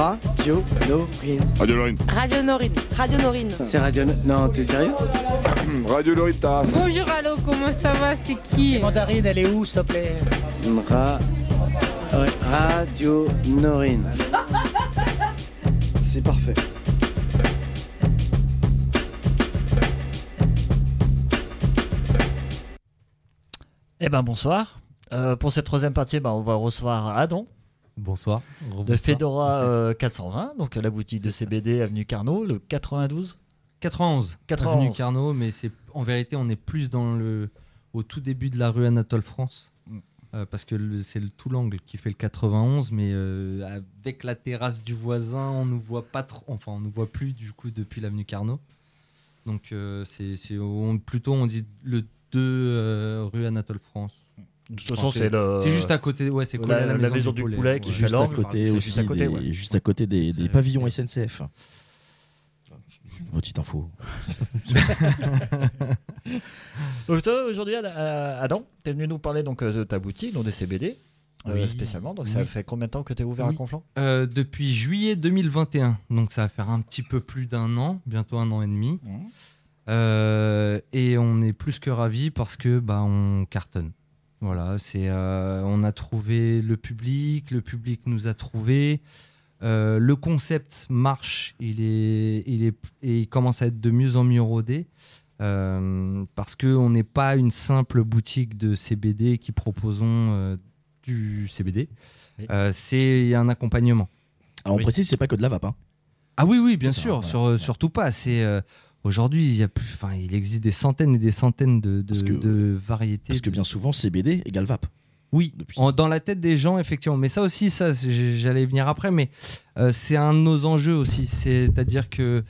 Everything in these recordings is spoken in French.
Radio Norine. Radio Lorine. Radio Norine. Radio Norine. C'est Radio... Non, t'es sérieux? Radio Loritas. Bonjour, allô, comment ça va? C'est qui? Mandarine, elle est où, s'il te plaît? Ra... ouais, Radio Norine. C'est parfait. Eh ben bonsoir. Euh, pour cette troisième partie, ben, on va recevoir Adam Bonsoir. de Fedora euh, 420, donc la boutique de CBD avenue Carnot, le 92. 91. 91. Avenue Carnot, mais c'est en vérité on est plus dans le au tout début de la rue Anatole France. Mm. Euh, parce que c'est le tout l'angle qui fait le 91, mais euh, avec la terrasse du voisin, on nous voit pas trop, enfin on nous voit plus du coup depuis l'avenue Carnot. Donc euh, c'est plutôt on dit le 2 euh, rue Anatole France. De toute façon, c'est le. C'est juste à côté, ouais, c'est collé la- à la, la maison, du poulet qui ouais. fait Juste à côté c'est aussi, juste à côté, des, ouais. juste à côté des, des Euh, pavillons SNCF. Petite info. Donc, toi, aujourd'hui, euh, Adam, tu es venu nous parler donc, euh, de ta boutique, donc des CBD, euh, spécialement. Donc, ça fait combien de temps que tu es ouvert à. Conflans? Euh, depuis juillet 2021, donc ça va faire un petit peu plus d'un an, bientôt un an et demi. Euh, et on est plus que ravis parce que bah on cartonne. Voilà, c'est euh, on a trouvé le public, le public nous a trouvé. Euh, le concept marche, il est, il est, et il commence à être de mieux en mieux rodé. euh, parce que on n'est pas une simple boutique de CBD qui proposons euh, du CBD. Oui. Euh, c'est un accompagnement. Alors on Oui. précise, c'est pas que de la vape. hein. Ah oui, oui, bien sûr, sur- surtout pas. C'est euh, aujourd'hui, il y a plus, enfin, il existe des centaines et des centaines de, de, que- de variétés. Parce que bien souvent, CBD égale vape. oui, depuis- en- dans la tête des gens, effectivement. Mais ça aussi, ça, j'allais y venir après, mais euh, c'est un de nos enjeux aussi. C'est-à-dire que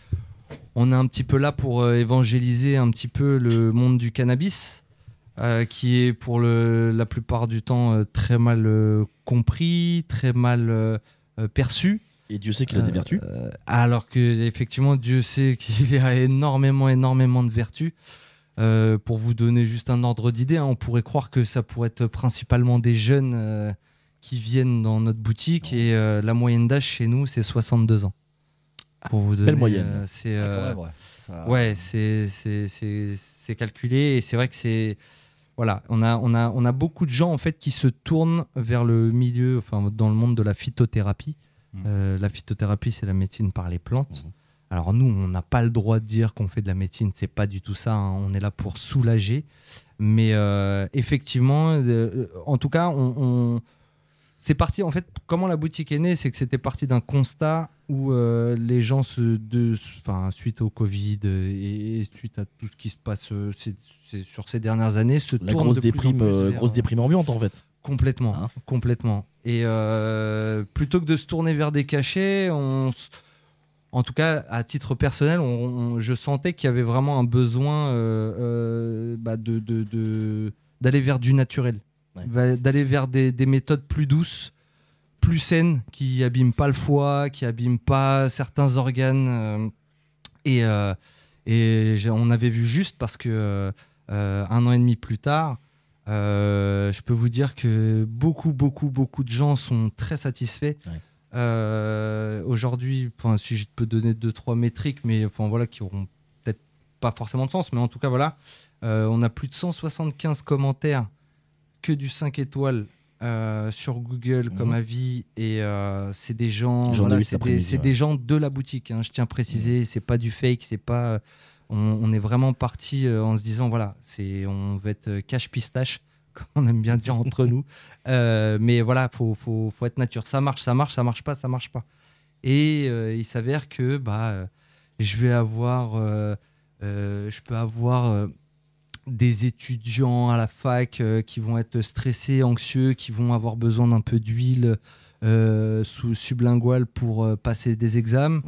on est un petit peu là pour euh, évangéliser un petit peu le monde du cannabis, euh, qui est pour le, la plupart du temps très mal compris, très mal perçu. Et Dieu sait qu'il a des Euh, vertus. euh, alors que effectivement, Dieu sait qu'il a énormément, énormément de vertus. Euh, pour vous donner juste un ordre d'idée, hein, on pourrait croire que ça pourrait être principalement des jeunes euh, qui viennent dans notre boutique et euh, la moyenne d'âge chez nous c'est 62 ans. Pour vous donner, moyenne. euh, c'est Ah, euh, ouais. Ça- c'est calculé et c'est vrai que c'est voilà, on a on a on a beaucoup de gens en fait qui se tournent vers le milieu, enfin dans le monde de la phytothérapie. Mhm. Euh, la phytothérapie, c'est la médecine par les plantes. Mhm. Alors nous, on n'a pas le droit de dire qu'on fait de la médecine, c'est pas du tout ça. hein. On est là pour soulager, mais euh, effectivement, euh, en tout cas, on, on- c'est parti. En fait, comment la boutique est née, c'est que c'était parti d'un constat où euh, les gens, se, de, enfin, suite au Covid et, et suite à tout ce qui se passe sur ces dernières années, se La tournent grosse de plus en déprime, plus vers- grosse déprime ambiante en fait. Complètement, Hein complètement. Et euh, plutôt que de se tourner vers des cachets, on, en tout cas à titre personnel, on- on- je sentais qu'il y avait vraiment un besoin euh, euh, bah, de, de- de- d'aller vers du naturel, Ouais. D'aller vers des, des méthodes plus douces, plus saines, qui abîment pas le foie, qui abîment pas certains organes. et et on avait vu juste parce que un an et demi plus tard. Euh, je peux vous dire que beaucoup, beaucoup, beaucoup de gens sont très satisfaits. Ouais. Euh, Aujourd'hui, enfin, si je peux donner deux, trois métriques, mais enfin voilà, qui auront peut-être pas forcément de sens, mais en tout cas voilà, Euh, on a plus de 175 commentaires que du 5 étoiles euh, sur Google comme Mhm. avis et euh, c'est des gens, voilà, c'est des, ouais. gens de la boutique. hein, je tiens à préciser, c'est pas du fake, c'est pas on, est vraiment parti euh, en se disant voilà, c'est on veut être euh, cache pistache, comme on aime bien dire entre nous. Euh, mais voilà, faut, faut, faut être nature. Ça marche, ça marche, ça marche pas, ça marche pas. Et il s'avère que bah, je vais avoir, je peux avoir des étudiants à la fac qui vont être stressés, anxieux, qui vont avoir besoin d'un peu d'huile sous sublinguale pour passer des examens.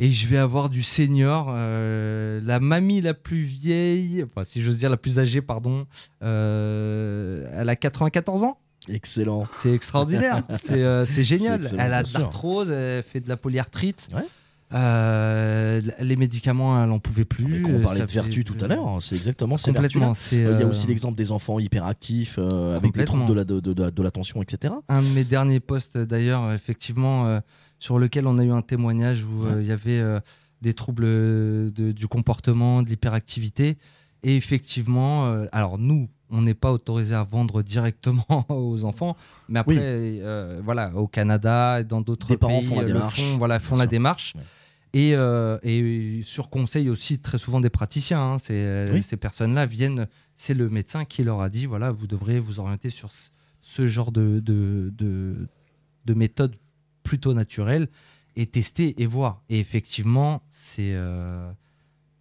Et je vais avoir du senior, euh, la mamie la plus vieille, enfin si j'ose dire la plus âgée, pardon, euh, elle a 94 ans. Excellent. C'est extraordinaire, c'est euh, c'est génial. Elle a de l'arthrose, elle fait de la polyarthrite. Ouais. Euh, les médicaments, elle en pouvait plus. Mais on parlait de vertu tout à l'heure, hein, c'est exactement ces. Complètement. Euh, Il y a aussi l'exemple des enfants hyperactifs euh, avec des troubles de la- de- de- de- de l'attention, etc. un de mes derniers posts d'ailleurs, effectivement, sur lequel on a eu un témoignage où euh, il y avait euh, des troubles de- du comportement, de l'hyperactivité. Et effectivement, euh, alors nous, on n'est pas autorisé à vendre directement aux enfants, mais après, Oui. euh, voilà, au Canada et dans d'autres Des parents pays, font la démarche. font, voilà, font Bien la sûr. démarche. Ouais. Et, euh, et sur conseil aussi très souvent des praticiens, hein, Oui. ces personnes-là viennent, c'est le médecin qui leur a dit, voilà, vous devrez vous orienter sur ce, ce genre de, de, de, de méthode plutôt naturelle et tester et voir. Et effectivement, c'est euh,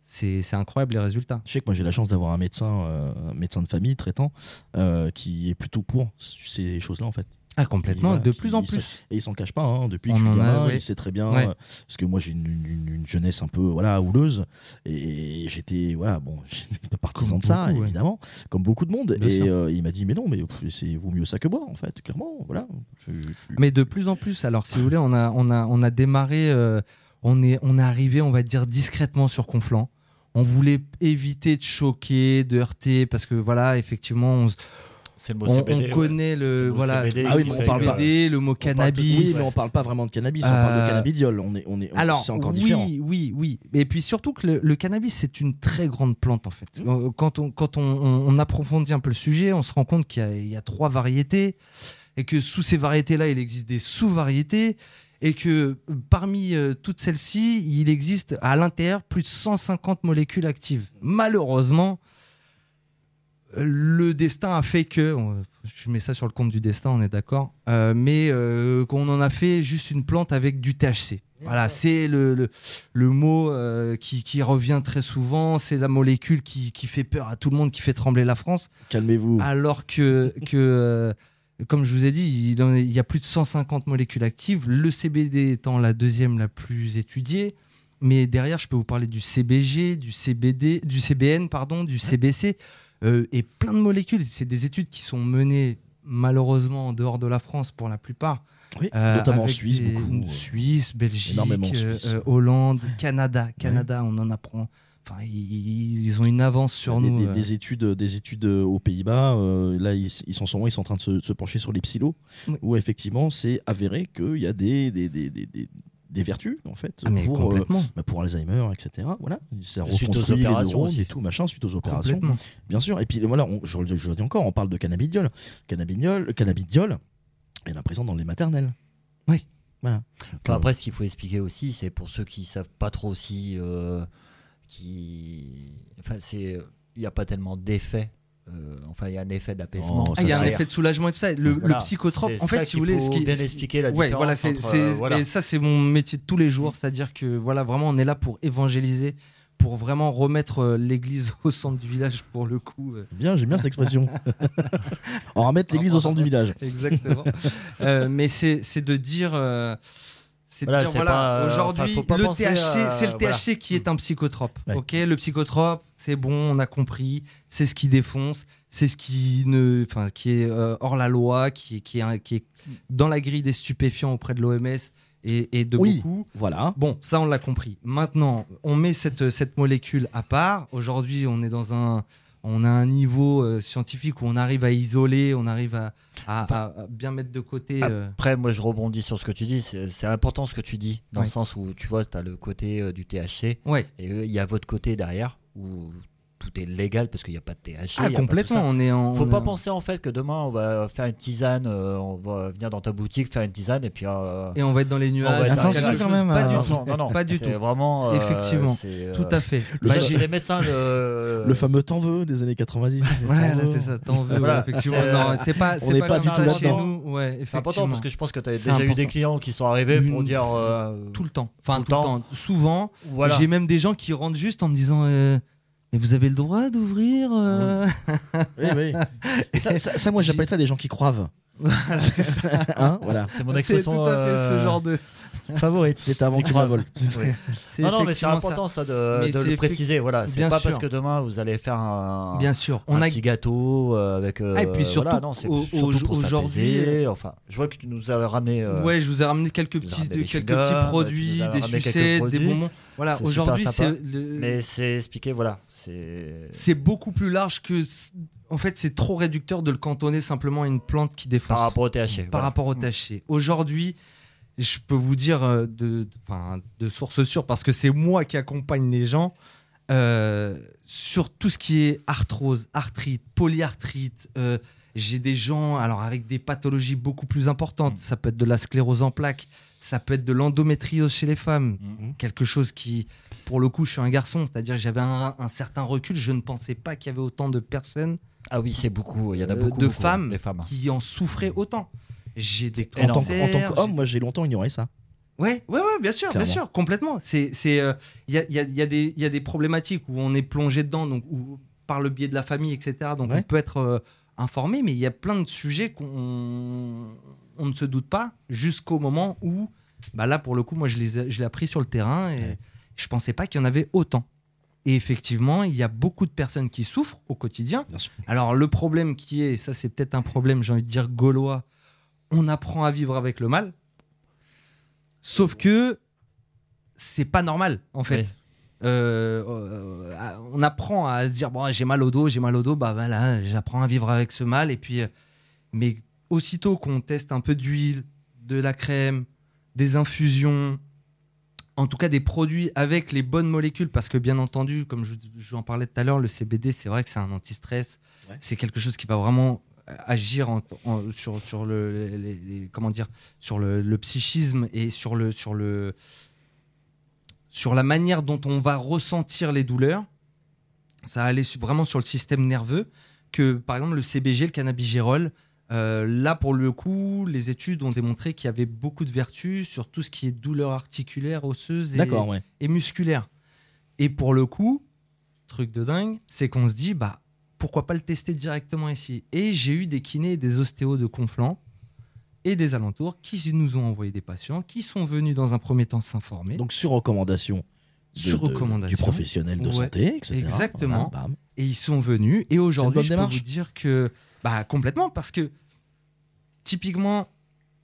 c'est incroyable les résultats. Je sais que moi j'ai la chance d'avoir un médecin, euh, un médecin de famille traitant, euh, qui est plutôt pour ces choses-là en fait. Ah, complètement, Et voilà, de plus en plus. Et il s'en cache pas, hein, depuis On que je suis en a, gamin, ouais. il sait très bien, Ouais. euh, parce que moi j'ai une, une- une jeunesse un peu voilà, houleuse, et j'étais, voilà, bon, partisan de ça, beaucoup, ouais. évidemment, comme beaucoup de monde, Bien et euh, il m'a dit, mais non, mais c'est vaut mieux ça que boire, en fait, clairement, voilà. Je- je- Mais de plus en plus, alors si vous voulez, on a, on a, on a démarré, euh, on, est, on est arrivé, on va dire, discrètement sur Conflans. On voulait éviter de choquer, de heurter, parce que voilà, effectivement, on, C'est le mot on, CBD. on ouais. connaît le, voilà, CBD Ah oui, on parle CBD, le mot cannabis. Mais on parle pas vraiment de cannabis, on parle de Euh, cannabidiol, on est, on est, on- Alors, c'est encore oui, différent. oui, oui. Et puis surtout que le, le cannabis, c'est une très grande plante en fait. Mmh. Euh, Quand, on, quand on, on- on approfondit un peu le sujet, on se rend compte qu'il y a, il y a trois variétés et que sous ces variétés-là, il existe des sous-variétés et que euh, parmi euh, toutes celles-ci, il existe à l'intérieur plus de 150 molécules actives. Malheureusement, euh, le destin a fait que, je mets ça sur le compte du destin, on est d'accord, euh, mais euh, qu'on en a fait juste une plante avec du THC. Voilà, c'est le, le, le mot euh, qui, qui revient très souvent, c'est la molécule qui, qui fait peur à tout le monde, qui fait trembler la France, Calmez-vous. alors que, que euh, comme je vous ai dit, il, en est- il y a plus de 150 molécules actives, le CBD étant la deuxième la plus étudiée. Mais derrière, je peux vous parler du CBG, du CBD, du CBN, pardon, du CBC, euh, et plein de molécules. C'est des études qui sont menées malheureusement en dehors de la France pour la plupart. Oui, Euh, notamment en Suisse, des- beaucoup. Suisse, Belgique, Énormément en euh, Suisse. euh, Hollande, Canada. Canada, on en apprend. Enfin, ils, ils ont une avance sur des, nous. des- des études, des études aux Pays-Bas, euh, là ils, ils sont ils sont en train de se, se pencher sur les psylos, Oui. où effectivement c'est avéré qu'il y a des, des, des, vertus en fait Ah, pour, euh, bah, pour Alzheimer, etc. Voilà, ça Suite aux les opérations aussi. et tout machin suite aux opérations, bien sûr. Et puis voilà, on- je, le- je le dis encore, on parle de cannabidiol, cannabidiol, cannabidiol, il y en a présent dans les maternelles. Oui. Voilà. Enfin, après, ce qu'il faut expliquer aussi, c'est pour ceux qui savent pas trop aussi, euh, qui, enfin, c'est, il n'y a pas tellement d'effet. Euh, enfin, il y a un effet d'apaisement. Ah, il y a un effet de soulagement et tout ça. Le, Voilà. le psychotrope, en fait, ça si vous voulez, ce qui bien ce qui- expliquer la Ouais, différence voilà, c'est, entre, c'est- euh, voilà. et ça, c'est mon métier de tous les jours, c'est-à-dire que voilà, vraiment, on est là pour évangéliser, pour vraiment remettre euh, l'église au centre du village pour le coup. Bien, j'aime bien cette expression. on va remettre l'église au centre du village. Exactement. Euh, mais c'est, c'est de dire. C'est de Voilà, dire, c'est voilà, aujourd'hui, le THC, à- c'est le voilà. THC qui est un psychotrope. Ouais. Ok, le psychotrope, c'est bon, on a compris, c'est ce qui défonce, c'est ce qui ne, enfin, qui est euh, hors la loi, qui, est- qui, est, qui est dans la grille des stupéfiants auprès de l'OMS et, et de Oui. beaucoup. Voilà. Bon, ça on l'a compris. Maintenant, on met cette, cette molécule à part. Aujourd'hui, on est dans un, on a un niveau euh, scientifique où on arrive à isoler, on arrive à, à- à- à bien mettre de côté. euh, Après, moi, je rebondis sur ce que tu dis. C'est important ce que tu dis, dans le sens où tu vois, tu as le côté euh, du THC Ouais, et il y a votre côté derrière où tout est légal parce qu'il n'y a pas de THC. ah, complètement. On est en. Faut pas en- penser en fait que demain on va faire une tisane, euh, on va venir dans ta boutique faire une tisane et puis. euh, Et on va être dans les nuages. Attention quand chose- même, Pas euh, du tout. non, non, Pas du tout. Vraiment. euh, Effectivement. euh, Tout à fait. Le Bah, les médecins, le, Le fameux temps veut des années 90. Ouais, T'en là, veux. c'est ça. T'en veux. Voilà, effectivement. Non, c'est pas. on c'est n'est pas du tout ça chez là-dedans. nous. Ouais, c'est important effectivement. parce que je pense que tu as déjà eu des clients qui sont arrivés pour dire. Tout le temps. Enfin, Tout le temps. temps. Souvent, voilà. j'ai même des gens qui rentrent juste en me disant. Mais vous avez le droit d'ouvrir euh Oui, oui. Et ça, ça- ça, moi, j'appelle ça des gens qui croivent. Voilà, c'est. Hein voilà. C'est mon C'est expression. tout à fait ce euh, genre de. Favorite. C'était avant qu'il la vole. C'est Non, non, mais c'est important ça, de, c'est le préciser. Voilà, c'est Bien pas sûr. parce que demain vous allez faire un, Bien sûr. un On a petit gâteau euh, avec. euh, Ah, et puis surtout, voilà, non, c'est au- surtout aujourd'hui, s'apaiser. Enfin, je vois que tu nous as ramené. euh, Ouais, je vous ai ramené quelques petits, quelques petits produits, des sucettes, des bonbons. Voilà, C'est aujourd'hui, c'est le- Mais c'est expliqué, voilà. C'est. c'est beaucoup plus large que. En fait, c'est trop réducteur de le cantonner simplement à une plante qui défonce. Par rapport au THC. par voilà. rapport au THC. Aujourd'hui, je peux vous dire euh, de, de, de source sûre, parce que c'est moi qui accompagne les gens, euh, sur tout ce qui est arthrose, arthrite, polyarthrite. euh, j'ai des gens alors avec des pathologies beaucoup plus importantes. Ça peut être de la sclérose en plaques, ça peut être de l'endométriose chez les femmes. Mhm. Quelque chose qui, pour le coup, je suis un garçon, c'est-à-dire que j'avais un, un certain recul. Je ne pensais pas qu'il y avait autant de personnes Ah oui, c'est beaucoup. Il y en a beaucoup. de beaucoup, femmes Des femmes. qui en souffraient autant. J'ai des En tant, en tant qu'homme, moi j'ai longtemps ignoré ça. Ouais, ouais, ouais, bien sûr, Clairement. bien sûr, complètement. C'est, c'est, euh, il y, a, y, a, y, a des- il y a des problématiques où on est plongé dedans, donc où, par le biais de la famille, etc. Donc Ouais. on peut être euh, informé, mais il y a plein de sujets qu'on on ne se doute pas jusqu'au moment où, bah là pour le coup, moi je les, je l'ai appris sur le terrain et Ouais. je pensais pas qu'il y en avait autant. Et effectivement, il y a beaucoup de personnes qui souffrent au quotidien. Alors le problème qui est, ça c'est peut-être un problème, j'ai envie de dire gaulois, on apprend à vivre avec le mal. Sauf que c'est pas normal en fait. Oui. Euh, euh, euh, on apprend à se dire bon j'ai mal au dos, j'ai mal au dos, bah voilà, j'apprends à vivre avec ce mal et puis mais aussitôt qu'on teste un peu d'huile, de la crème, des infusions, en tout cas des produits avec les bonnes molécules, parce que bien entendu, comme je, je en parlais tout à l'heure, le CBD, c'est vrai que c'est un anti-stress, Ouais. c'est quelque chose qui va vraiment agir en- en- sur, sur le les- les- comment dire sur le, le psychisme et sur le sur le sur la manière dont on va ressentir les douleurs ça allait vraiment sur le système nerveux que par exemple le CBG le cannabigérol euh, là pour le coup les études ont démontré qu'il y avait beaucoup de vertus sur tout ce qui est douleur articulaire osseuse et, ouais. et musculaire. Et pour le coup, truc de dingue, c'est qu'on se dit, bah, pourquoi pas le tester directement ici Et j'ai eu des kinés et des ostéos de Conflans et des alentours qui nous ont envoyé des patients, qui sont venus dans un premier temps s'informer. Donc sur recommandation. de- Sur de- recommandation. Du professionnel de Ouais, santé, etc. exactement. Voilà. Et ils sont venus. Et aujourd'hui, je peux vous dire que. Bah, complètement, parce que typiquement,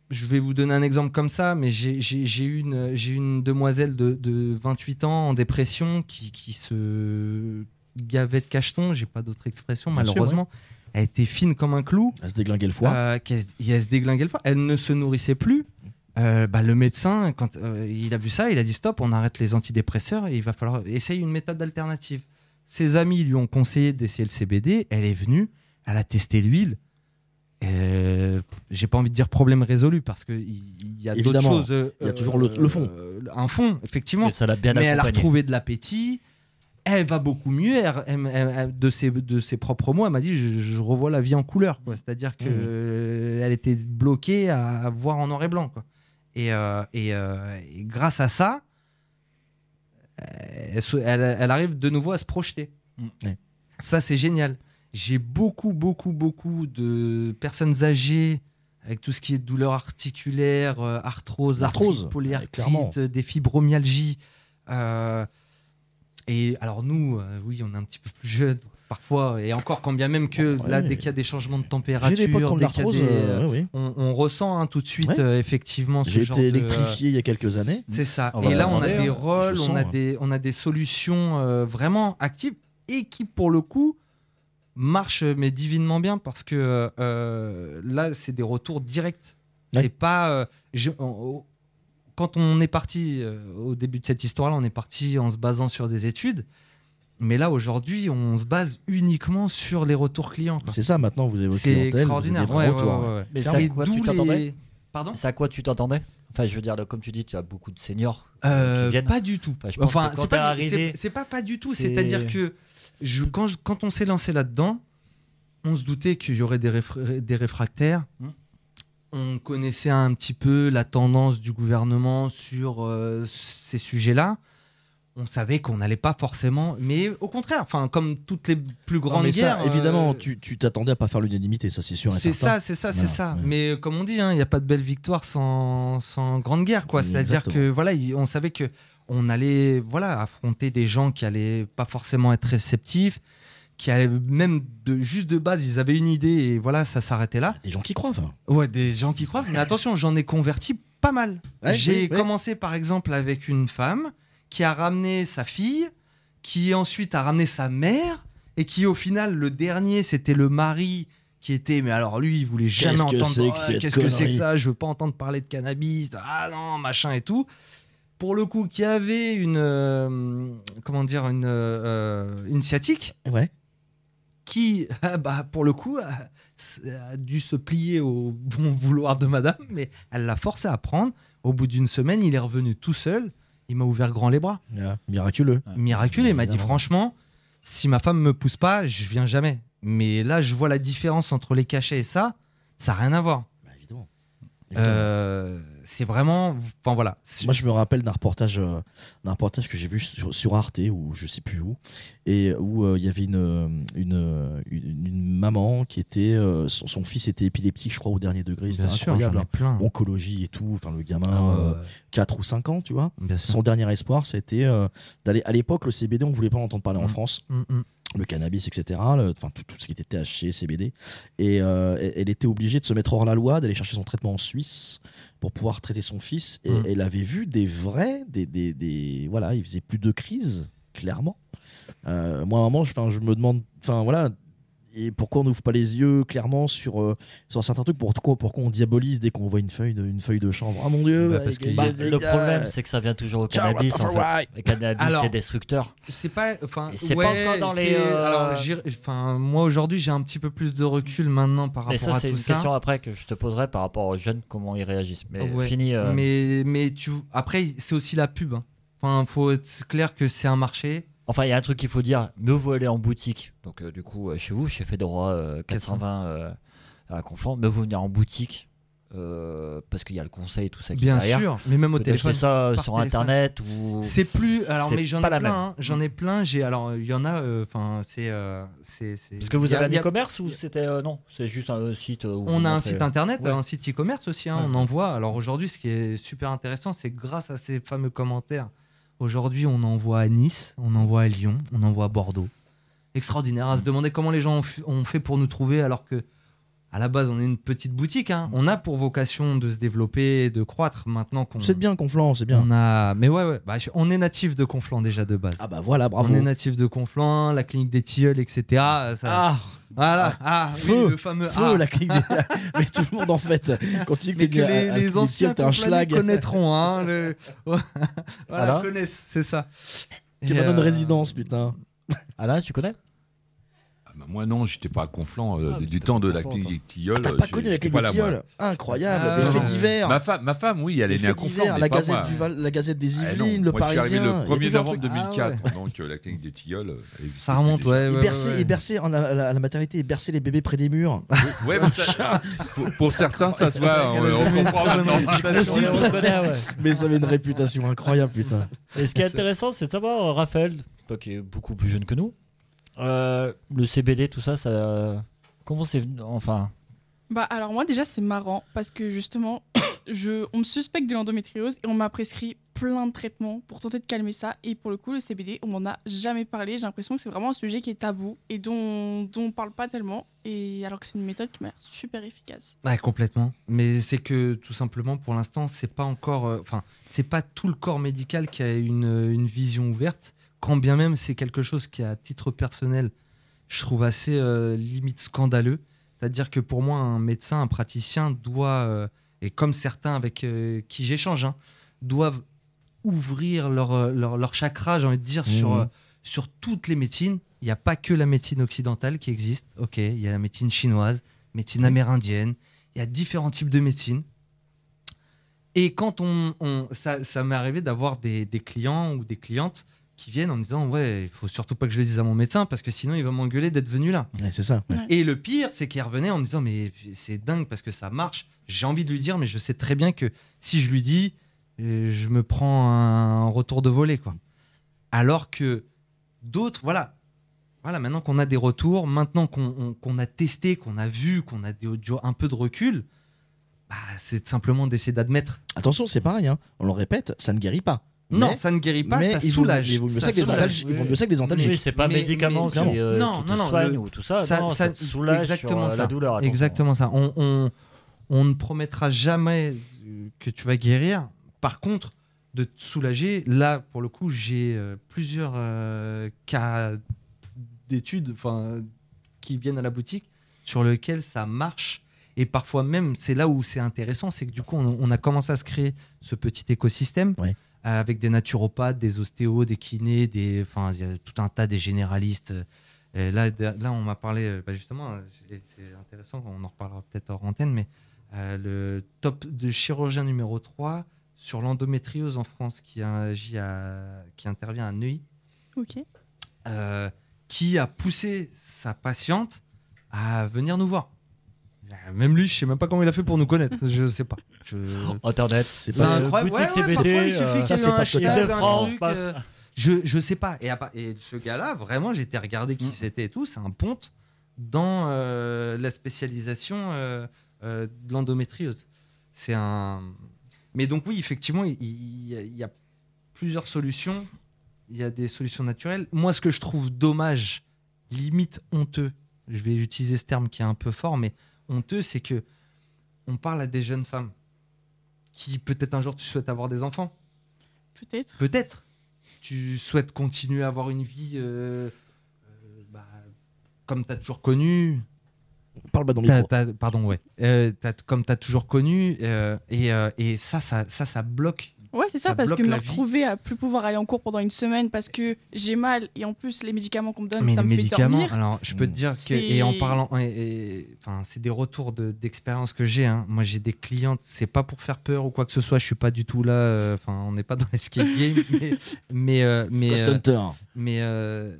je vais vous donner un exemple comme ça, mais j'ai j'ai- j'ai eu une, j'ai eu une demoiselle de, de 28 ans en dépression qui, qui se gavait de cacheton, j'ai pas d'autre expression, sûr, malheureusement. Elle était fine comme un clou. À se déglinguer le foie. Euh, elle se déglinguait le foie. Elle ne se nourrissait plus. Euh, bah, le médecin, quand euh, il a vu ça, il a dit stop, on arrête les antidépresseurs et il va falloir essayer une méthode alternative. Ses amis lui ont conseillé d'essayer le CBD. Elle est venue, elle a testé l'huile. Euh, J'ai pas envie de dire problème résolu parce qu'il il y a d'autres choses. il y a toujours le- le fond. un fond, effectivement Mais ça l'a bien mais elle a retrouvé de l'appétit. Elle va beaucoup mieux. Elle- elle- elle- elle- de, ses, de ses propres mots, elle m'a dit je, je revois la vie en couleur. C'est-à-dire que Mhm. euh, elle était bloquée à, à voir en noir et blanc. quoi. Et, euh, et, euh, et grâce à ça, elle, se- elle- elle arrive de nouveau à se projeter. Ouais. Ça, c'est génial. J'ai beaucoup, beaucoup, beaucoup de personnes âgées avec tout ce qui est douleur articulaire, arthrose, arthrite, polyarthrite, des fibromyalgies. euh, et alors nous, euh, oui, on est un petit peu plus jeunes parfois, et encore quand bien même que Ouais. là, dès qu'il y a des changements de température, dès qu'il y a des, euh, oui, on, on ressent hein, tout de suite Ouais. euh, effectivement ce J'ai genre été de- électrifié il y a quelques années. c'est ça. On Et là, on a des hein. rôles, Je on sens, a hein. des, on a des solutions vraiment actives et qui, pour le coup, marchent mais divinement bien parce que là, c'est des retours directs. Ouais. C'est pas. je- on- quand on est parti euh, au début de cette histoire-là, on est parti en se basant sur des études. Mais là, aujourd'hui, on se base uniquement sur les retours clients. C'est ça maintenant, vous évoquez C'est extraordinaire. vous avez Ouais, des ouais, vrais retours. ouais, ouais. Mais à quoi tu les- t'attendais Pardon? C'est à quoi tu t'entendais? Enfin, je veux dire, comme tu dis, tu as beaucoup de seniors Euh, qui viennent. Pas du tout. Enfin, je pense que quand c'est pas, arrivé, pas pas du tout. c'est- C'est-à-dire que je, quand, je- quand on s'est lancé là-dedans, on se doutait qu'il y aurait des, réfra- des réfractaires. Hmm. On connaissait un petit peu la tendance du gouvernement sur euh, ces sujets-là. on savait qu'on n'allait pas forcément. Mais au contraire, enfin, comme toutes les plus Non, grandes mais guerres. ça, évidemment, euh, tu t'attendais à pas faire l'unanimité, ça c'est sûr. c'est ça, c'est ça, c'est ça. ouais. Mais comme on dit, hein, il n'y a pas de belle victoire sans, sans grande guerre, quoi. C'est-à-dire que voilà, il- on savait que on allait voilà affronter des gens qui allaient pas forcément être réceptifs, qui allaient même de juste de base, ils avaient une idée et voilà, ça s'arrêtait là. Des gens qui croient. enfin. Ouais, des gens qui croient. Mais attention, j'en ai converti pas mal. Ouais, J'ai oui, commencé par exemple avec une femme qui a ramené sa fille, qui ensuite a ramené sa mère, et qui au final, le dernier, c'était le mari qui était. Mais alors lui, il voulait jamais Qu'est-ce que entendre. c'est Qu'est-ce que c'est que ça? Je veux pas entendre parler de cannabis. Ah non, machin et tout. Pour le coup, qui avait une. euh, comment dire Une, euh, une sciatique Ouais. Qui, ah bah, pour le coup, a, a dû se plier au bon vouloir de madame, mais elle l'a forcé à prendre. Au bout d'une semaine, il est revenu tout seul. Il m'a ouvert grand les bras. Ah, Miraculeux. Miraculeux. Il m'a dit franchement, si ma femme me pousse pas, je viens jamais. Mais là, je vois la différence entre les cachets et ça. Ça n'a rien à voir. Bah, évidemment. Évidemment. Euh, c'est vraiment. Enfin voilà. Moi, je me rappelle d'un reportage, euh, d'un reportage que j'ai vu sur, sur Arte ou je sais plus où, et où euh, il y avait une, une, une, une maman qui était, euh, son, son fils était épileptique, je crois, au dernier degré. C'était Bien sûr, incroyable. plein. Oncologie et tout. Enfin, le gamin, Ah ouais, euh, ouais. 4 ou 5 ans, tu vois. Son dernier espoir, c'était euh, d'aller. À l'époque, le CBD, on voulait pas en entendre parler en Mm. France. Mm, mm. Le cannabis, etc. le- Enfin, tout, tout ce qui était THC, CBD. Et euh, elle- elle était obligée de se mettre hors la loi, d'aller chercher son traitement en Suisse pour pouvoir traiter son fils. Et Mm. elle avait vu des vrais, des, des, des- voilà, il faisait plus de crise, clairement. Euh, moi, à un moment, je, je me demande, enfin voilà. Et pourquoi on n'ouvre pas les yeux clairement sur, euh, sur certains trucs? Pourquoi, pourquoi on diabolise dès qu'on voit une feuille de, une feuille de chanvre Ah mon dieu Bah, parce le problème, c'est que ça vient toujours au cannabis. En fait. Le cannabis, Alors- c'est destructeur. C'est pas. Enfin, c'est pas encore dans les, c'est- euh, Alors, j'ai- enfin, moi aujourd'hui, j'ai un petit peu plus de recul maintenant par rapport ça, à c'est tout une ça. question après que je te poserai par rapport aux jeunes, comment ils réagissent. Mais Ouais, fini. euh, Mais, mais tu, après, c'est aussi la pub. hein. Enfin, faut être clair que c'est un marché. Enfin, il y a un truc qu'il faut dire mieux vaut aller en boutique. Donc, euh, du coup, euh, chez vous, chez Fedora euh, 420 euh, à Conflans, mieux vaut venir en boutique parce qu'il y a le conseil et tout ça qui est Bien derrière. sûr, mais même au téléphone. ça sur téléphone. internet ou. C'est plus. Alors, mais j'en ai plein. hein. J'en ai plein. J'ai. Alors, il y en a. Enfin, c'est. Parce que vous avez un e-commerce ou c'était. non, c'est juste un site. où On a un site internet, Ouais. un site e-commerce aussi, hein, Ouais. on envoie. Alors aujourd'hui, ce qui est super intéressant, c'est grâce à ces fameux commentaires, aujourd'hui, on envoie à Nice, on envoie à Lyon, on envoie à Bordeaux. Extraordinaire à se demander comment les gens ont fait pour nous trouver, alors que à la base, on est une petite boutique. hein. On a pour vocation de se développer, de croître. Maintenant qu'on C'est bien, Conflans, c'est bien. on a, mais ouais, ouais, bah, on est natif de Conflans déjà de base. Ah bah voilà, bravo. On est natif de Conflans, la clinique des Tilleuls, etc. Ça- Ah, voilà, ah, oui, Feu, le fameux feu, ah. la clinique des... Mais tout le monde en fait. Quand tu dis que t'es que les, à- à les Clinique anciens t'es un schlag. connaîtront. Hein, le... voilà, Alain connaissent, c'est ça. Qui Et, est dans une euh, résidence, putain. Alain, tu connais? Ah bah moi non, j'étais pas à Conflans euh, Ah, du temps de la clinique Tilleul. T'as pas connu la clinique. Tilleul Incroyable, Ah, des faits divers. Ma femme, ma femme, oui, elle est née à Conflans, la Gazette, moi. du Val- la Gazette des Ah Yvelines, le moi, je suis Parisien. arrivé le 1er toujours un novembre truc. 2004, donc euh, la clinique des Tilleuls. existait Ça remonte, ouais. Et bercer, à, la, maternité, et bercer les bébés près des murs. Ouais, pour, certains, ça se voit, on, comprend maintenant. Mais ça avait une réputation incroyable, putain. Et ce qui est intéressant, c'est de savoir, euh, Raphaël, toi qui est beaucoup plus jeune que nous, euh, le CBD, tout ça, ça. Comment c'est venu Enfin, Bah alors moi déjà c'est marrant parce que justement je, on me suspecte de l'endométriose et on m'a prescrit plein de traitements pour tenter de calmer ça et pour le coup le CBD on m'en a jamais parlé j'ai l'impression que c'est vraiment un sujet qui est tabou et dont, dont on parle pas tellement et alors que c'est une méthode qui m'a l'air super efficace. Ouais, complètement. Mais c'est que tout simplement, pour l'instant, c'est pas encore. euh, Enfin, c'est pas tout le corps médical qui a une, une vision ouverte. Quand bien même c'est quelque chose qui, à titre personnel, je trouve assez euh, limite scandaleux. C'est-à-dire que pour moi, un médecin, un praticien doit, euh, et comme certains avec euh, qui j'échange, hein, doivent ouvrir leur, leur, leur chakra, j'ai envie de dire, sur, euh, sur toutes les médecines. Il n'y a pas que la médecine occidentale qui existe. Ok, il y a la médecine chinoise, médecine amérindienne. Il y a différents types de médecine. Et quand on, on- ça, ça m'est arrivé d'avoir des, des clients ou des clientes qui viennent en me disant ouais, il faut surtout pas que je le dise à mon médecin parce que sinon il va m'engueuler d'être venu là. Ouais, c'est ça. ouais. Et le pire, c'est qu'il revenait en me disant mais c'est dingue parce que ça marche. J'ai envie de lui dire, mais je sais très bien que si je lui dis, euh, je me prends un retour de volée quoi. Alors que d'autres, voilà, voilà, maintenant qu'on a des retours, maintenant qu'on on- qu'on a testé, qu'on a vu, qu'on a des audios, un peu de recul, bah, c'est simplement d'essayer d'admettre. Attention, c'est pareil, hein. on le répète, ça ne guérit pas. Non, Mais- ça ne guérit pas, mais ça il soulage. vaut mieux Ça ça que des soulage. antalgiques. Il vaut mieux ça que des antalgiques. Oui, c'est pas mais- qui, euh, non, qui te non, ou tout ça. Ça- non, ça- ça, te soulage exactement sur euh, ça. la douleur. attention. Exactement ça. On, on, on ne promettra jamais euh, que tu vas guérir. Par contre, de te soulager, là, pour le coup, j'ai euh, plusieurs euh, cas d'études qui viennent à la boutique sur lesquels ça marche. Et parfois même, c'est là où c'est intéressant, c'est que du coup, on, on a commencé à se créer ce petit écosystème Ouais. Avec des naturopathes, des ostéos, des kinés, des, enfin, il y a tout un tas des généralistes. Et là, là, on m'a parlé, euh, bah, justement, euh, c'est intéressant, on en reparlera peut-être hors antenne, mais euh, le top de chirurgien numéro 3 sur l'endométriose en France qui, agit à- qui intervient à Neuilly, euh, qui a poussé sa patiente à venir nous voir. Même lui, je sais même pas comment il a fait pour nous connaître. Je sais pas. Je... Internet, C'est pas- incroyable. Ouais, ouais, CBD, parfois, il suffit euh, ça, c'est pas hashtag, France, truc, paf. euh, je, je sais pas. Et, et ce gars-là, vraiment, j'ai été regarder qui c'était et tout. C'est un ponte dans euh, la spécialisation euh, euh, de l'endométriose. C'est un. Mais donc, oui, effectivement, il y a plusieurs solutions. Il y a des solutions naturelles. Moi, ce que je trouve dommage, limite honteux, je vais utiliser ce terme qui est un peu fort, mais honteux, c'est que on parle à des jeunes femmes qui peut-être un jour tu souhaites avoir des enfants. Peut-être. Peut-être. Tu souhaites continuer à avoir une vie euh, euh, bah, comme tu as toujours connu. Parle pas dans le T'as- micro. t'as- pardon, ouais. Euh, t'as- comme tu as toujours connu. euh, et, euh, et ça, ça, ça, ça bloque. Ouais, c'est ça, Ça parce que me retrouver à plus pouvoir aller en cours pendant une semaine parce que j'ai mal et en plus les médicaments qu'on me donne, Mais ça les me fait médicaments, dormir. alors je peux te dire que, C'est- et en parlant, enfin, c'est des retours de- d'expérience que j'ai. hein. Moi, j'ai des clientes, c'est pas pour faire peur ou quoi que ce soit, je suis pas du tout là, euh, enfin, on n'est pas dans l'escape game, mais, mais, euh, mais, euh, mais euh,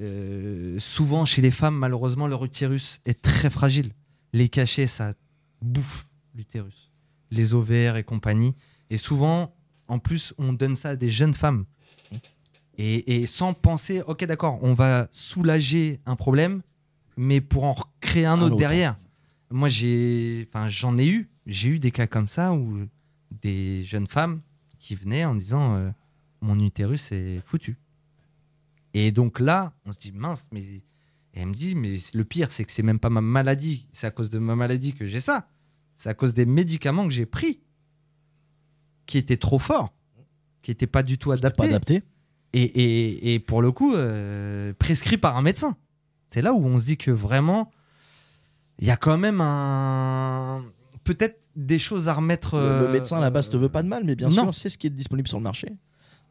euh, souvent chez les femmes, malheureusement, leur utérus est très fragile. Les cachets, ça bouffe l'utérus, les ovaires et compagnie. Et souvent, en plus, on donne ça à des jeunes femmes. Et, et sans penser, ok, d'accord, on va soulager un problème, mais pour en créer un, Un autre, autre. derrière. Moi, j'ai, enfin, j'en ai eu. J'ai eu des cas comme ça où des jeunes femmes qui venaient en disant, euh, mon utérus est foutu. Et donc là, on se dit mince, mais et elle me dit, mais le pire, c'est que c'est même pas ma maladie, c'est à cause de ma maladie que j'ai ça. C'est à cause des médicaments que j'ai pris, qui étaient trop forts, qui n'étaient pas du tout Pas adapté. Et, et- et pour le coup, euh, prescrit par un médecin. C'est là où on se dit que vraiment, il y a quand même un. Peut-être des choses à remettre. Le, le euh, médecin à la base te veut pas de mal, mais bien non. sûr, c'est ce qui est disponible sur le marché.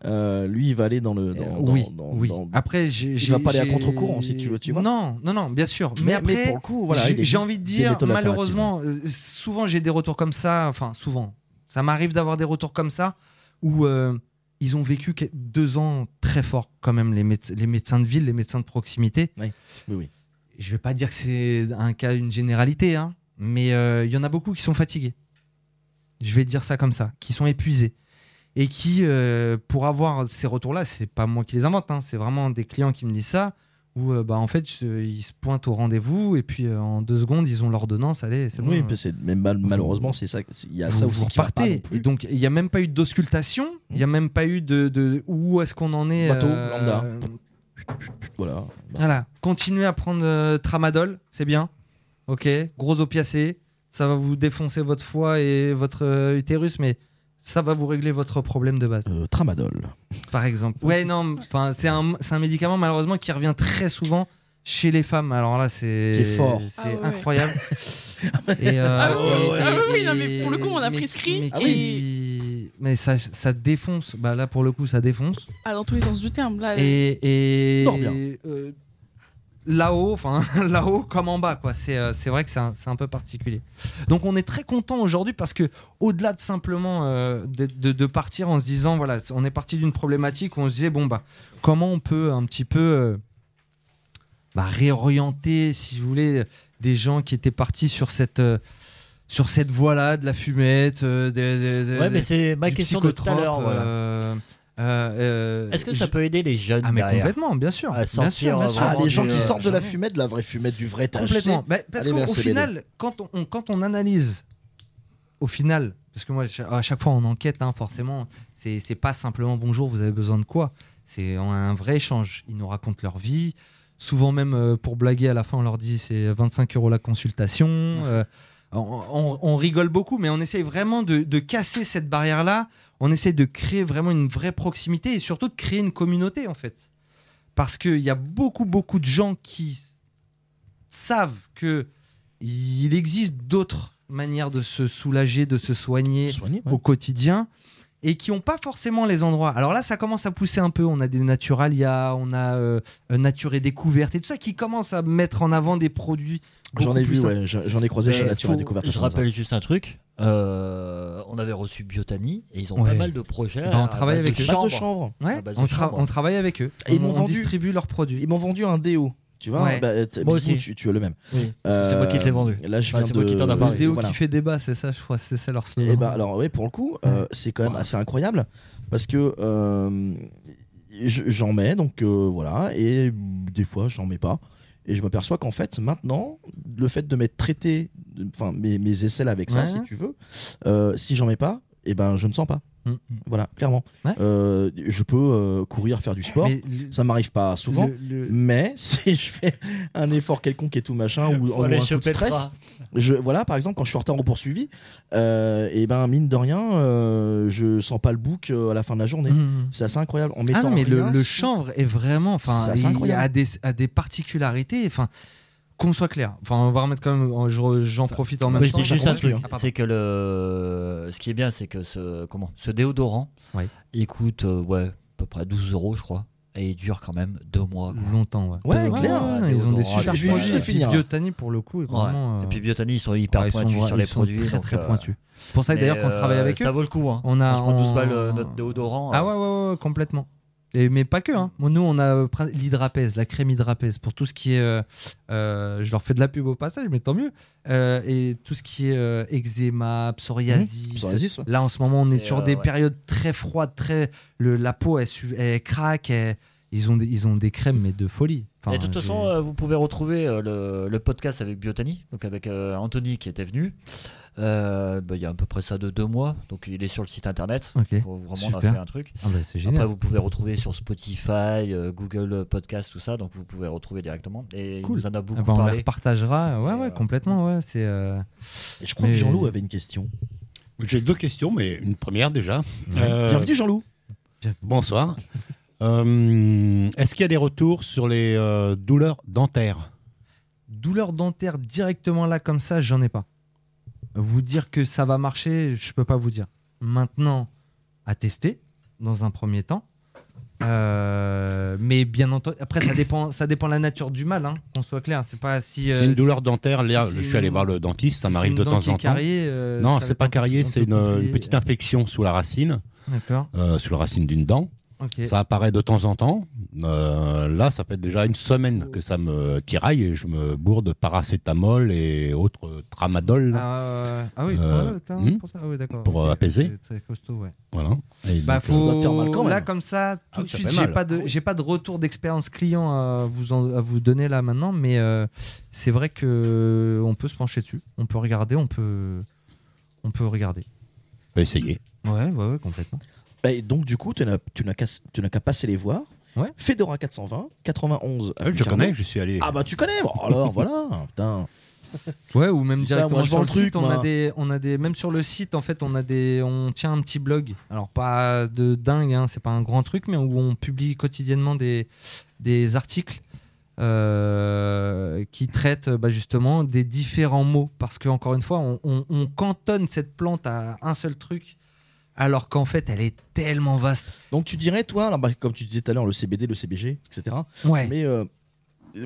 Euh, lui, il va aller dans le. Dans, Euh, oui, dans- oui. dans- Après, Il va pas aller à contre-courant, si tu veux, tu vois. Non, non, non, bien sûr. Mais, Mais, après, mais pour le coup, voilà, j'ai, envie de dire, malheureusement, souvent j'ai des retours comme ça. Enfin, souvent, ça m'arrive d'avoir des retours comme ça où euh, ils ont vécu deux ans très forts, quand même, les, méde- les médecins de ville, les médecins de proximité. Oui, oui. Je vais pas dire que c'est un cas, une généralité, hein, mais euh, il y en a beaucoup qui sont fatigués. Je vais dire ça comme ça, qui sont épuisés et qui, euh, pour avoir ces retours-là, c'est pas moi qui les invente, hein, c'est vraiment des clients qui me disent ça, où euh, bah, en fait je- ils se pointent au rendez-vous et puis euh, en deux secondes ils ont l'ordonnance, allez, c'est bon. Oui, euh, même mal- malheureusement, c'est ça. Il y a ça vous, aussi vous qui va pas repartez. Et donc il n'y a même pas eu d'auscultation, il n'y a même pas eu de, de où est-ce qu'on en est. Bateau, euh, lambda. Voilà. voilà, continuez à prendre tramadol, c'est bien. Ok, gros opiacé, ça va vous défoncer votre foie et votre utérus, mais ça va vous régler votre problème de base, Euh, tramadol. par exemple. Ouais, non, enfin, c'est un, c'est un médicament malheureusement qui revient très souvent chez les femmes. Alors là, c'est Qui est fort. c'est Ah ouais. incroyable. et, euh, Ah oui, et- ah oui, et- non, mais pour le coup, on a mais- prescrit mais et- qui- mais ça, ça défonce. Bah là, pour le coup, ça défonce. Ah, dans tous les sens du terme. Là, Et, et Dors bien. euh, là-haut, enfin là-haut comme en bas, quoi. C'est euh, c'est vrai que c'est un, c'est un peu particulier. Donc on est très content aujourd'hui parce que au-delà de simplement euh, de, de- de partir en se disant voilà, on est parti d'une problématique où on se disait bon bah comment on peut un petit peu euh, bah, réorienter, si vous voulez, des gens qui étaient partis sur cette euh, sur cette voie-là de la fumette, des, Ouais, mais c'est ma question de tout à l'heure. Voilà. Euh, Euh, Est-ce que ça peut aider les jeunes Ah mais derrière complètement, bien sûr. À bien sûr, sortir, bien sûr. Ah, les gens qui euh, sortent de la fumette, de la vraie fumette, du vrai THC. Complètement. Bah, parce qu'au final, quand on, quand on analyse, au final, parce que moi, à chaque fois on enquête, hein, forcément, c'est c'est pas simplement bonjour, vous avez besoin de quoi C'est un vrai échange. Ils nous racontent leur vie. Souvent même euh, pour blaguer à la fin, on leur dit c'est 25 euros la consultation. Euh, on, on- on rigole beaucoup, mais on essaye vraiment de, de casser cette barrière-là. On essaye de créer vraiment une vraie proximité et surtout de créer une communauté en fait. Parce qu'il y a beaucoup, beaucoup de gens qui savent que il existe d'autres manières de se soulager, de se soigner Soigner, ouais. au quotidien et qui n'ont pas forcément les endroits. Alors là, ça commence à pousser un peu. On a des Naturalia, on a euh, Nature et Découverte et tout ça qui commence à mettre en avant des produits. J'en ai vu, plus ouais, j'en ai croisé chez Nature faut- et Découverte. Je rappelle juste un truc. euh, on avait reçu Biotani et ils ont Ouais. pas mal de projets. Ben, on travaille avec de eux. Base de. Ouais, de on, tra- chanvre. on travaille avec eux. Et ils on, m'ont on vendu- distribue leurs produits. Ils m'ont vendu un déo. Tu vois, Ouais. bah, Moi aussi. Tu, tu as le même. Oui, c'est moi qui te l'ai vendu. Là, je Enfin, viens c'est de. moi qui t'en a Le parlé. déo voilà. qui fait débat, c'est ça, je crois, c'est ça leur slogan. Et ben alors oui pour le coup euh, c'est quand même assez incroyable parce que euh, je- j'en mets donc euh, voilà et des fois j'en mets pas et je m'aperçois qu'en fait maintenant le fait de m'être traité enfin mes, mes aisselles avec ça Ouais. si tu veux euh, si j'en mets pas et ben je ne sens pas Mm. voilà clairement Ouais. Euh, je peux euh, courir faire du sport Mais ça m'arrive pas souvent le- le- mais si je fais un effort quelconque et tout machin ou, aller un coup de stress je, voilà, par exemple, quand je suis en retard au poursuivi, euh, et ben mine de rien, je sens pas le bouc à la fin de la journée. Mm. C'est assez incroyable. En mettant Ah non, mais le, rien le sous- chanvre est vraiment. Enfin, il incroyable. a des, a des particularités. Enfin, qu'on soit clair. Enfin, on va remettre quand même. je- J'en profite en même Oui, je temps. dis juste un truc. Ah, c'est que le, ce qui est bien, c'est que ce, comment, ce déodorant, Oui. il coûte euh, ouais, à peu près 12 euros, je crois, et il dure quand même deux mois. quoi. Longtemps, ouais. Ouais, Ouais, clair. ouais, ils ont des super je vais juste produits. le Et puis finir. Biotani, pour le coup, est. Et euh, puis Biotani, ils sont hyper ouais, ils sont pointus sur les ils sont produits. Très, donc, très euh, pointus. C'est pour ça mais, d'ailleurs qu'on travaille euh, avec eux. Ça vaut le coup. Hein. On a. Franchement, 12 on- balles euh, notre déodorant. Ah euh, ouais, ouais, ouais, complètement. Et, mais pas que. Hein. Bon, Nous, on a euh, l'hydrapèse, la crème hydrapèse pour tout ce qui est. euh, euh, je leur fais de la pub au passage, mais tant mieux. Euh, et tout ce qui est eczéma, psoriasis. Psoriasis, ouais. Là, en ce moment, on est, sur des ouais. périodes très froides, très. Le, la peau, elle, elle craque. elle- Ils, ont des, ils ont des crèmes, mais de folie. Enfin, et de toute façon, vous pouvez retrouver le, le podcast avec Biotani, donc avec Anthony qui était venu. Euh, bah, il y a à peu près ça de deux mois, donc il est sur le site internet. Ok. Donc, vraiment, on a Super. fait un truc. Ah bah, c'est Après, vous pouvez retrouver sur Spotify, euh, Google Podcast, tout ça, donc vous pouvez retrouver directement. Et Cool. il nous en a Ah beaucoup bah, on les parlé. repartagera. Ouais, Et, ouais, euh, complètement. Ouais, c'est. euh, je crois Mais- que Jean-Loup avait une question. J'ai deux questions, mais une première déjà. Euh, Bienvenue Jean-Loup. Bonsoir. Euh, Est-ce qu'il y a des retours sur les euh, douleurs dentaires? Douleur dentaire directement là comme ça, j'en ai pas. Vous dire que ça va marcher, je peux pas vous dire. Maintenant, à tester dans un premier temps. Euh, mais bien entendu, après ça dépend, ça dépend de la nature du mal, hein, qu'on soit clair. C'est pas si. euh, une douleur dentaire. Là, je suis allé voir le dentiste. Ça m'arrive de temps en temps. euh, non, c'est pas peu c'est une, petite infection sous la racine, euh, sous la racine d'une dent. Ça apparaît de temps en temps. Euh, là, ça fait déjà une semaine que ça me tiraille et je me bourre de paracétamol et autres tramadol Ah, ah oui, Euh, ouais, quand même, hmm. pour ça. Ah oui, d'accord. pour Ok, euh, apaiser. C'est très costaud, ouais. Voilà. Et Bah, donc, faut... doit faire mal quand même. Là, comme ça, tout Ah de ça suite, j'ai pas de, j'ai pas de retour d'expérience client à vous, en- à vous donner là maintenant, mais euh, c'est vrai que on peut se pencher dessus, on peut regarder, on peut, on peut regarder. essayer. Ouais, ouais, ouais, complètement. Bah, et donc du coup, tu n'as qu'à passer les voir. Ouais. Fedora 420, 91. Ah je connais, je suis allé. Ah bah tu connais. Bon, alors voilà. Putain. Ouais, ou même directement moi, sur le truc, site, on a des, on a des, même sur le site, en fait, on a des, on tient un petit blog. Alors pas de dingue, hein, c'est pas un grand truc, mais où on publie quotidiennement des, des articles euh, qui traitent bah, justement des différents mots, parce que encore une fois, on, on- on cantonne cette plante à un seul truc, alors qu'en fait, elle est tellement vaste. Donc tu dirais toi, alors, bah, comme tu disais tout à l'heure, le CBD, le CBG, etc. Ouais. Mais euh,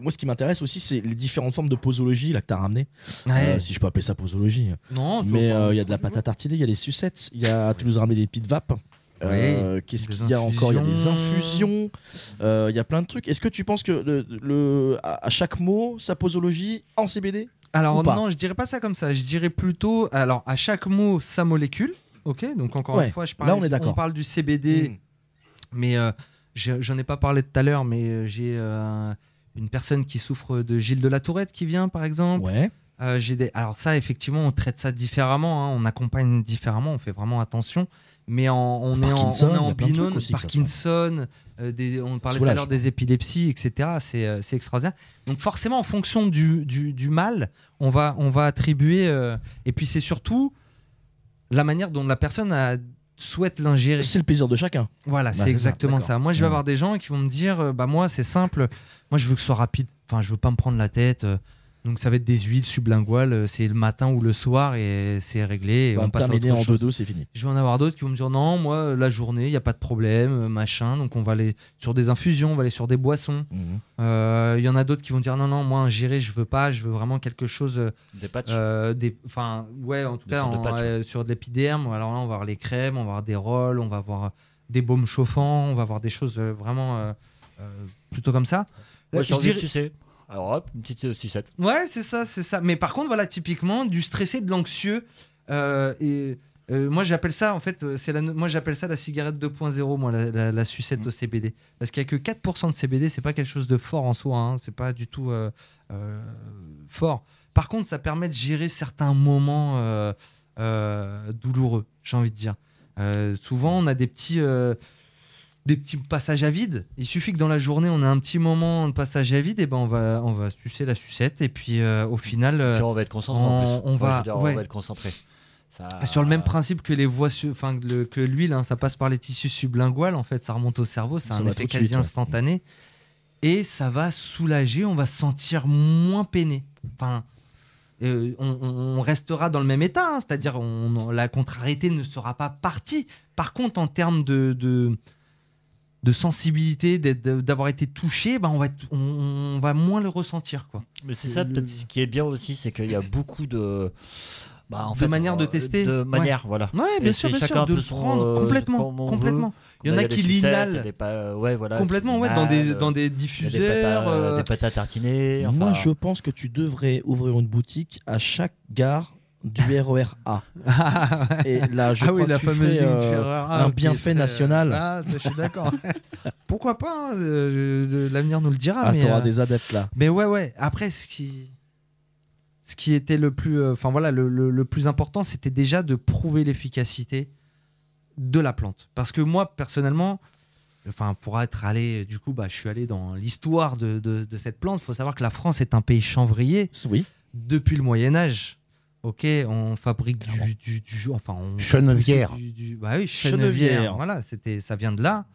moi, ce qui m'intéresse aussi, c'est les différentes formes de posologie là que t'as ramené. Ouais. Euh, si je peux appeler ça posologie. non, Mais enfin, euh, il y a de la pâte à tartiner, il y a des sucettes, il y a, tu nous as ramené des petites vapes. Euh, Qu'est-ce qu'il y a encore? Il y a des infusions. euh, il y a plein de trucs. Est-ce que tu penses que le, le- à, chaque mot, sa posologie en CBD Alors non, je dirais pas ça comme ça. Je dirais plutôt, alors à chaque mot sa molécule. Ok, donc encore Ouais, une fois, je là, parle, on est d'accord. parle du CBD. Mm. Mais euh, j'en ai pas parlé tout à l'heure, mais euh, j'ai euh, une personne qui souffre de Gilles de la Tourette qui vient, par exemple. Ouais. Euh, j'ai des... Alors ça, effectivement, on traite ça différemment, hein, on accompagne différemment, on fait vraiment attention. Mais en- on, est en, Parkinson, on est en binôme, aussi Parkinson, euh, des- on parlait tout à l'heure des épilepsies, etc. C'est euh, c'est extraordinaire. Donc forcément, en fonction du, du, du mal, on va, on va attribuer... euh, Et puis c'est surtout la manière dont la personne a- souhaite l'ingérer. C'est le plaisir de chacun. Voilà, Bah, c'est exactement ça. Moi, je vais Ouais. avoir des gens qui vont me dire, euh, bah moi, c'est simple. Moi, je veux que ce soit rapide. Enfin, je veux pas me prendre la tête. euh, Donc, ça va être des huiles sublinguales. euh, C'est le matin ou le soir et c'est réglé. Et On on passe à autre en chose. deux-deux, c'est fini. Je vais en avoir d'autres qui vont me dire non, moi, euh, la journée, il n'y a pas de problème, euh, machin. Donc, on va aller sur des infusions, on va aller sur des boissons. Mhm. Euh, Il y en a d'autres qui vont dire non, non, moi, un géré, je veux pas. Je veux vraiment quelque chose. Des patchs. euh, des, enfin, ouais, en tout Des cas, de en- patchs, euh, sur de l'épiderme. Alors là, on va avoir les crèmes, on va avoir des rolls, on va avoir des baumes chauffants, on va avoir des choses vraiment plutôt comme ça. J'ai je envie de dirais- sucer. Alors hop, une petite sucette. Ouais, c'est ça, c'est ça. Mais par contre, voilà, typiquement, du stressé, de l'anxieux. euh, et euh, moi, j'appelle ça, en fait, euh, c'est la, moi, j'appelle ça la cigarette 2.0, moi, la, la- la sucette au CBD. Parce qu'il n'y a que 4% de CBD, c'est pas quelque chose de fort en soi, hein, c'est pas du tout euh, fort. Par contre, ça permet de gérer certains moments douloureux, j'ai envie de dire. Souvent, on a des petits. Des petits passages à vide. Il suffit que dans la journée, on a un petit moment de passage à vide, et ben on va, on va sucer la sucette, et puis euh, au final, euh, on va être concentré en on- plus. on Moi, va- dire, ouais. on va être concentré. Ça... sur le même principe que les voies, enfin que le- que l'huile, hein, ça passe par les tissus sublinguals, en fait, ça remonte au cerveau, c'est un effet quasi suite, ouais. instantané, et ça va soulager, on va se sentir moins peiné. Enfin, euh, on, restera dans le même état, hein, c'est-à-dire la contrariété ne sera pas partie. Par contre, en termes de, de de sensibilité, d'être- d'avoir été touché, bah on, va être- on, on va moins le ressentir. Quoi. Mais c'est ça, peut-être ce qui est bien aussi, c'est qu'il y a beaucoup de. Bah, en De fait, manières de tester. De Ouais. manières, voilà. Ouais, bien sûr, bien chacun sûr, de prendre euh, complètement. complètement. veut. Il y en a qui y a l'inhalent. pa- ouais, voilà, complètement, ouais, dans des, dans des diffuseurs. pâtes à- euh, des pâtes à tartiner. Moi, je pense que tu devrais ouvrir une boutique à chaque gare du RER A. Et là, je ah oui, crois la tu fameuse fais, ligne euh, un qui bienfait très- national. Ah, ça, je suis d'accord. Pourquoi pas hein, euh, L'avenir nous le dira. Ah, mais, t'auras euh, des adeptes là. Mais ouais, ouais. Après, ce qui, ce qui était le plus, euh, enfin voilà, le, le- le plus important, c'était déjà de prouver l'efficacité de la plante. Parce que moi, personnellement, enfin pour être allé, du coup, bah, je suis allé dans l'histoire de, de- de cette plante. Il faut savoir que la France est un pays chanvrier Oui. depuis le Moyen Âge. Ok, on fabrique du, du, du- enfin, on Chenevière. du- bah oui, Chenevière. chenevière. Voilà, c'était, ça vient de là.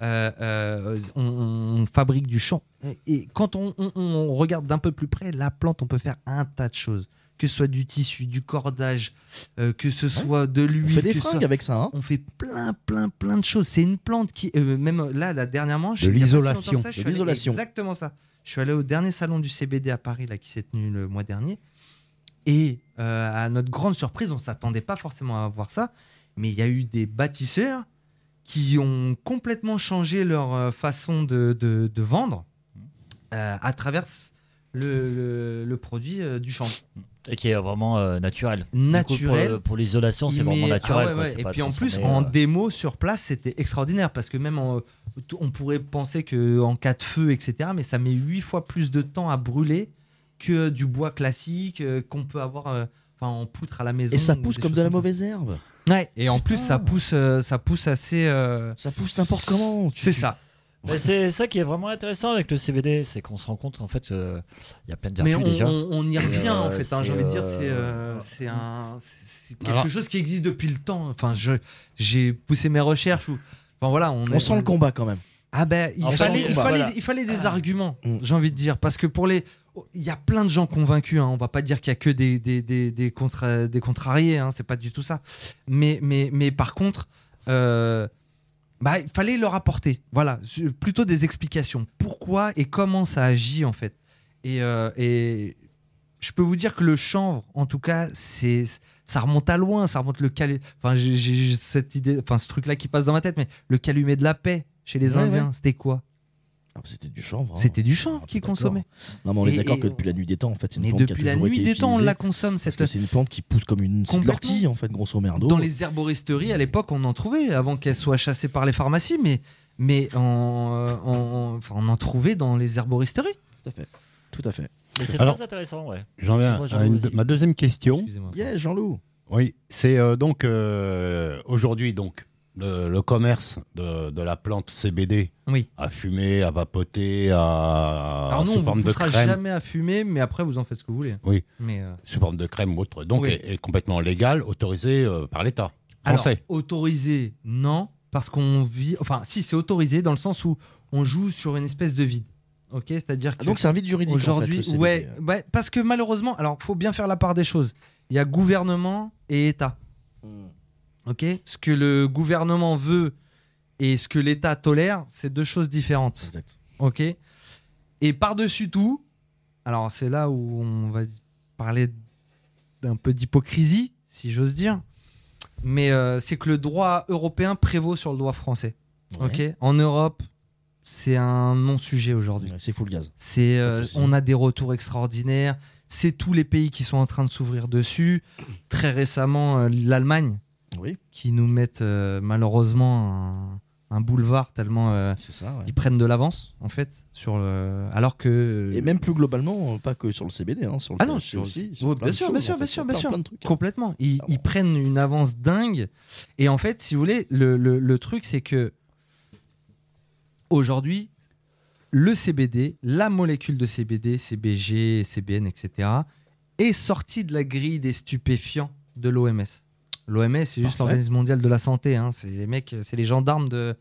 Euh, euh, on, on fabrique du champ. Et, quand on, on- on regarde d'un peu plus près, la plante, on peut faire un tas de choses. Que ce soit du tissu, du cordage, euh, que ce soit de l'huile. On fait des fringues soit- avec ça. Hein On fait plein, plein, plein de choses. C'est une plante qui, même là, là, dernièrement, je- De si l'isolation. De l'isolation. Exactement ça. Je suis allé au dernier salon du CBD à Paris, là, qui s'est tenu le mois dernier. Et euh, à notre grande surprise, on ne s'attendait pas forcément à voir ça, mais il y a eu des bâtisseurs qui ont complètement changé leur euh, façon de, de- de vendre euh, à travers le, le- le produit euh, du chanvre. Et qui est vraiment euh, naturel. Coup, Naturel. pour- pour l'isolation, c'est vraiment naturel. ah ouais, quoi, ouais. c'est Et pas puis en plus, en démo sur place, c'était extraordinaire parce que même en- on pourrait penser que en cas de feu, etc., mais ça met huit fois plus de temps à brûler que du bois classique euh, qu'on peut avoir euh, enfin, en poutre à la maison. Et ça ou pousse des comme choses de la mauvaise herbe. Ouais. Et en plus, ça pousse, euh, ça pousse assez. euh, Ça pousse n'importe comment. Tu- C'est tu- ça. Mais c'est ça qui est vraiment intéressant avec le CBD, c'est qu'on se rend compte en fait, euh, il y a plein de Mais vertus on, déjà. on- on y revient euh, en fait. hein, c'est, J'ai envie de dire, c'est euh, c'est un, c'est c'est quelque Alors- chose qui existe depuis le temps. Enfin, je- j'ai poussé mes recherches. Ou, enfin voilà, on, On est- sent le combat quand même. Ah ben, il, fallait, il, fallait, voilà. il fallait des arguments, Mm. j'ai envie de dire. Parce que pour les. Il y a plein de gens convaincus. Hein. On va pas dire qu'il y a que des, des, des, des, contra- des contrariés. Hein. C'est pas du tout ça. Mais, mais, mais par contre, euh, bah, il fallait leur apporter. Voilà. Plutôt des explications. Pourquoi et comment ça agit, en fait. Et, euh, et je peux vous dire que le chanvre, en tout cas, c'est. Ça remonte à loin, ça remonte le cal... Enfin, j'ai- cette idée, enfin, ce truc-là qui passe dans ma tête, mais le calumet de la paix chez les Ouais, Indiens, ouais. c'était quoi? C'était du chanvre. hein. C'était du chanvre Ah, qu'ils d'accord. consommaient. Non, mais on est d'accord que depuis la nuit des temps, en fait, c'est une Mais plante qui a depuis la nuit été des temps, on la consomme. Parce Cette... que c'est une plante qui pousse comme une Complètement. l'ortie, en fait, grosso merdo. Dans les herboristeries, à l'époque, on en trouvait avant qu'elle soit chassée par les pharmacies. Mais, mais on, on, enfin, on en trouvait dans les herboristeries. Tout à fait. Tout à fait. Mais c'est très intéressant, ouais. J'en viens à une- ma deuxième question. Excusez-moi. Yes, Jean-Loup. Oui, c'est euh, donc euh, aujourd'hui donc le, le commerce de, de la plante CBD Oui. à fumer, à vapoter, à Alors nous, sous on forme vous de crème, jamais à fumer, mais après, vous en faites ce que vous voulez. Oui. Mais euh, sous forme de crème ou autre, donc Oui. est, est complètement légal, autorisé euh, par l'État alors, français. autorisé, non, parce qu'on vit. Enfin, si, c'est autorisé dans le sens où on joue sur une espèce de vide. Ok, c'est-à-dire que Ah, Donc c'est un vide juridique. aujourd'hui, en fait, ouais, ouais, parce que malheureusement, alors faut bien faire la part des choses. Il y a gouvernement et État. Ok, ce que le gouvernement veut et ce que l'État tolère, c'est deux choses différentes. Exact. Ok. Et par-dessus tout, alors c'est là où on va parler d'un peu d'hypocrisie, si j'ose dire, mais euh, c'est que le droit européen prévaut sur le droit français. Ouais. Ok. En Europe, c'est un non-sujet aujourd'hui. Ouais, C'est full gaz. C'est, euh, on a des retours extraordinaires. C'est tous les pays qui sont en train de s'ouvrir dessus. Très récemment, euh, l'Allemagne Oui, qui nous mettent euh, malheureusement un, un boulevard tellement euh, c'est ça. ouais. ils prennent de l'avance en fait sur le... alors que Et même plus globalement, pas que sur le CBD, hein, sur le Ah non, sur- aussi. Bien sûr, choses, bien sûr, en bien sûr, bien sûr. trucs. complètement ils, ils prennent une avance dingue et en fait si vous voulez le, le- le truc c'est que aujourd'hui le CBD la molécule de CBD CBG CBN etc est sortie de la grille des stupéfiants de l'OMS l'OMS c'est juste l'organisme mondial de la santé hein. c'est les mecs c'est les gendarmes de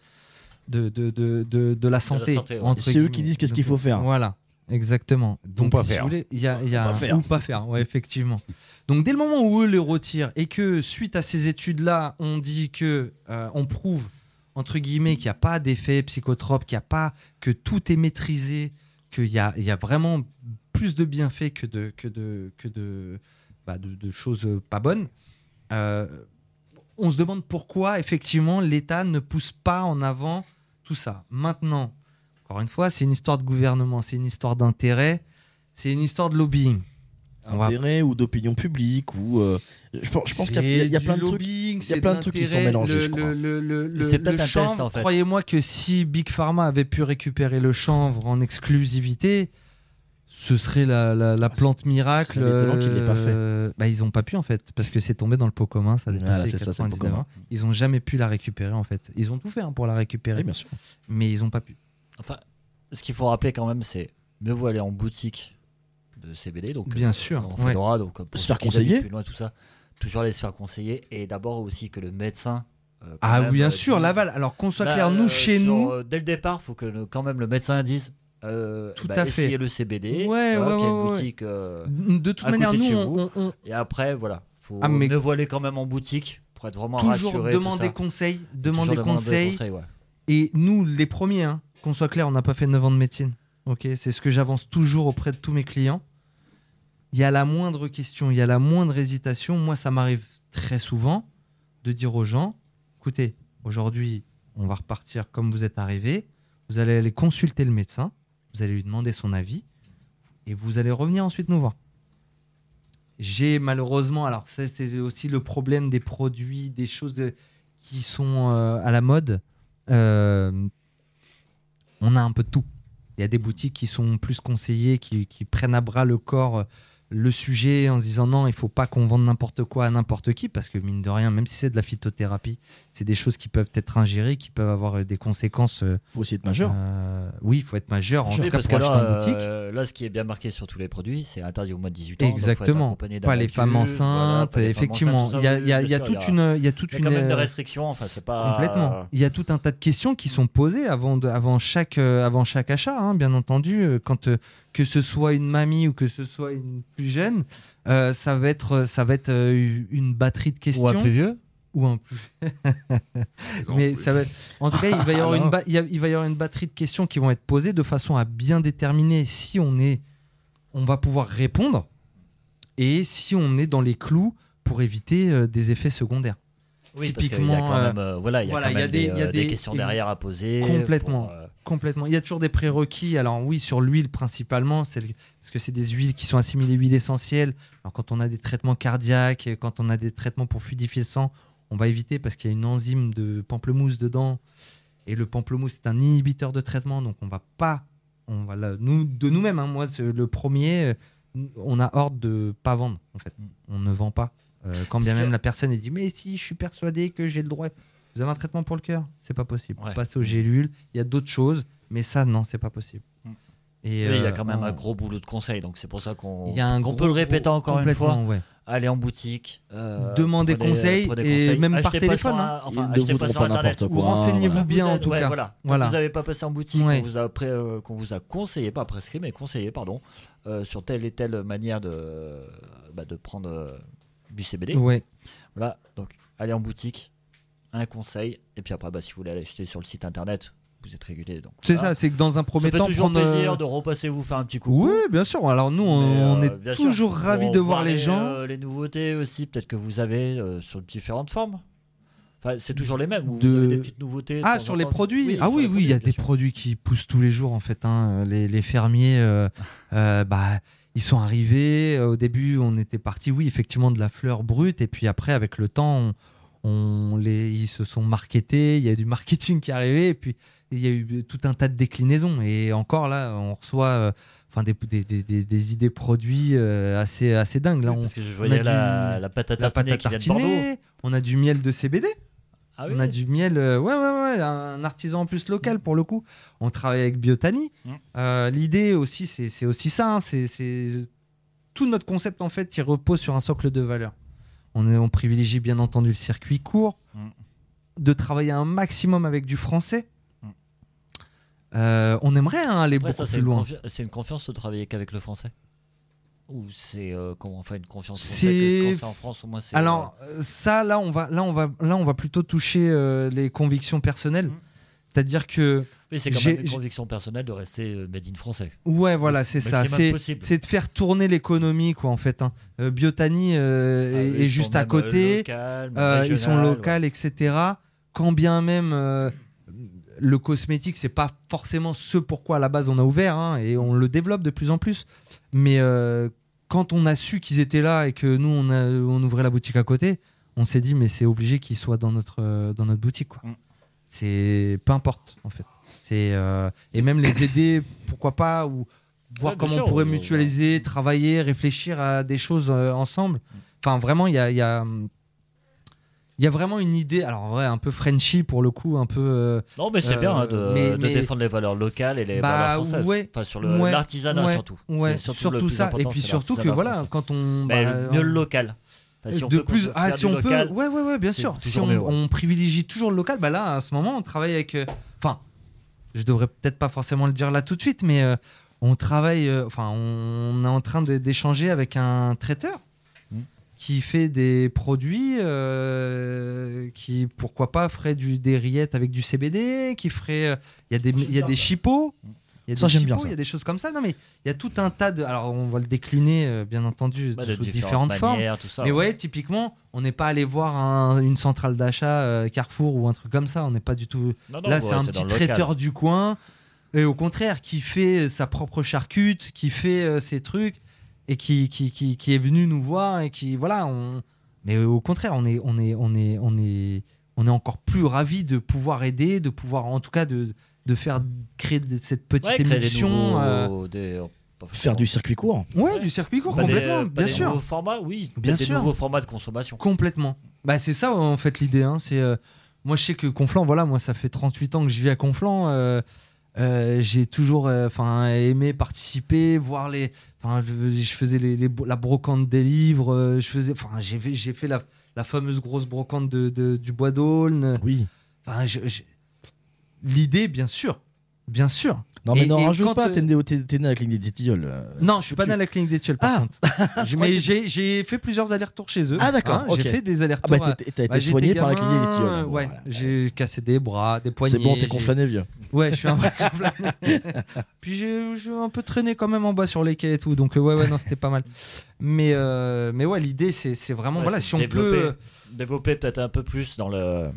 de, de, de, de, de la santé, ouais. c'est eux qui disent qu'est-ce qu'il faut faire. Voilà, exactement. Donc, pas si faire. vous voulez, il y a, il y a Ou pas faire. ou pas faire, ouais, effectivement. Donc, dès le moment où eux les retirent et que suite à ces études-là, on dit que euh, on prouve entre guillemets qu'il n'y a pas d'effet psychotrope, qu'il n'y a pas que tout est maîtrisé, qu'il y a, il y a vraiment plus de bienfaits que de que de que de, bah, de, de choses pas bonnes. Euh, on se demande pourquoi effectivement l'État ne pousse pas en avant tout ça. Maintenant, encore une fois, c'est une histoire de gouvernement, c'est une histoire d'intérêt, c'est une histoire de lobbying. Va- Intérêt ou d'opinion publique ou. euh, je pense, je pense qu'il y a- y plein de trucs. lobbying, il y a plein de trucs qui sont mélangés, Le- je crois. Le, le, le, C'est peut-être un test, chanvre, en fait. croyez-moi que si Big Pharma avait pu récupérer le chanvre en exclusivité, ce serait la, la, la Ah, plante miracle. c'est étonnant qu'ils l'aient pas fait. euh, Bah, ils ont pas pu en fait, parce que c'est tombé dans le pot commun, ça a dépassé Voilà, les c'est ça, c'est le pot 99 commun. ans. Ils ont jamais pu la récupérer en fait. Ils ont tout fait hein, pour la récupérer, Oui, bien sûr. mais ils ont pas pu. Enfin, ce qu'il faut rappeler quand même, c'est mieux vaut aller en boutique de CBD, donc Bien euh, sûr, en ouais. Fedora, donc pour Se faire conseiller. plus loin, tout ça, toujours les se faire conseiller, et d'abord aussi que le médecin. euh, Ah même, oui, bien euh, sûr, dise- Laval. Alors qu'on soit Bah, clair, nous euh, chez sur, nous, euh, dès le départ, faut que le- quand même le médecin dise. Euh, Tout bah, à fait. essayez le CBD. Ouais, voilà, ouais, puis il y a ouais, boutique. euh, de toute à manière, côté de nous, chez on, vous. on- on- et après, voilà, faut Ah, mais- aller quand même en boutique pour être vraiment toujours rassuré. demander conseil, demander conseil. Et nous, les premiers, hein, qu'on soit clair, on n'a pas fait 9 ans de médecine. Ok, c'est ce que j'avance toujours auprès de tous mes clients. Il y a la moindre question, il y a la moindre hésitation. Moi, ça m'arrive très souvent de dire aux gens écoutez, aujourd'hui, on va repartir comme vous êtes arrivé. Vous allez aller consulter le médecin, vous allez lui demander son avis, et vous allez revenir ensuite nous voir. J'ai malheureusement, alors c'est aussi le problème des produits, des choses qui sont euh, à la mode. Euh, on a un peu tout. Il y a des boutiques qui sont plus conseillées, qui, prennent à bras le corps le sujet en se disant non, il faut pas qu'on vende n'importe quoi à n'importe qui, parce que mine de rien, même si c'est de la phytothérapie, c'est des choses qui peuvent être ingérées, qui peuvent avoir euh, des conséquences. euh, faut aussi être majeur. euh, oui, il faut être majeur, en Oui, tout cas pour acheter là, en boutique. euh, là, ce qui est bien marqué sur tous les produits, c'est interdit au moins de 18 ans. Exactement. Pas les femmes voilà, enceintes, pas les femmes effectivement. enceintes, Il y a, il y a- il toute il une, il y a toute Il une quand même des restrictions. Enfin, c'est pas Complètement. Il y a tout un tas de questions qui sont posées avant, de- avant, chaque, avant chaque achat, hein, bien entendu. Quand, que ce soit une mamie ou que ce soit une plus jeune, euh, ça va être, ça va être euh, une batterie de questions. Ou un plus vieux. Ou un plus. Mais ça va être- En tout cas, il va, y avoir une ba- il va y avoir une batterie de questions qui vont être posées de façon à bien déterminer si on est, on va pouvoir répondre et si on est dans les clous pour éviter euh, des effets secondaires. Oui, parce qu'il y a Typiquement, quand même, euh, voilà, il y a voilà, quand il y a des- des, il y a euh, des des- questions derrière à poser. Complètement. pour, euh, Complètement. Il y a toujours des prérequis. Alors oui, sur l'huile principalement, c'est le- parce que c'est des huiles qui sont assimilées huiles essentielles. Alors quand on a des traitements cardiaques, quand on a des traitements pour fluidifier le sang, on va éviter parce qu'il y a une enzyme de pamplemousse dedans Et le pamplemousse est un inhibiteur de traitement, donc on va pas, on va la- nous de nous-mêmes. hein, moi, c'est le premier, euh, on a ordre de pas vendre. En fait, on ne vend pas. Euh, quand bien même que- la personne elle dit mais si, je suis persuadé que j'ai le droit. Vous avez un traitement pour le cœur, c'est pas possible. Ouais. Passez aux gélules. Il y a d'autres choses, mais ça non, c'est pas possible. Mm. Et Oui, il y a euh, quand même on- un gros boulot de conseil, donc c'est pour ça qu'on Il y a un qu'on gros, peut le répéter encore une fois. ouais. Allez en boutique, euh, Demandez prenez- conseil prenez et conseil. même par Achetez téléphone, hein. un- enfin, achetez pas sur pas internet. n'importe Ou quoi. renseignez-vous voilà. bien Vous en tout ouais, cas. Voilà. Voilà. vous n'avez pas passé en boutique, Ouais. on vous a, pré- euh, qu'on vous a conseillé, pas prescrit, mais conseillé, pardon, euh, sur telle et telle manière de, bah, de prendre euh, du CBD. Ouais. Voilà, donc allez en boutique, un conseil, et puis après, bah, si vous voulez aller acheter sur le site internet, vous êtes régulé. Donc C'est ça, c'est que dans un Ça premier fait temps, toujours prendre, plaisir euh, de repasser vous faire un petit coucou. Oui, bien sûr. Alors nous, on, euh, est sûr, toujours ravis de voir les gens. euh, les nouveautés aussi, peut-être que vous avez euh, sur différentes formes. Enfin, c'est toujours les mêmes. De- avez des petites nouveautés. Ah, temps sur les temps. produits Ah oui, oui, il y a des sûr. produits qui poussent tous les jours en fait. hein. Les, les fermiers, bah, ils sont arrivés. Au début, on était parti, oui, effectivement, de la fleur brute. Et puis après, avec le temps, on, on les, ils se sont marketés. Il y a du marketing qui est arrivé. Et puis, il y a eu tout un tas de déclinaisons. Et encore là, on reçoit euh, enfin, des, des, des- des- des idées produits euh, assez, assez dingues. Là, Oui, on, parce que je on a voyais du- la, la pâte à la pâte tartiner à qui vient de on a du miel de CBD. Ah oui, On a du miel, euh, ouais, ouais, ouais, un artisan en plus local pour le coup. On travaille avec Biotani. Mm. Euh, L'idée aussi, c'est aussi ça. hein, c'est c'est- tout notre concept en fait, il repose sur un socle de valeur. On, est, on privilégie bien entendu le circuit court, Mm. de travailler un maximum avec du français. Mm. Euh, on aimerait hein, aller Après, beaucoup ça, plus une, loin. c'est une confiance de travailler qu'avec le français Ou c'est euh, comment enfin une confiance C'est- en France, au moins c'est. Alors euh, ça, là, on va, là, on va, là, on va plutôt toucher euh, les convictions personnelles. Mm. C'est-à-dire que oui, c'est quand j'ai- même une conviction personnelle de rester euh, made in français. Ouais, voilà, c'est ça. C'est de faire tourner l'économie, quoi, en fait. hein. Euh, Biotani euh, Ah est, juste à côté. local, ils sont locaux, etc. Quand bien même euh, le cosmétique, c'est pas forcément ce pourquoi à la base on a ouvert, hein, et on le développe de plus en plus. Mais euh, quand on a su qu'ils étaient là et que nous on, a- on ouvrait la boutique à côté, on s'est dit mais c'est obligé qu'ils soient dans notre dans notre boutique, quoi. Mm. C'est peu importe en fait. C'est euh, et même les aider, pourquoi pas ou voir Ouais, comment sûr, on pourrait mutualiser, travailler, réfléchir à des choses euh, ensemble. Enfin, vraiment, il y a, y a, y a vraiment une idée, alors ouais, un peu Frenchy pour le coup, un peu. euh, Non, mais c'est bien hein, de, mais- de mais- défendre les valeurs locales et les Bah, valeurs françaises. ouais, enfin, sur l'artisanat surtout. Surtout, plus ça. Et puis surtout que voilà, quand on. Mais bah, mieux le local. Enfin, si on de peut plus, ah, si on local, peut, ouais, ouais, ouais, bien sûr. Si on, privilégie toujours le local, bah là, à ce moment, on travaille avec. euh, Enfin, je devrais peut-être pas forcément le dire là tout de suite, mais euh, on travaille. euh, Enfin, on est en train de- d'échanger avec un traiteur Mm. qui fait des produits euh, qui, pourquoi pas, ferait du, des rillettes avec du CBD, qui ferait. euh, Il y a des, il y a des chipots. Il y a Ça, des j'aime bien chipots, ça. Il y a des choses comme ça. Non, mais il y a tout un tas de. Alors, on va le décliner, euh, bien entendu, bah, de sous différentes formes. manières, tout ça. Mais ouais. ouais, typiquement, on n'est pas allé voir un- une centrale d'achat euh, Carrefour ou un truc comme ça. On n'est pas du tout. Non, non, Là, ouais, c'est un petit traiteur du coin. Et au contraire, qui fait sa propre charcute, qui fait euh, ses trucs et qui, qui, qui, qui est venu nous voir et qui voilà. On... Mais euh, au contraire, on est, on est, on est, on est, on est encore plus ravis de pouvoir aider, de pouvoir, en tout cas, de, de faire créer de- cette petite Ouais, des nouveaux- euh, des- Faire du circuit court. Ouais, du circuit court pas des- complètement, pas bien des sûr. nouveaux formats, oui. Bien peut-être sûr. Des nouveaux formats de consommation. Complètement. Bah, c'est ça en fait l'idée. hein. C'est euh, moi je sais que Conflans, voilà, moi ça fait 38 ans que je vis à Conflans. euh, euh, j'ai toujours euh, enfin aimé participer, voir les. Enfin, je, je faisais les, les- la brocante des livres. euh, je faisais. Enfin, j'ai fait, j'ai fait la, la fameuse grosse brocante de, de- du Bois d'Aulne. Oui. Enfin, je- je- l'idée, bien sûr, bien sûr. Non, mais Et- n'en et rajoute pas, euh, t'es né, t'es- t'es né à la clinique des Tilleuls. euh, Non, je suis pas né à la clinique des Tilleuls, par Ah. contre. Mais j'ai fait plusieurs allers-retours chez eux. Ah, d'accord, hein. J'ai fait des Ah allers-retours. bah à- t'as t'as été bah, j'étais soigné par la clinique des Tilleuls. Ouais, Voilà. j'ai cassé des bras, des poignets. C'est bon, t'es conflané, vieux. Ouais, je suis un vrai conflané. Puis j'ai un peu traîné quand même en bas sur les quais et tout, donc euh, ouais, ouais, non, c'était pas mal. Mais, euh, mais ouais, l'idée, c'est c'est vraiment, Ouais, voilà, si on peut. Développer peut-être un peu plus dans le.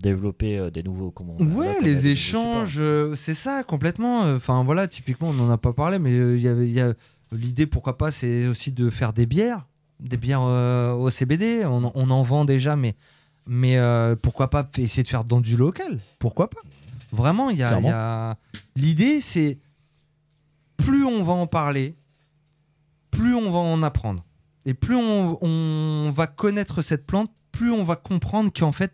Développer euh, des nouveaux. Comment Ouais, là, les échanges, euh, c'est ça complètement. Enfin voilà, typiquement, on n'en a pas parlé, mais euh, il y avait- il y a l'idée, pourquoi pas, c'est aussi de faire des bières, des bières euh, au CBD. On, en- on en vend déjà, mais mais euh, pourquoi pas essayer de faire dans du local? Pourquoi pas? Vraiment, il y a, Clairement. il y a- l'idée, c'est plus on va en parler, plus on va en apprendre. Et plus on, on va connaître cette plante, plus on va comprendre qu'en fait,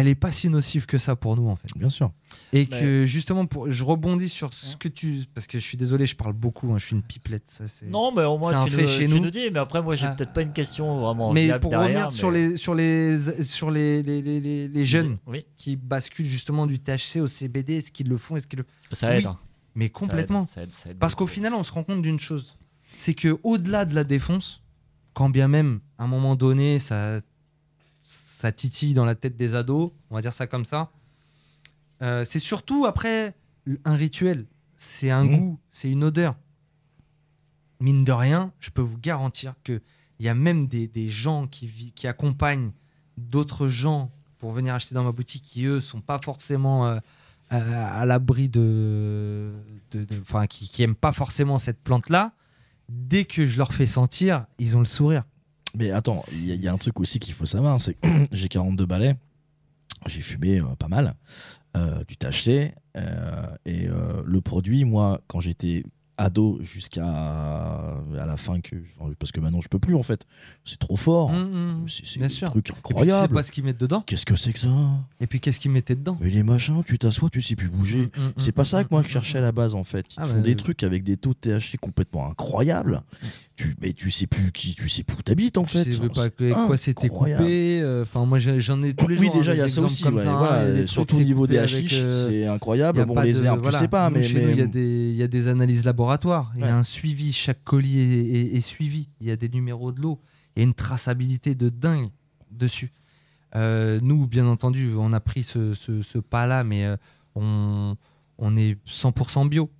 elle est pas si nocive que ça pour nous en fait. Bien sûr. Et que justement, pour, je rebondis sur ce que tu, parce que je suis désolé, je parle beaucoup, hein, je suis une pipelette. ça, Non, mais au moins tu, fait chez tu nous. nous dis. Mais après, moi, j'ai Ah. peut-être pas une question vraiment Mais pour derrière, revenir sur les sur les sur les, les, les- les- les jeunes Oui. qui basculent justement du THC au CBD, est-ce qu'ils le font, est-ce qu'ils le Ça aide, Oui, hein. mais complètement. Ça aide, ça aide Parce qu'au final, on se rend compte d'une chose, c'est que au-delà de la défonce, quand bien même à un moment donné, ça ça titille dans la tête des ados, on va dire ça comme ça. euh, c'est surtout après un rituel, c'est un Mhm. goût, c'est une odeur. Mine de rien, je peux vous garantir que il y a même des, des gens qui, vi- qui accompagnent d'autres gens pour venir acheter dans ma boutique qui eux sont pas forcément euh, à, à l'abri de, enfin qui, qui aiment pas forcément cette plante là. Dès que je leur fais sentir, ils ont le sourire. Mais attends, il y, a- il y a un truc aussi qu'il faut savoir, c'est que j'ai 42 balais, j'ai fumé euh, pas mal, euh, du THC, euh, et le produit, moi, quand j'étais ado jusqu'à à la fin que parce que maintenant je peux plus en fait. C'est trop fort. Mmh, mmh, c'est c'est un sûr. truc puis, tu sais incroyable. pas ce qu'ils mettent dedans. qu'est-ce que c'est que ça? Et puis qu'est-ce qu'ils mettaient dedans? Mais les machins tu t'assois tu sais plus bouger. Mmh, mmh, c'est mmh, pas ça mmh, que moi mmh, je cherchais à la base en fait ils Ah, font bah, des trucs avec des taux de THC complètement incroyables tu mais tu sais plus qui tu sais plus où t'habites en Tu fait sais Enfin, pas que- quoi c'était coupé. euh, Enfin, moi, j'en ai tous les oui, jours. hein, déjà, il y a ça aussi. comme ouais, ça, hein, voilà, y a surtout au niveau des hashish, euh, c'est incroyable. Bon, pas les herbes, voilà. tu sais pas, mais. chez nous, mais- il y, a des- il y a des analyses laboratoires, il y a un suivi, chaque colis est, est- est suivi, il y a des numéros de l'eau, il y a une traçabilité de dingue dessus. Euh, nous, bien entendu, on a pris ce, ce- ce pas-là, mais euh, on, on est 100% bio.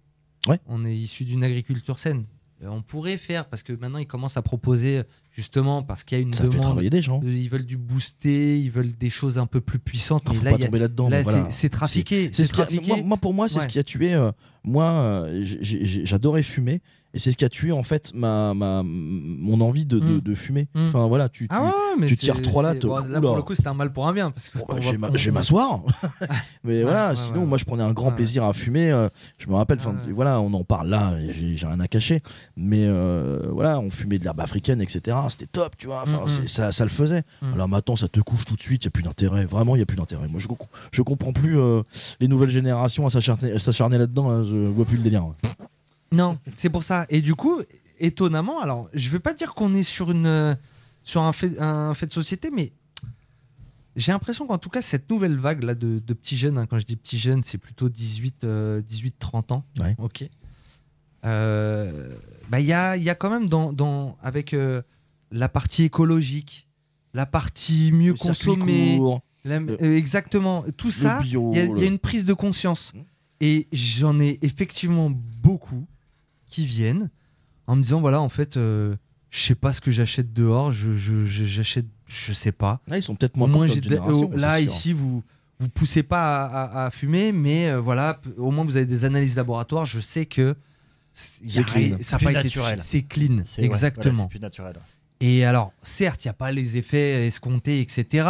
Ouais. On est issu d'une agriculture saine. Euh, On pourrait faire, parce que maintenant ils commencent à proposer, justement, parce qu'il y a une Ça fait demande. travailler des gens. Ils veulent du booster, ils veulent des choses un peu plus puissantes. Mais pas là, a- tomber là-dedans. là, mais voilà. c'est- trafiqué. C'est ce moi, moi, pour moi, c'est Ouais. ce qui a tué. euh, moi, euh, j'adorais fumer. Et c'est ce qui a tué en fait ma, ma mon envie de, de, Mm. de fumer. Mm. Enfin voilà, tu, tu, Ah ouais, tu tires trois lattes. bon, là, pour le coup, c'était un mal pour un bien. Parce que Bon, bah, on je vais va- ma- je vais on- m'asseoir. mais voilà, ouais, sinon ouais. moi je prenais un grand plaisir à fumer. euh, je me rappelle, enfin voilà, on en parle là, j'ai rien à cacher. Mais euh, voilà, on fumait de l'herbe africaine, etc. C'était top, tu vois. Mm, ça, ça le faisait. Mm. Alors maintenant, ça te couche tout de suite, il n'y a plus d'intérêt. Vraiment, il n'y a plus d'intérêt. Moi, je, je comprends plus euh, les nouvelles générations à s'acharner à s'acharner là-dedans. hein, je vois plus le délire. Non, c'est pour ça. Et du coup, étonnamment, alors, je vais pas dire qu'on est sur une euh, sur un fait, un fait de société, mais j'ai l'impression qu'en tout cas, cette nouvelle vague là de, de petits jeunes, hein, quand je dis petits jeunes, c'est plutôt 18, euh, 18-30 ans. Ouais. Ok. Euh, bah, il y a, y a quand même dans, dans avec euh, la partie écologique, la partie mieux Le court, la- euh, exactement, tout ça. Il y, a- y une prise de conscience. Mhm. Et j'en ai effectivement beaucoup qui viennent en me disant voilà, en fait, euh, je sais pas ce que j'achète dehors, je, je- je- j'achète, je sais pas. Là, ils sont peut-être moins Moi, contents j'ai de de- génération, oh, là, ici, vous vous poussez pas à, à- à fumer, mais euh, voilà, au moins vous avez des analyses laboratoires. Je sais que C'est clean. ça pas été naturel. C'est clean, C'est- ouais, voilà, exactement. c'est plus naturel. Et alors, certes, il n'y a pas les effets escomptés, etc.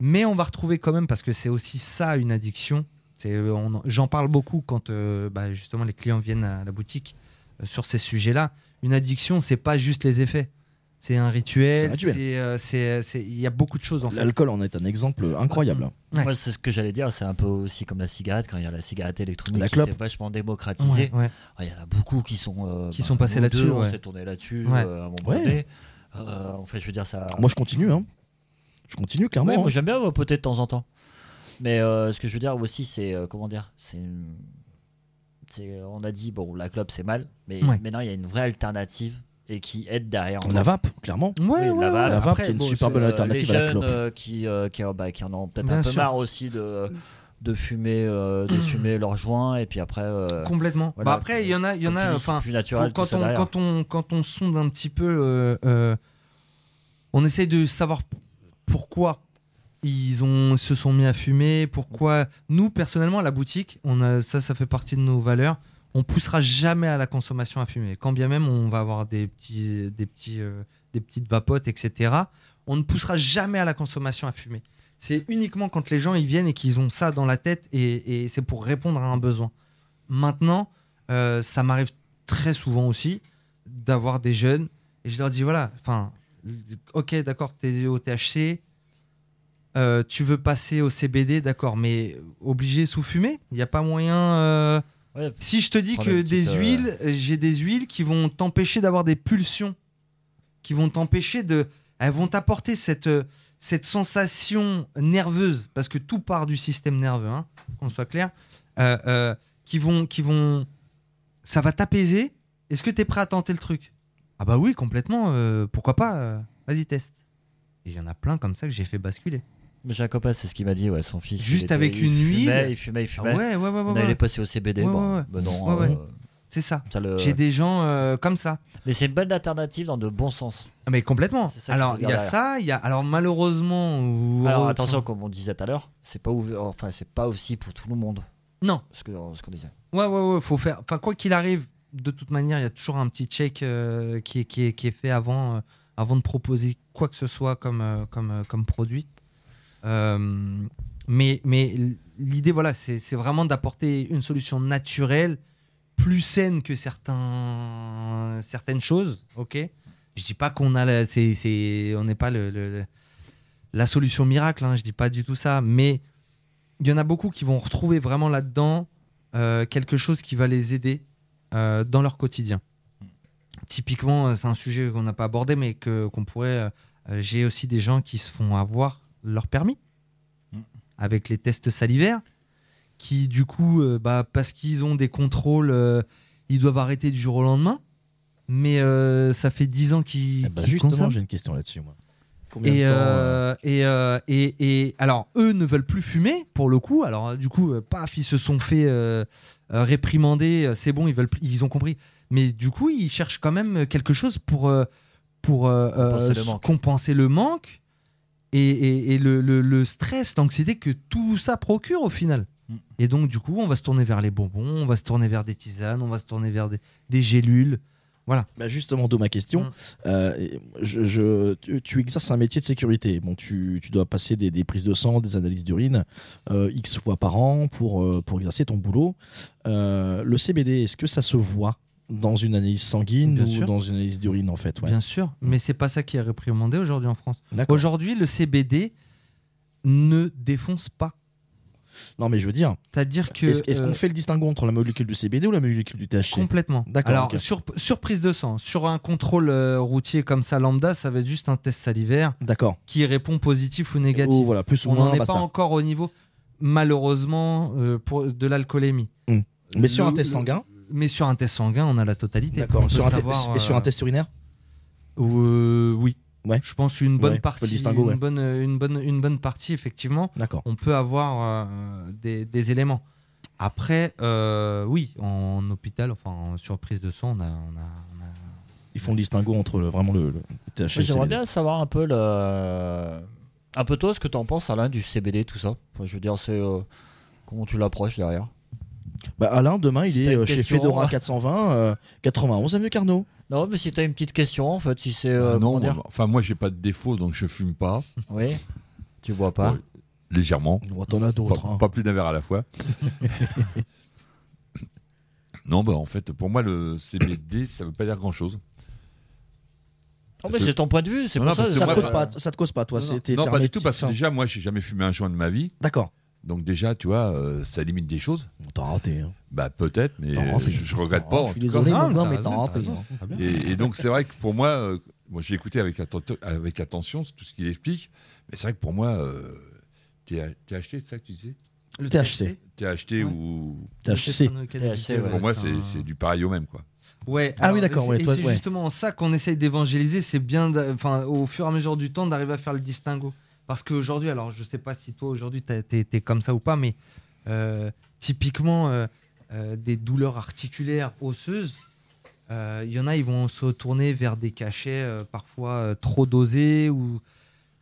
Mais on va retrouver quand même, parce que c'est aussi ça une addiction. C'est, euh, J'en parle beaucoup quand euh, bah, justement les clients viennent à la boutique euh, sur ces sujets-là. Une addiction, c'est pas juste les effets. C'est un C'est un rituel. euh, c'est- Il y a beaucoup de choses en fait. L'alcool en est un exemple incroyable. Ouais. Moi, c'est ce que j'allais dire. C'est un peu aussi comme la cigarette, quand il y a la cigarette électronique La qui s'est vachement démocratisée. Ouais, ouais. Ah, Il y en a beaucoup qui sont, euh, Qui sont passés là-dessus, On s'est tourné là-dessus Ouais. euh, à un moment Ouais. donné. Euh, en fait, je veux dire, ça. Moi, je continue. Hein. Je continue clairement. Ouais, hein. moi j'aime bien vapoter de temps en temps. Mais euh, ce que je veux dire aussi, c'est euh, comment dire, c'est une- c'est- on a dit bon la clope c'est mal, mais Ouais. maintenant il y a une vraie alternative et qui aide derrière. La vape, clairement. Ouais, Oui, ouais, la vape, la vape Après, qui est une bon, super bonne Euh, alternative les à la jeunes clope. euh, qui, euh, qui, euh, bah, qui en ont peut-être un peu sûr. marre aussi de, de fumer, euh, de fumer leurs joints et puis après. euh, Complètement. voilà, bah après, il y en a, il y en a. Enfin, plus naturel. Faut- quand, on, quand, on, quand on sonde un petit peu, euh, euh, on essaye de savoir pourquoi ils se sont mis à fumer, pourquoi nous, personnellement, à la boutique, ça, ça fait partie de nos valeurs. On poussera jamais à la consommation à fumer. Quand bien même on va avoir des, petits, des, petits, euh, des petites vapotes, etc., on ne poussera jamais à la consommation à fumer. C'est uniquement quand les gens ils viennent et qu'ils ont ça dans la tête et, et c'est pour répondre à un besoin. Maintenant, euh, ça m'arrive très souvent aussi d'avoir des jeunes et je leur dis voilà, enfin, ok, d'accord, t'es au THC, euh, tu veux passer au CBD, d'accord, mais obligé sous fumée Il n'y a pas moyen. euh, Ouais, Si je te dis que des euh, huiles, euh, j'ai des huiles qui vont t'empêcher d'avoir des pulsions, qui vont t'empêcher de. Elles vont t'apporter cette, euh, cette sensation nerveuse, parce que tout part du système nerveux, hein, qu'on soit clair, euh, euh, qui, vont, qui vont. Ça va t'apaiser. Est-ce que tu es prêt à tenter le truc? Ah, bah oui, complètement. euh, pourquoi pas euh, Vas-y, teste. Et il y en a plein comme ça que j'ai fait basculer. Copain, c'est ce qu'il m'a dit, ouais, son fils. Juste était- avec une huile. Il fumait, il Ah fumait. ouais, ouais, ouais, ouais. Non, ouais. Il est passé au CBD. Bon, ben non, euh, C'est ça. ça le- J'ai des gens euh, comme ça. Mais c'est une bonne alternative dans de bons sens. Ah, Mais complètement. Alors, il y a ça, il y a. Alors, malheureusement. Ou... Alors attention, comme on disait tout à l'heure, c'est pas ouvert- enfin c'est pas aussi pour tout le monde. Non. Ce que ce qu'on disait. Ouais, ouais, ouais. Faut faire. Enfin, quoi qu'il arrive, de toute manière, il y a toujours un petit check euh, qui, est, qui, est, qui est fait avant, euh, avant de proposer quoi que ce soit comme, comme, comme produit. Euh, mais l'idée, voilà, c'est vraiment d'apporter une solution naturelle, plus saine que certains, certaines choses. Ok? Je dis pas qu'on n'est pas la solution miracle. Hein, je dis pas du tout ça, mais il y en a beaucoup qui vont retrouver vraiment là-dedans euh, quelque chose qui va les aider euh, dans leur quotidien. Typiquement, c'est un sujet qu'on n'a pas abordé, mais que qu'on pourrait. J'ai aussi des gens qui se font avoir leur permis Mm. avec les tests salivaires, qui du coup, euh, bah, parce qu'ils ont des contrôles, euh, ils doivent arrêter du jour au lendemain. Mais euh, ça fait 10 ans qu'ils Eh ben, qu'ils justement, j'ai une question là-dessus, moi. Combien Et, de temps, et, et, et alors, eux ne veulent plus fumer, pour le coup. Alors, du coup, paf, ils se sont fait réprimander. C'est bon, ils, veulent ils ont compris. Mais du coup, ils cherchent quand même quelque chose pour, pour Compenser le manque. compenser le manque et, et- et le, le- le stress, l'anxiété que tout ça procure au final. Mm. Et donc, du coup, on va se tourner vers les bonbons, on va se tourner vers des tisanes, on va se tourner vers des, des gélules. Voilà. Bah justement, d'où ma question. Mm. Euh, je, je- tu, tu exerces un métier de sécurité. Bon, tu, tu dois passer des, des prises de sang, des analyses d'urine euh, X fois par an pour, euh, pour exercer ton boulot. Euh, le CBD, est-ce que ça se voit? Dans une analyse sanguine Bien ou sûr. dans une analyse d'urine en fait ouais. Bien sûr, mais c'est pas ça qui est réprimandé aujourd'hui en France. Aujourd'hui, le CBD ne défonce pas. Non, mais je veux dire, C'est-à-dire que. est-ce est-ce euh, qu'on fait le distinguo entre la molécule du CBD ou la molécule du THC Complètement. D'accord, Alors, sur, sur prise de sang, sur un contrôle euh, routier comme ça, lambda, ça va être juste un test salivaire D'accord. qui répond positif ou négatif. Ou voilà, plus ou On n'en est pas encore au niveau, malheureusement, euh, pour, de l'alcoolémie. Hmm. Mais sur Le- un test le- sanguin Mais sur un test sanguin, on a la totalité. On D'accord. peut Sur, savoir, et sur un euh, test urinaire euh, Oui. Ouais. Je pense une bonne Ouais, partie, une, ouais. bonne, une, bonne, une bonne partie, effectivement. D'accord. on peut avoir euh, des, des éléments. Après, euh, oui, en hôpital, enfin en surprise de sang, on a, on a- on a- Ils font le distinguo entre le- vraiment le, le THC et Moi, le J'aimerais bien savoir un peu le un peu toi ce que tu en penses Alain du CBD tout ça. Enfin, je veux dire c'est euh, comment tu l'approches derrière? Bah, Alain, demain, il est t'as euh, chez question, Fedora ouais. 420, euh, 91 avenue Carnot. Non mais si tu as une petite question en fait si c'est euh, Ah non, dire moi, enfin moi j'ai pas de défaut donc je fume pas. Oui. Tu bois pas. Légèrement. Bon, T'en as d'autres. Pas, hein. pas plus d'un verre à la fois. non, bah en fait, pour moi, le CBD, ça veut pas dire grand chose. Oh, mais c'est ton point de vue, c'est Non, pour non, ça. Ça te, moi, cause bah, pas, ça te cause pas, toi non, non, pas du tout, parce que hermétique, déjà, moi, j'ai jamais fumé un joint de ma vie. hein. D'accord. Donc, déjà, tu vois, euh, ça limite des choses. Bon, T'as raté. Hein. Bah, peut-être, mais raté. je, je regrette pas. Je suis désolé, Non, mon mais t'as raté. hein. Et, et donc, c'est vrai que pour moi, euh, moi j'ai écouté avec, atten- avec attention tout ce qu'il explique. Mais c'est vrai que pour moi, euh, TH- THC, c'est ça que tu disais? Le THC. THT Ouais. ou. THC. THC, ouais. Pour moi, c'est c'est un- c'est du pareil au même, quoi. Ouais, Ah oui, d'accord, et ouais, c'est- ouais. justement ça qu'on essaye d'évangéliser, c'est bien, enfin, au fur et à mesure du temps, d'arriver à faire le distinguo. Parce qu'aujourd'hui, alors je sais pas si toi aujourd'hui t'es t'es comme ça ou pas, mais euh, typiquement euh, euh, des douleurs articulaires osseuses, il y en a, ils vont se tourner vers des cachets parfois trop dosés ou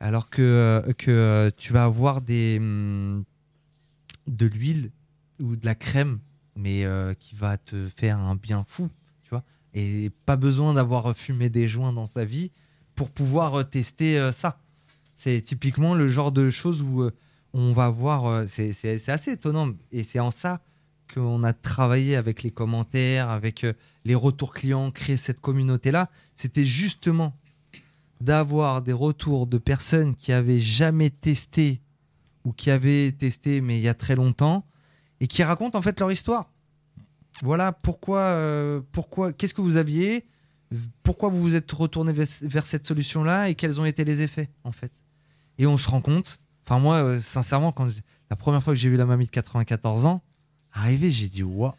alors que, tu vas avoir des hum, de l'huile ou de la crème, mais qui va te faire un bien fou, tu vois. Et pas besoin d'avoir fumé des joints dans sa vie pour pouvoir tester ça. C'est typiquement le genre de choses où euh, on va voir. euh, c'est assez étonnant. Et c'est en ça qu'on a travaillé avec les commentaires, avec euh, les retours clients, créer cette communauté-là. C'était justement d'avoir des retours de personnes qui avaient jamais testé ou qui avaient testé mais il y a très longtemps et qui racontent en fait leur histoire. Voilà pourquoi, pourquoi, qu'est-ce que vous aviez, pourquoi vous vous êtes retourné vers, vers cette solution-là? Et quels ont été les effets en fait? Et on se rend compte. Enfin moi, euh, sincèrement, quand la première fois que j'ai vu la mamie de 94 ans arriver, j'ai dit waouh.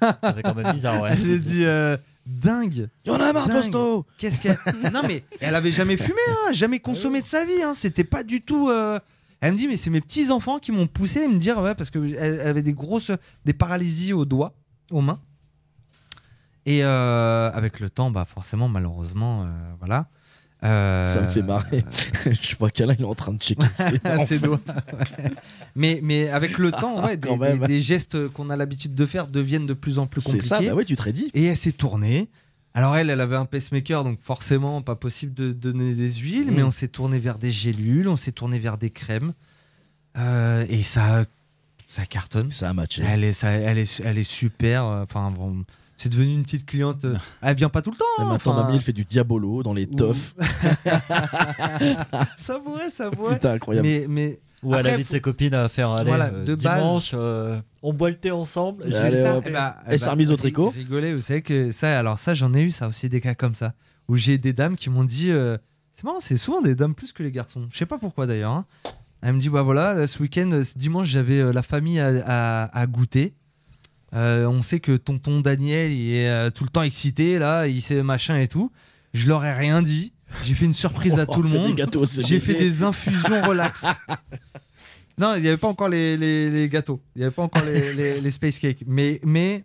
Ça fait quand même bizarre, ouais. j'ai dit euh, dingue. Il y en a marre. Posto Qu'est-ce qu'elle. non, mais elle avait jamais fumé, hein, jamais consommé de sa vie. Hein, C'était pas du tout. euh, Elle me dit, mais c'est mes petits-enfants qui m'ont poussé à me dire, ouais, parce qu'elle elle avait des grosses. des paralysies aux doigts, aux mains. Et euh, avec le temps, bah forcément, malheureusement, euh, voilà. Euh, Ça me fait marrer. Je vois qu'Alain il est en train de checker ses, doigts. mais, mais avec le temps, ouais, des, gestes qu'on a l'habitude de faire deviennent de plus en plus C'est compliqués. ça, bah tu te. Et elle s'est tournée. Alors elle, elle avait un pacemaker, donc forcément pas possible de donner des huiles, Mm. mais on s'est tourné vers des gélules, on s'est tourné vers des crèmes, Euh, et ça, ça cartonne. Ça a matché. Elle est, ça, elle est, elle est super. euh, Enfin, bon, c'est devenu une petite cliente. euh, Elle vient pas tout le temps. Et maintenant, enfin, mamie, elle fait du diabolo dans les Ouh. toffs. ça pourrait, ça pourrait. Putain, incroyable. Mais, mais Ou elle invite faut- ses copines à faire aller Voilà, euh, de base- dimanche, euh, on boit le thé ensemble. Ça. hop. Eh ben, Elle eh s'est ben, remise au ri- tricot. Rigolez, vous savez que ça, alors ça, j'en ai eu ça aussi des cas comme ça, où j'ai des dames qui m'ont dit, euh, c'est marrant, c'est souvent des dames plus que les garçons. Je sais pas pourquoi d'ailleurs. hein. Elle me dit, bah voilà, là, ce week-end, ce dimanche, j'avais euh, la famille à, à- à goûter. Euh, on sait que tonton Daniel, il est euh, tout le temps excité là, il sait machin et tout. Je leur ai rien dit. J'ai fait une surprise à tout le monde. J'ai fait des infusions relax. Non, il n'y avait pas encore les, les- les gâteaux. Il n'y avait pas encore les, les- les space cakes. Mais, mais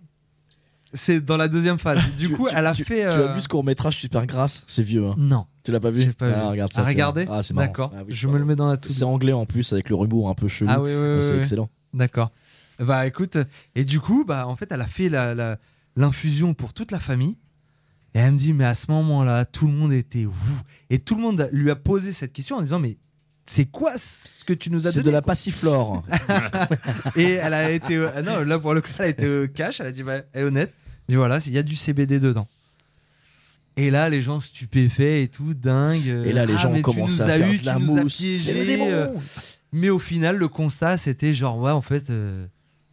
c'est dans la deuxième phase. Du Tu- coup, tu- elle a tu- fait. Tu euh, as vu ce court métrage super grasse? C'est vieux. Hein. Non, Tu l'as pas vu? Pas Ah, vu. Regarde ça. à tu regarder Ah, c'est marrant. D'accord. Ah oui, je me le mets dans la. C'est anglais en plus avec le rumour un peu chelou. Ah oui, oui, oui. c'est oui. excellent. D'accord. Bah écoute, et du coup, bah en fait, elle a fait la- la- l'infusion pour toute la famille. Et elle me dit, mais à ce moment-là, tout le monde était ouf. Et tout le monde lui a posé cette question en disant, mais c'est quoi ce que tu nous as C'est donné de la passiflore. Et elle a été. euh, non, là pour le coup, elle a été euh, cash. Elle a dit, bah, elle est honnête. Elle dit, voilà, il y a du CBD dedans. Et là, les gens stupéfaits et tout, dingue. Et là, les Ah, gens mais ont commencé tu nous à as faire eu, de la tu nous as mousse. C'est piégés, démons euh, Mais au final, le constat, c'était genre, ouais, en fait, euh,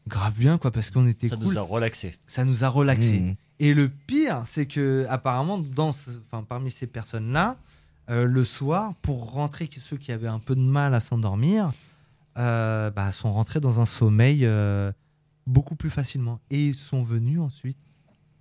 grave bien, quoi, parce qu'on était Ça cool. nous a relaxé. Ça nous a relaxé. Mmh. Et le pire, c'est que apparemment, dans ce- enfin, parmi ces personnes-là, euh, le soir, pour rentrer, ceux qui avaient un peu de mal à s'endormir, euh, bah, sont rentrés dans un sommeil euh, beaucoup plus facilement. Et ils sont venus ensuite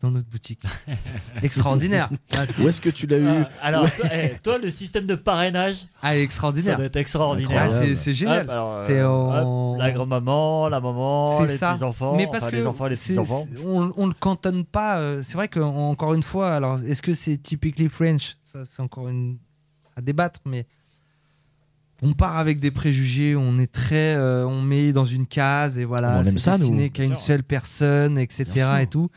dans notre boutique. Extraordinaire. Ah, Où est-ce que tu l'as eu Ah, alors, toi, eh, toi, le système de parrainage, ah, ça extraordinaire. doit être extraordinaire. Ah, c'est génial. Hop, alors, euh, C'est hop, en- la grand-maman, la maman, les ça. petits-enfants, mais parce enfin, que les enfants, les petits-enfants. c'est- on, on le cantonne pas. euh, c'est vrai qu'encore une fois, alors est-ce que c'est typically French? Ça, c'est encore une à débattre, mais on part avec des préjugés. On est très, euh, on met dans une case et voilà. On aime c'est ça, nous. destiné qu'à une seule personne, etc. Et tout.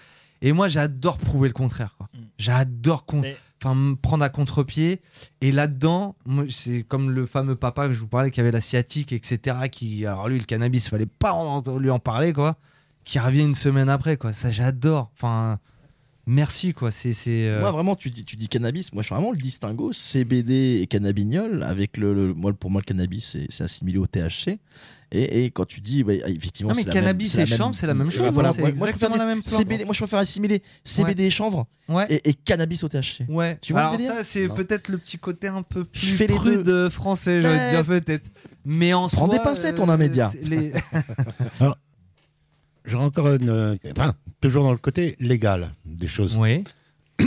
Et moi, j'adore prouver le contraire. quoi. Mm. J'adore con- Mais- enfin, me prendre à contre-pied. Et là-dedans, moi, c'est comme le fameux papa que je vous parlais qui avait la sciatique, etc. Qui, alors lui, le cannabis, fallait pas en- lui en parler, quoi. Qui revient une semaine après, quoi. Ça, j'adore. Enfin, merci, quoi. C'est, c'est. euh, Moi, vraiment, tu dis, tu dis cannabis. Moi, je fais vraiment le distinguo CBD et cannabignol. Avec le, le- moi, pour moi, le cannabis, c'est c'est assimilé au THC. Et, et quand tu dis, bah, effectivement, Non, mais c'est la même- cannabis c'est la et chanvre, c'est la même Euh, chose. voilà, hein, moi, moi, je préfère la même plante. CBD, moi, je préfère assimiler CBD et chanvre Ouais. et, et cannabis au THC. Ouais, Tu vois le Alors délire ça, c'est peut-être le petit côté un peu Je plus fais les deux. euh, français, j'aurais Ouais. dire peut-être. Mais en Prends soi, des pincettes, on a un média. c'est les- J'aurais encore une. euh, Enfin, toujours dans le côté légal des choses. oui.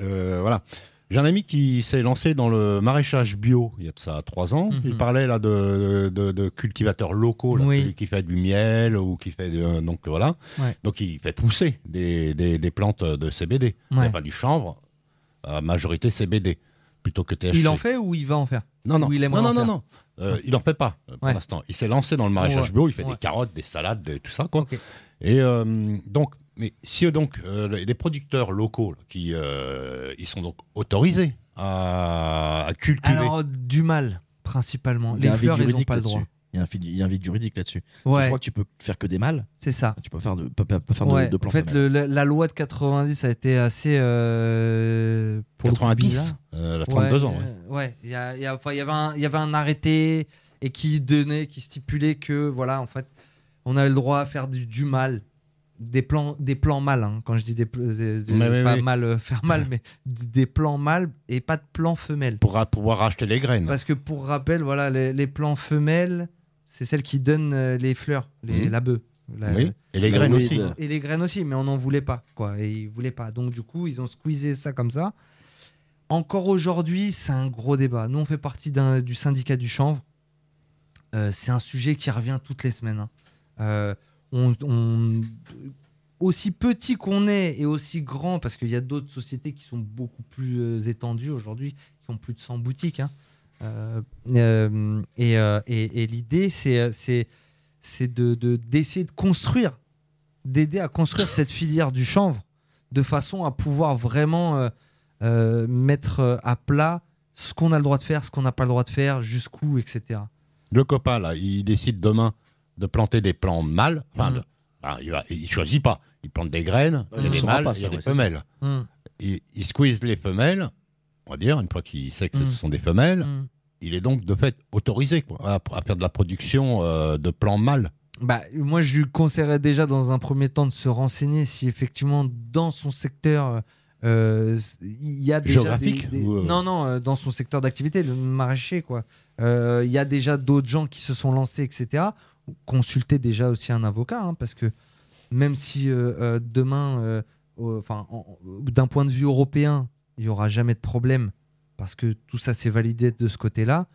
Euh, voilà. J'ai un ami qui s'est lancé dans le maraîchage bio il y a de ça trois ans. Mhm. Il parlait là de, de, de cultivateurs locaux, là, Oui. celui qui fait du miel ou qui fait de- donc voilà. Ouais. Donc il fait pousser des, des, des plantes de CBD. Ouais. a pas du chanvre, à majorité CBD plutôt que THC. Il en fait ou il va en faire? Non, non, il non, non, non, non. Euh, il en fait pas euh, pour Ouais. l'instant. Il s'est lancé dans le maraîchage Ouais. bio. Il fait Ouais. des carottes, des salades, des- tout ça quoi. Et euh, donc, mais si donc euh, les producteurs locaux là, qui euh, ils sont donc autorisés à, à cultiver Alors, du mal, principalement. Les fleurs, ils n'ont pas le droit. Il y a un vide- il y a un vide juridique là-dessus. Je Ouais, crois que tu peux faire que des mâles. c'est ça. Tu peux faire de, pas, pas- pas faire de- Ouais, de, en plans fait, le- la, la loi de 90 a été assez. euh, pour le coup, 90, bizarre. euh, elle a 32 Ouais, ans. ouais. euh, Ouais, il y, a- il y a- enfin, il y avait un- il y avait un arrêté et qui donnait, qui stipulait que, voilà, en fait, on avait le droit à faire du, du mal. Des plans, des plans mal, hein. quand je dis des, des- des- Mais pas oui. mal euh, faire mal, mais des plans mâles et pas de plans femelles. Pour pouvoir racheter les graines. Parce que pour rappel, voilà, les, les plans femelles, c'est celles qui donnent euh, les fleurs, les, Mhm. la bœuf. La- oui. Et les graines aussi. et les graines aussi, mais on n'en voulait pas, quoi. Et ils voulaient pas. Donc du coup, ils ont squeezé ça comme ça. Encore aujourd'hui, c'est un gros débat. Nous, on fait partie du syndicat du chanvre. Euh, c'est un sujet qui revient toutes les semaines. hein. Euh, on, on- aussi petit qu'on est et aussi grand, parce qu'il y a d'autres sociétés qui sont beaucoup plus euh, étendues aujourd'hui, qui ont plus de 100 boutiques. hein. Euh, euh, et euh, et- et l'idée, c'est c'est c'est de de- d'essayer de construire, d'aider à construire cette filière du chanvre de façon à pouvoir vraiment euh, euh, mettre à plat ce qu'on a le droit de faire, ce qu'on n'a pas le droit de faire, jusqu'où, etc. Le copain, là, il décide demain de planter des plants mâles. Enfin, de- ah, il, va- il choisit pas. Il plante des graines, il y a des mâles, pas, il y a des femelles. Il, il squeeze les femelles, on va dire, une fois qu'il sait que ce Mhm. sont des femelles. hum. Il est donc de fait autorisé quoi, à, à faire de la production euh, de plants mâles. Bah, moi, je lui conseillerais déjà dans un premier temps de se renseigner si effectivement dans son secteur euh, il y a déjà Géographique des- des- ou, euh, Non, non, euh, dans son secteur d'activité, le maraîcher, quoi. Euh, Il y a déjà d'autres gens qui se sont lancés, etc. Consultez déjà aussi un avocat, hein, parce que même si euh, euh, demain, euh, euh, enfin, en- en- d'un point de vue européen, il y aura jamais de problème, parce que tout ça c'est validé de ce côté-là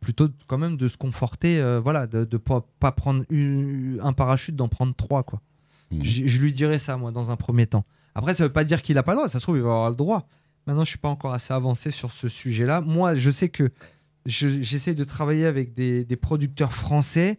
plutôt quand même de se conforter, euh, voilà, de ne pas, pas prendre une- un parachute, d'en prendre trois, quoi. J- Je lui dirais ça, moi, dans un premier temps. Après, ça veut pas dire qu'il a pas le droit, ça se trouve, il va avoir le droit. Maintenant, je suis pas encore assez avancé sur ce sujet-là. Moi, je sais que je- j'essaie de travailler avec des, des producteurs français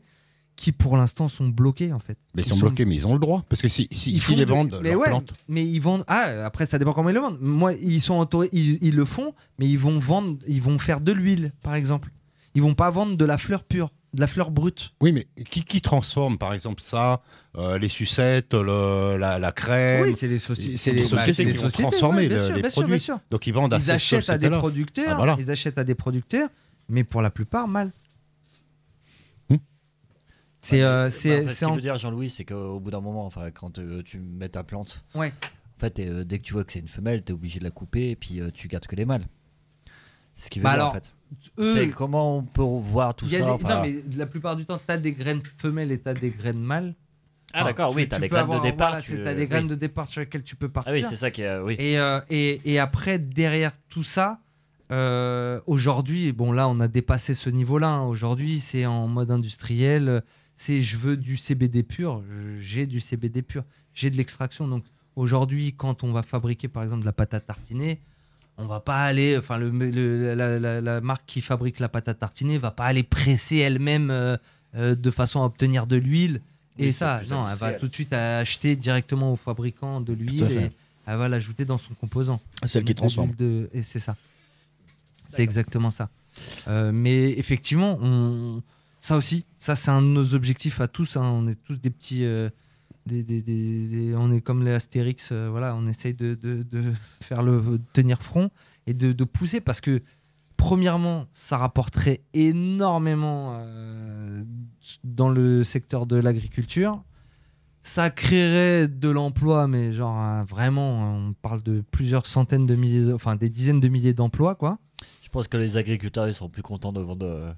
qui, pour l'instant, sont bloqués, en fait. Mais ils Ils sont sont- bloqués, mais ils ont le droit. Parce que si, si, Ils font les de- vendent, mais leurs ouais, plantes, mais ils vendent. Ah, après, ça dépend comment ils le vendent. Moi, ils sont autori- ils, ils le font, mais ils vont vendre, ils vont faire de l'huile, par exemple. Ils vont pas vendre de la fleur pure, de la fleur brute. Oui, mais qui, qui transforme, par exemple, ça, euh, les sucettes, le- la, la crème? Oui, c'est les, soci- les, bah, sociétés les qui vont sociétés, transformer ouais, bien le- sûr, les bien sûr, produits. bien sûr. Donc ils vendent à Ils achètent à des producteurs, Ah, voilà. ils achètent à des producteurs, mais pour la plupart mal. C'est euh, Bah, c'est en fait, c'est ce qu'il en- veut dire Jean-Louis, c'est qu'au bout d'un moment, enfin, quand euh, tu mets ta plante, Ouais. en fait, euh, dès que tu vois que c'est une femelle, tu es obligé de la couper et puis euh, tu gardes que les mâles. C'est ce qu'il veut Bah dire alors, en fait. eux, comment on peut voir tout ça des- enfin- non, mais la plupart du temps, tu as des graines femelles et tu as des graines mâles. Ah d'accord, oui, tu as les graines de départ. Tu tu- as des oui. graines de départ sur lesquelles tu peux partir. Ah oui, c'est ça qui est. oui. Et, euh, et, et après, derrière tout ça, euh, aujourd'hui, bon là, on a dépassé ce niveau-là. hein. Aujourd'hui, c'est en mode industriel. C'est je veux du CBD pur. J'ai du CBD pur. J'ai de l'extraction. Donc aujourd'hui, quand on va fabriquer, par exemple, de la pâte à tartiner, on va pas aller. Enfin, le, le- la, la- la marque qui fabrique la pâte à tartiner va pas aller presser elle-même euh, euh, de façon à obtenir de l'huile. Et ça, non, elle va tout de suite acheter directement au fabricant de l'huile et elle va l'ajouter dans son composant. Celle qui transforme. de- Et c'est ça. C'est exactement ça. Euh, mais effectivement, on... ça aussi, ça c'est un de nos objectifs à tous. hein. On est tous des petits. euh, on est comme les Astérix, euh, voilà, on essaye de, faire le tenir front et de, pousser parce que premièrement, ça rapporterait énormément euh, dans le secteur de l'agriculture. Ça créerait de l'emploi, mais genre vraiment, on parle de plusieurs centaines de milliers, enfin des dizaines de milliers d'emplois, quoi. Je pense que les agriculteurs ils seront plus contents de vendre.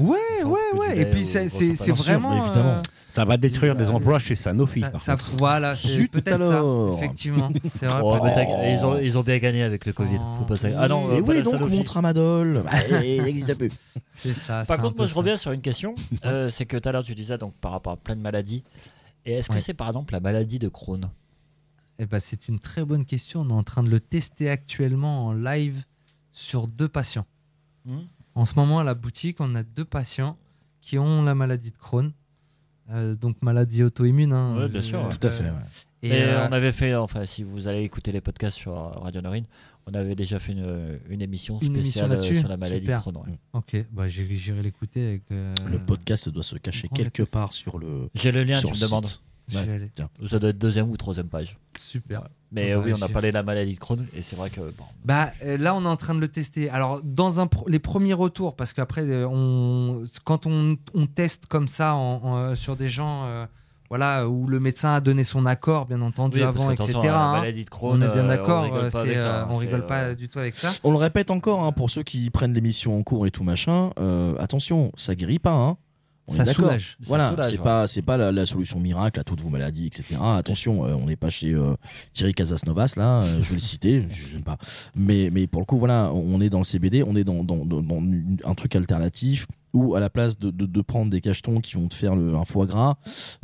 Euh, Ouais, ouais, ouais. Et puis c'est vraiment. évidemment. euh, Ça va détruire des Bah, emplois chez Sanofi. ça, par ça- contre. voilà, c'est peut-être ça. Effectivement, c'est vrai. Oh, ils, ont, ils ont bien gagné avec le Covid. Faut pas ça. Ah non, Et euh, pas oui, donc mon tramadol. Plus. C'est ça. Par contre, moi je reviens sur une question. Euh, c'est que tout à l'heure tu disais donc par rapport à plein de maladies. Et est-ce que Ouais. c'est par exemple la maladie de Crohn? Eh ben, c'est une très bonne question. On est en train de le tester actuellement en live sur deux patients. Hmm. En ce moment, à la boutique, on a deux patients qui ont la maladie de Crohn. Euh, donc maladie auto-immune. hein. Ouais, bien sûr, ouais. Tout à fait. ouais. Et, Et euh, on avait fait, enfin, si vous allez écouter les podcasts sur euh, Radio Norine, on avait déjà fait une, une émission Une émission spéciale euh, là-dessus sur la maladie Super. de Crohn. ouais. Ok, bah j'irai j'irai l'écouter avec. euh, Le podcast doit se cacher quelque part sur le. J'ai le lien, sur tu me le demandes. Ouais. Tiens. Ça doit être deuxième ou troisième page. Super. Mais euh, Ouais, oui, on a parlé de la maladie de Crohn et c'est vrai que bon, Bah euh, là, on est en train de le tester. Alors, dans un pro- les premiers retours, parce qu'après, euh, on, quand on, on teste comme ça en- en, euh, sur des gens, euh, voilà, où le médecin a donné son accord, bien entendu, Oui, avant, etc. la hein. maladie de Crohn, on est bien d'accord. on rigole pas c'est, avec ça, on c'est, rigole euh, pas du tout avec ça. On le répète encore hein, pour ceux qui prennent l'émission en cours et tout machin. euh, attention, ça guérit pas. Hein. On Ça soulage. Voilà, c'est pas c'est pas la, la solution miracle à toutes vos maladies, etc. Attention, euh, on n'est pas chez euh, Thierry Casasnovas là, euh, je vais le citer, je n'aime pas. Mais mais pour le coup, voilà, on est dans le CBD, on est dans, dans, dans- un truc alternatif où à la place de, de, de prendre des cachetons qui vont te faire le, un foie gras,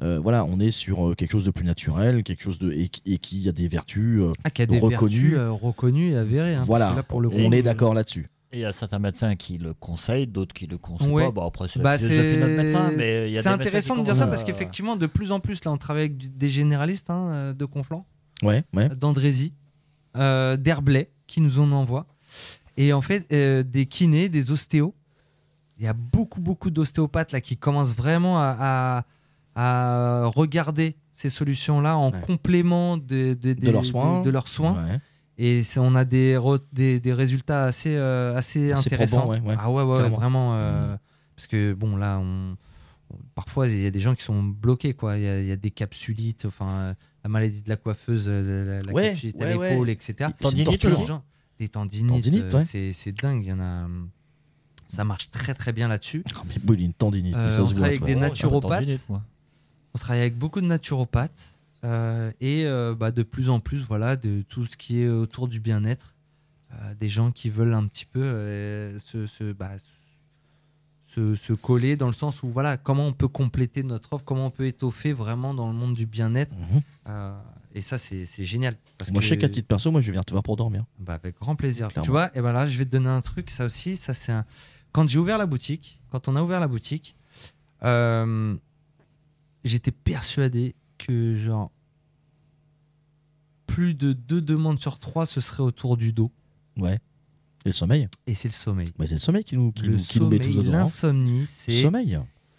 euh, voilà, on est sur quelque chose de plus naturel, quelque chose de et, et qui a des vertus. euh, Ah, qui a des reconnu. vertus euh, reconnues et avérées. hein, voilà, que là, pour le coup, on est d'accord là-dessus. Et il y a certains médecins qui le conseillent, d'autres qui le conseillent Ouais. pas. Bon, après, c'est Bah, notre médecin, mais a c'est intéressant de dire ça parce euh, qu'effectivement, de plus en plus, là, on travaille avec du- des généralistes hein, euh, de Conflans. Ouais, ouais. d'Andrézy, euh, d'Herblay, qui nous en envoient. Et en fait, euh, des kinés, des ostéos. Il y a beaucoup, beaucoup d'ostéopathes là qui commencent vraiment à, à- à regarder ces solutions-là en complément de, de, De leurs soins. de- de leurs soins. Et on a des, des, des résultats assez, euh, assez, Assez intéressants. probants, ouais, ouais. Ah ouais, ouais, vraiment. euh, Parce que bon, là, on, on- parfois, il y a des gens qui sont bloqués. quoi. Il y a, il y a des capsulites, enfin, la maladie de la coiffeuse, la, la Ouais, capsulite ouais, à ouais. l'épaule, etc. Tendinite aussi. Des tendinites. Tendinite, euh, ouais. c'est, c'est dingue. Il y en a. Ça marche très très bien là-dessus. Oh, mais bon, il a une tendinite, mais Euh, ça on travaille avec toi. des Oh, naturopathes. On travaille avec beaucoup de naturopathes euh, et euh, bah, de plus en plus voilà, de tout ce qui est autour du bien-être. Euh, des gens qui veulent un petit peu se, se, bah, se, se coller dans le sens où voilà, comment on peut compléter notre offre, comment on peut étoffer vraiment dans le monde du bien-être. Mhm. Et ça, c'est génial. Parce Moi, que, je sais qu'à titre perso, moi, je venir te voir pour dormir. bah, avec grand plaisir. Clairement. Tu vois, et ben là, je vais te donner un truc. Ça aussi, ça c'est un... quand j'ai ouvert la boutique, quand on a ouvert la boutique, j'étais persuadé que genre plus de deux demandes sur trois, ce serait autour du dos. Ouais. Et le sommeil Et c'est le sommeil. bah, C'est le sommeil qui nous, qui le nous, qui nous met tous sommeil, l'insomnie, c'est Sommeil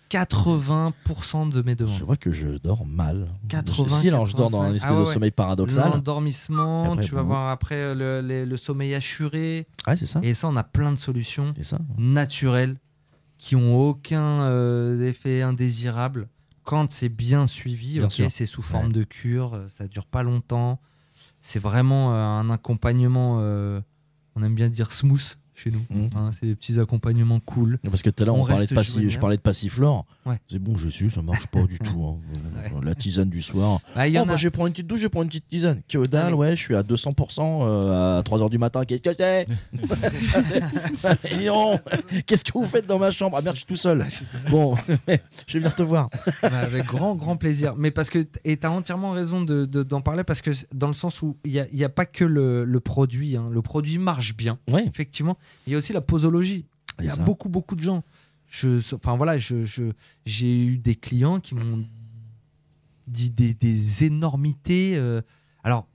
80% de mes Je demandes. vois que je dors mal. 80, Si, alors je dors dans un 85. espèce Ah ouais, de ouais. sommeil paradoxal. L'endormissement, tu vas voir après le, le- le sommeil assuré. Ouais, c'est ça. Et ça, on a plein de solutions. Ça. naturelles qui ont aucun euh, effet indésirable quand c'est bien suivi. Bien ok, sûr. c'est sous forme Ouais. de cure, euh, ça dure pas longtemps. C'est vraiment euh, un accompagnement, euh, on aime bien dire smooth chez nous. Mhm. hein, c'est des petits accompagnements cool. Parce que tout à l'heure, On on parlait de passi- je parlais de passiflore. Ouais. C'est bon, je suis, ça marche pas du tout. hein. Ouais. La tisane du soir. Ah, y Oh, en bah, a- je vais prendre une petite douche, je vais prendre une petite tisane. Que dalle, ouais, je suis à 200% euh, à 3h du matin. Qu'est-ce que c'est Qu'est-ce que vous faites dans ma chambre? Ah merde, je suis tout seul. Bon, je vais venir te voir. Bah, avec grand, grand plaisir. Mais parce que, et tu as entièrement raison de- de- d'en parler, parce que dans le sens où il n'y a, y a pas que le, le produit, hein. le produit marche bien, Ouais. effectivement. Il y a aussi la posologie. Il y a ça. beaucoup, beaucoup de gens. Je, enfin voilà, je, je- j'ai eu des clients qui m'ont dit des, des énormités. euh, alors,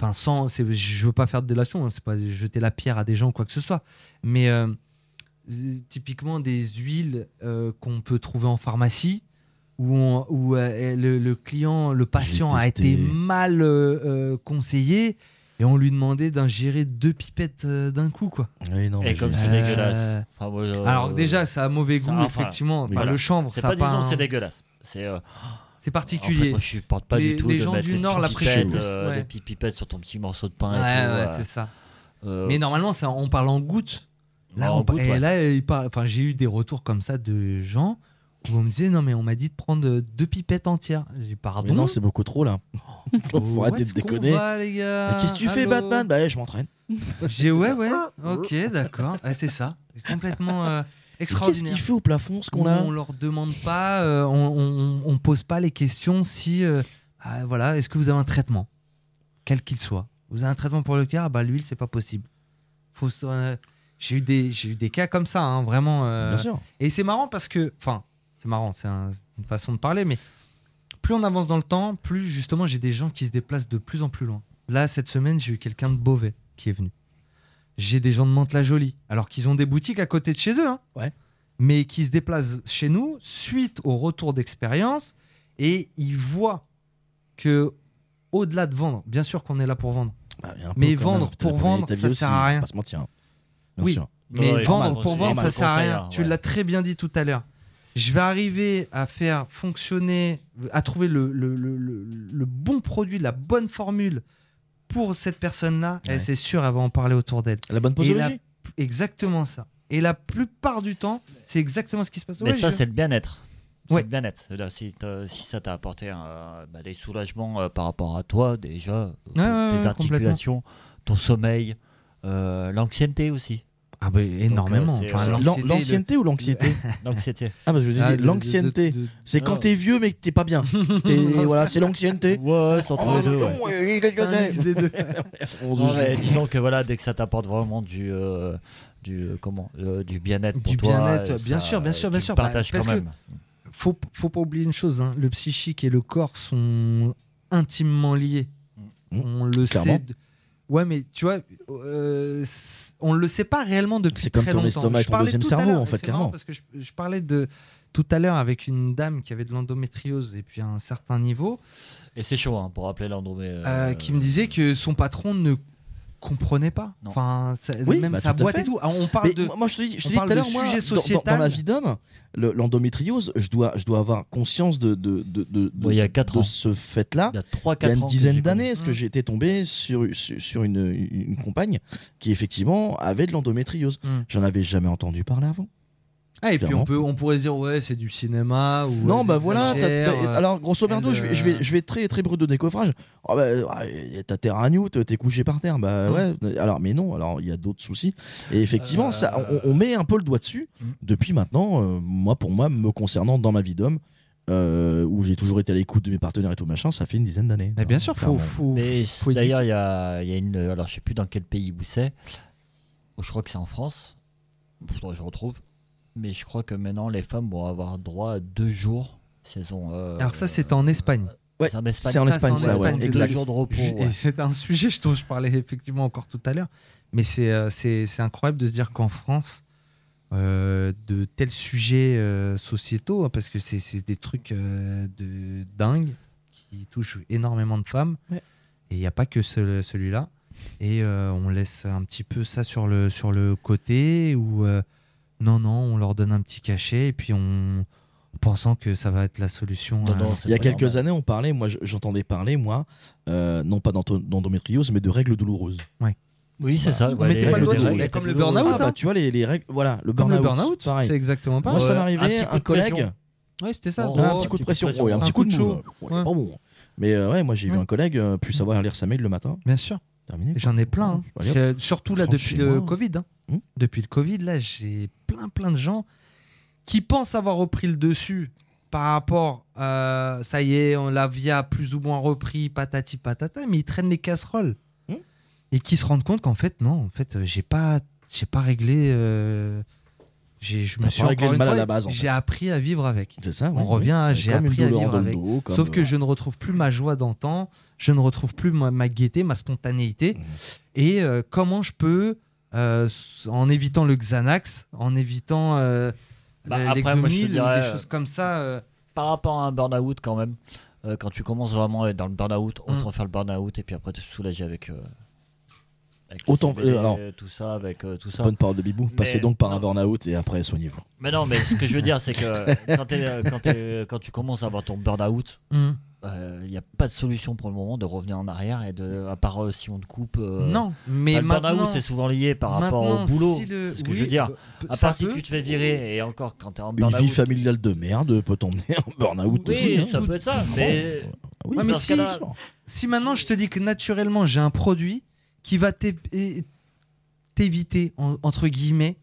enfin, sans, je veux pas faire de délation, hein, c'est pas jeter la pierre à des gens ou quoi que ce soit, mais euh, typiquement des huiles euh, qu'on peut trouver en pharmacie où, on- où, euh, le, le client, le patient a été mal conseillé et on lui demandait d'ingérer deux pipettes euh, d'un coup quoi. Oui, non, Et mais comme c'est Euh, dégueulasse. Enfin, moi, je- Alors déjà, ça a mauvais goût, ça, effectivement. Enfin, voilà. Le chanvre, C'est ça pas disons un- c'est dégueulasse. C'est euh, c'est en fait, particulier. moi, je supporte pas Les- du tout les de gens du Nord l'apprécient euh, ouais. des petites pipettes sur ton petit morceau de pain. ouais, et tout, ouais, c'est ça. euh, Mais normalement, ça, on parle en gouttes. Là, en on- gouttes, et ouais. là, il parle- enfin, j'ai eu des retours comme ça de gens où on me disait non mais on m'a dit de prendre euh, deux pipettes entières. J'ai dit, pardon. Mais non, c'est beaucoup trop là. Oh, Faut arrêter de déconner. va, les gars Mais Qu'est-ce que tu fais, Batman? Bah, ouais, je m'entraîne. J'ai ouais ouais. Ok d'accord. Ouais, c'est ça. C'est complètement euh, Mais Qu'est-ce extraordinaire. qu'il fait au plafond, ce qu'on a On leur demande pas, euh, on, on, on pose pas les questions si euh, ah, voilà, est-ce que vous avez un traitement, quel qu'il soit. Vous avez un traitement pour le cœur, bah l'huile c'est pas possible. Faut euh, j'ai eu des j'ai eu des cas comme ça, hein, vraiment. euh, Bien sûr. Et c'est marrant parce que, enfin, c'est marrant, c'est un- une façon de parler, mais plus on avance dans le temps, plus justement j'ai des gens qui se déplacent de plus en plus loin. Là, cette semaine, j'ai eu quelqu'un de Beauvais qui est venu. J'ai des gens de Mantes-la-Jolie, alors qu'ils ont des boutiques à côté de chez eux, hein, Ouais. mais qui se déplacent chez nous suite au retour d'expérience et ils voient que au-delà de vendre, bien sûr qu'on est là pour vendre, Bah, Mais vendre même, pour vendre, ça aussi, sert à on rien. va Pas se mentir. hein. Bien Oui. sûr. Mais Ouais, vendre normal, pour vendre, ça sert à rien. Tu l'as très bien dit tout à l'heure. Je vais arriver à faire fonctionner, à trouver le, le, le- le- le bon produit, la bonne formule pour cette personne-là. Ouais. c'est sûr, elle va en parler autour d'elle. La bonne posologie. la- Exactement ça. Et la plupart du temps, c'est exactement ce qui se passe. Mais Ouais, ça, je- c'est le bien-être. C'est Ouais. le bien-être. Si, si ça t'a apporté bah, des soulagements euh, par rapport à toi, déjà, tes articulations, ton sommeil, euh, l'anxiété aussi. Ah bah énormément. Enfin, c'est- L'an- l'anxiété, L'ancienneté ou l'anxiété L'anxiété. Ah, que je ah, de- l'ancienneté. de- de- C'est quand Non. t'es vieux mais que t'es pas bien. Voilà, c'est l'ancienneté. Ouais, c'est entre les deux. ouais. Mais disons que voilà, dès que ça t'apporte vraiment du, euh, du euh, comment, euh, du bien-être pour Du toi, bien-être, euh, bien sûr, bien sûr, bien sûr, bah, Partages parce quand que- même. faut, faut pas oublier une chose, hein, le psychique et le corps sont intimement liés. Mmh. On le Clairement. sait. de- Ouais, mais tu vois, euh, on le sait pas réellement depuis C'est comme très ton longtemps. estomac et ton deuxième cerveau, en fait, clairement. Parce que je, je parlais de tout à l'heure avec une dame qui avait de l'endométriose et puis à un certain niveau, Et c'est chaud hein, pour rappeler l'endomé. euh, qui me disait que son patron ne comprenait pas. Non. Enfin, ça- Oui, même bah, sa tout à boîte fait. et tout. Ah, On parle Mais de. moi, je te dis, je te dis tout à l'heure, moi, sujet dans- dans, dans, ma vie d'homme, le- l'endométriose, je dois, je dois avoir conscience de, de, de, il y a quatre de ans. ce fait-là. Il y a 3 Il y a 4 une ans. dizaine d'années, est-ce que j'ai été tombé sur, sur, sur une, une compagne qui effectivement avait de l'endométriose? Mm. J'en avais jamais entendu parler avant. Ah, et puis on, peut, on pourrait se dire, ouais, c'est du cinéma. Ou non, ouais, bah voilà. euh, alors, grosso merdo, elle, je, vais, je, vais, euh, je vais être très, très brut de décoffrage. Ah bah, ah, t'as terre à Newt, t'es couché par terre. Bah Mm. ouais. Alors, mais non, alors il y a d'autres soucis. Et effectivement, Euh, ça, on, on met un peu le doigt dessus Mm. depuis maintenant, euh, moi, pour moi, me concernant dans ma vie d'homme. euh, où j'ai toujours été à l'écoute de mes partenaires et tout machin, ça fait une dizaine d'années. Bien sûr, faut, d'ailleurs, il y a, il y a une. Alors, je sais plus dans quel pays où c'est. Je crois que c'est en France. Faudrait que je retrouve. Mais je crois que maintenant, les femmes vont avoir droit à deux jours. ont, euh, Alors ça, c'était en Espagne. Ouais, c'est en Espagne. c'est en Ça, Espagne, c'est en ça, ouais, Espagne, Deux jours de repos. Je- ouais. Et c'est un sujet dont je parlais effectivement encore tout à l'heure. Mais c'est euh, c'est c'est incroyable de se dire qu'en France, euh, de tels sujets euh, sociétaux, hein, parce que c'est c'est des trucs euh, de dingue qui touchent énormément de femmes. Ouais. Et il n'y a pas que ce- celui-là. Et euh, on laisse un petit peu ça sur le, sur le côté où euh, non, non, on leur donne un petit cachet et puis on pensant que ça va être la solution. Non, non, Il y a quelques normal. années, on parlait, moi je- j'entendais parler, moi, euh, non pas d'endométriose, mais de règles douloureuses. Oui, c'est ça. Ouais, mettait les pas le comme le burn-out, Ah hein. bah tu vois, les, les règles, voilà, le Comme le burn-out. burn-out, pareil. c'est exactement Moi, pareil. ça Ouais, m'est un arrivé, petit coup un de pression. collègue, Ouais, c'était ça. Oh, un petit coup de pression, un Un petit coup coup de chaud. ouais, Ouais. pas bon. Mais euh, ouais, moi j'ai vu un collègue euh, plus savoir lire sa mail le matin. Bien sûr. J'en ai plein. hein. C'est- Surtout là depuis le moi. Covid. hein. Hmm. Depuis le Covid, là, j'ai plein plein de gens qui pensent avoir repris le dessus par rapport à ça y est, on la vie a plus ou moins repris, patati patata, mais ils traînent les casseroles Hmm. et qui se rendent compte qu'en fait non, en fait, euh, j'ai pas j'ai pas réglé. euh, j'ai je me T'as suis pas réglé encore le une mal à fois, la base, en J'ai appris à vivre avec. C'est ça. On ouais, revient à j'ai appris à vivre avec. dos, comme, Sauf que euh, je ne retrouve plus ma joie d'antan, je ne retrouve plus ma, ma gaieté, ma spontanéité. Mhm. Et euh, comment je peux, euh, en évitant le Xanax, en évitant euh, Bah, le- après, moi, je te l'Exomil, ou dirais, des euh, choses comme ça. euh, Par rapport à un burn-out, quand même, euh, quand tu commences vraiment à être dans le burn-out, autant faire le burn-out et puis après te soulager avec. euh, avec Autant- le CBD, euh, alors, tout ça, avec euh, tout ça. Bonne parole de Bibou. Passez Mais- donc par un burn-out et après soignez-vous. Mais non, mais ce que je veux dire, c'est que quand, tu commences à avoir ton burn-out, hum. Il n'y a pas de solution pour le moment de revenir en arrière et de, à part euh, si on te coupe. euh, non, mais bah, le maintenant, burn-out, c'est souvent lié par rapport au boulot. si le- C'est ce que oui, je veux dire. À part si peut. tu te fais virer et encore quand tu es en Une burn-out. vie familiale de merde peut t'emmener en burn-out Oui, aussi. hein. ça peut être ça. Mais Oui, Ouais, mais ce si- maintenant je te dis que naturellement j'ai un produit qui va t'éviter, en- entre guillemets,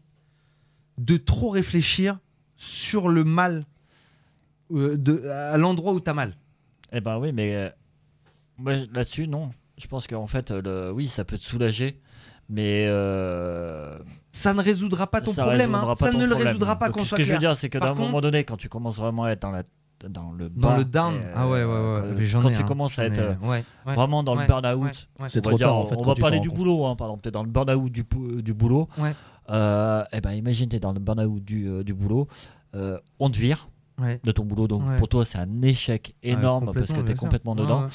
de trop réfléchir sur le mal, euh, de, à l'endroit où t'as mal. Eh ben oui, mais euh, moi, là-dessus, non. Je pense qu'en fait, euh, le... oui, ça peut te soulager, mais euh, Ça ne résoudra pas ton ça problème. hein. pas Ça ton ne le résoudra pas qu'on Ce soit que je veux dire, c'est que d'un moment donné, quand tu commences vraiment à être dans la dans le Dans bas, le down. et, Ah ouais, ouais, ouais. quand ai, tu hein. commences à être ai, euh, ouais, ouais. vraiment dans Ouais, le burn-out, ouais, ouais. C'est trop dire, tard, en fait, On va parler du boulot, hein, par exemple, t'es dans le burn-out du, pou- du boulot. Ouais. Euh, eh ben, imagine, t'es dans le burn-out du, euh, du boulot. euh, on te vire Ouais. de ton boulot, donc Ouais. pour toi, c'est un échec énorme parce que complètement, t'es bien sûr. complètement dedans.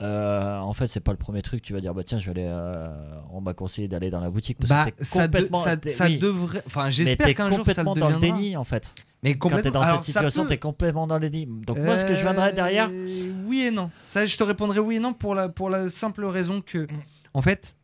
Euh, en fait, c'est pas le premier truc. Tu vas dire, bah tiens, je vais aller. euh, on m'a conseillé d'aller dans la boutique parce Bah, que t'es ça, de- complètement. ça, t'es- ça oui, devrait. Enfin, j'espère qu'un jour ça le complètement dans le déni en fait. Mais Quand t'es complètement. dans Alors, cette situation, peut- t'es complètement dans le déni. Donc moi, ce que je viendrais derrière, Euh, Oui et non. Ça, je te répondrai oui et non pour la, pour la simple raison que, en fait,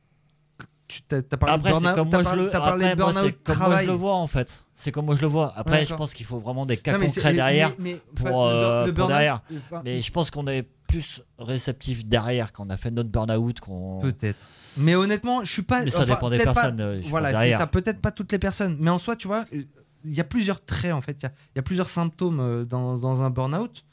tu t'as t'as parlé Après, de burn-out, comme t'as moi je parlé, le, t'as parlé après, de moi, c'est comme moi je le vois en fait. C'est comme moi je le vois. Après, Ouais, je pense qu'il faut vraiment des cas Non, concrets derrière mais- pour, enfin, le- euh, le pour burn-out, derrière. enfin, Mais je pense qu'on est plus réceptif derrière quand on a fait notre burn-out. qu'on Peut-être. Mais honnêtement, je suis pas. Mais ça enfin, dépend des pas- personnes, euh, pense, voilà, c'est ça. Peut-être pas toutes les personnes. Mais en soi, tu vois, il y a plusieurs traits en fait. Il y y, a plusieurs symptômes euh, dans, dans un burn-out.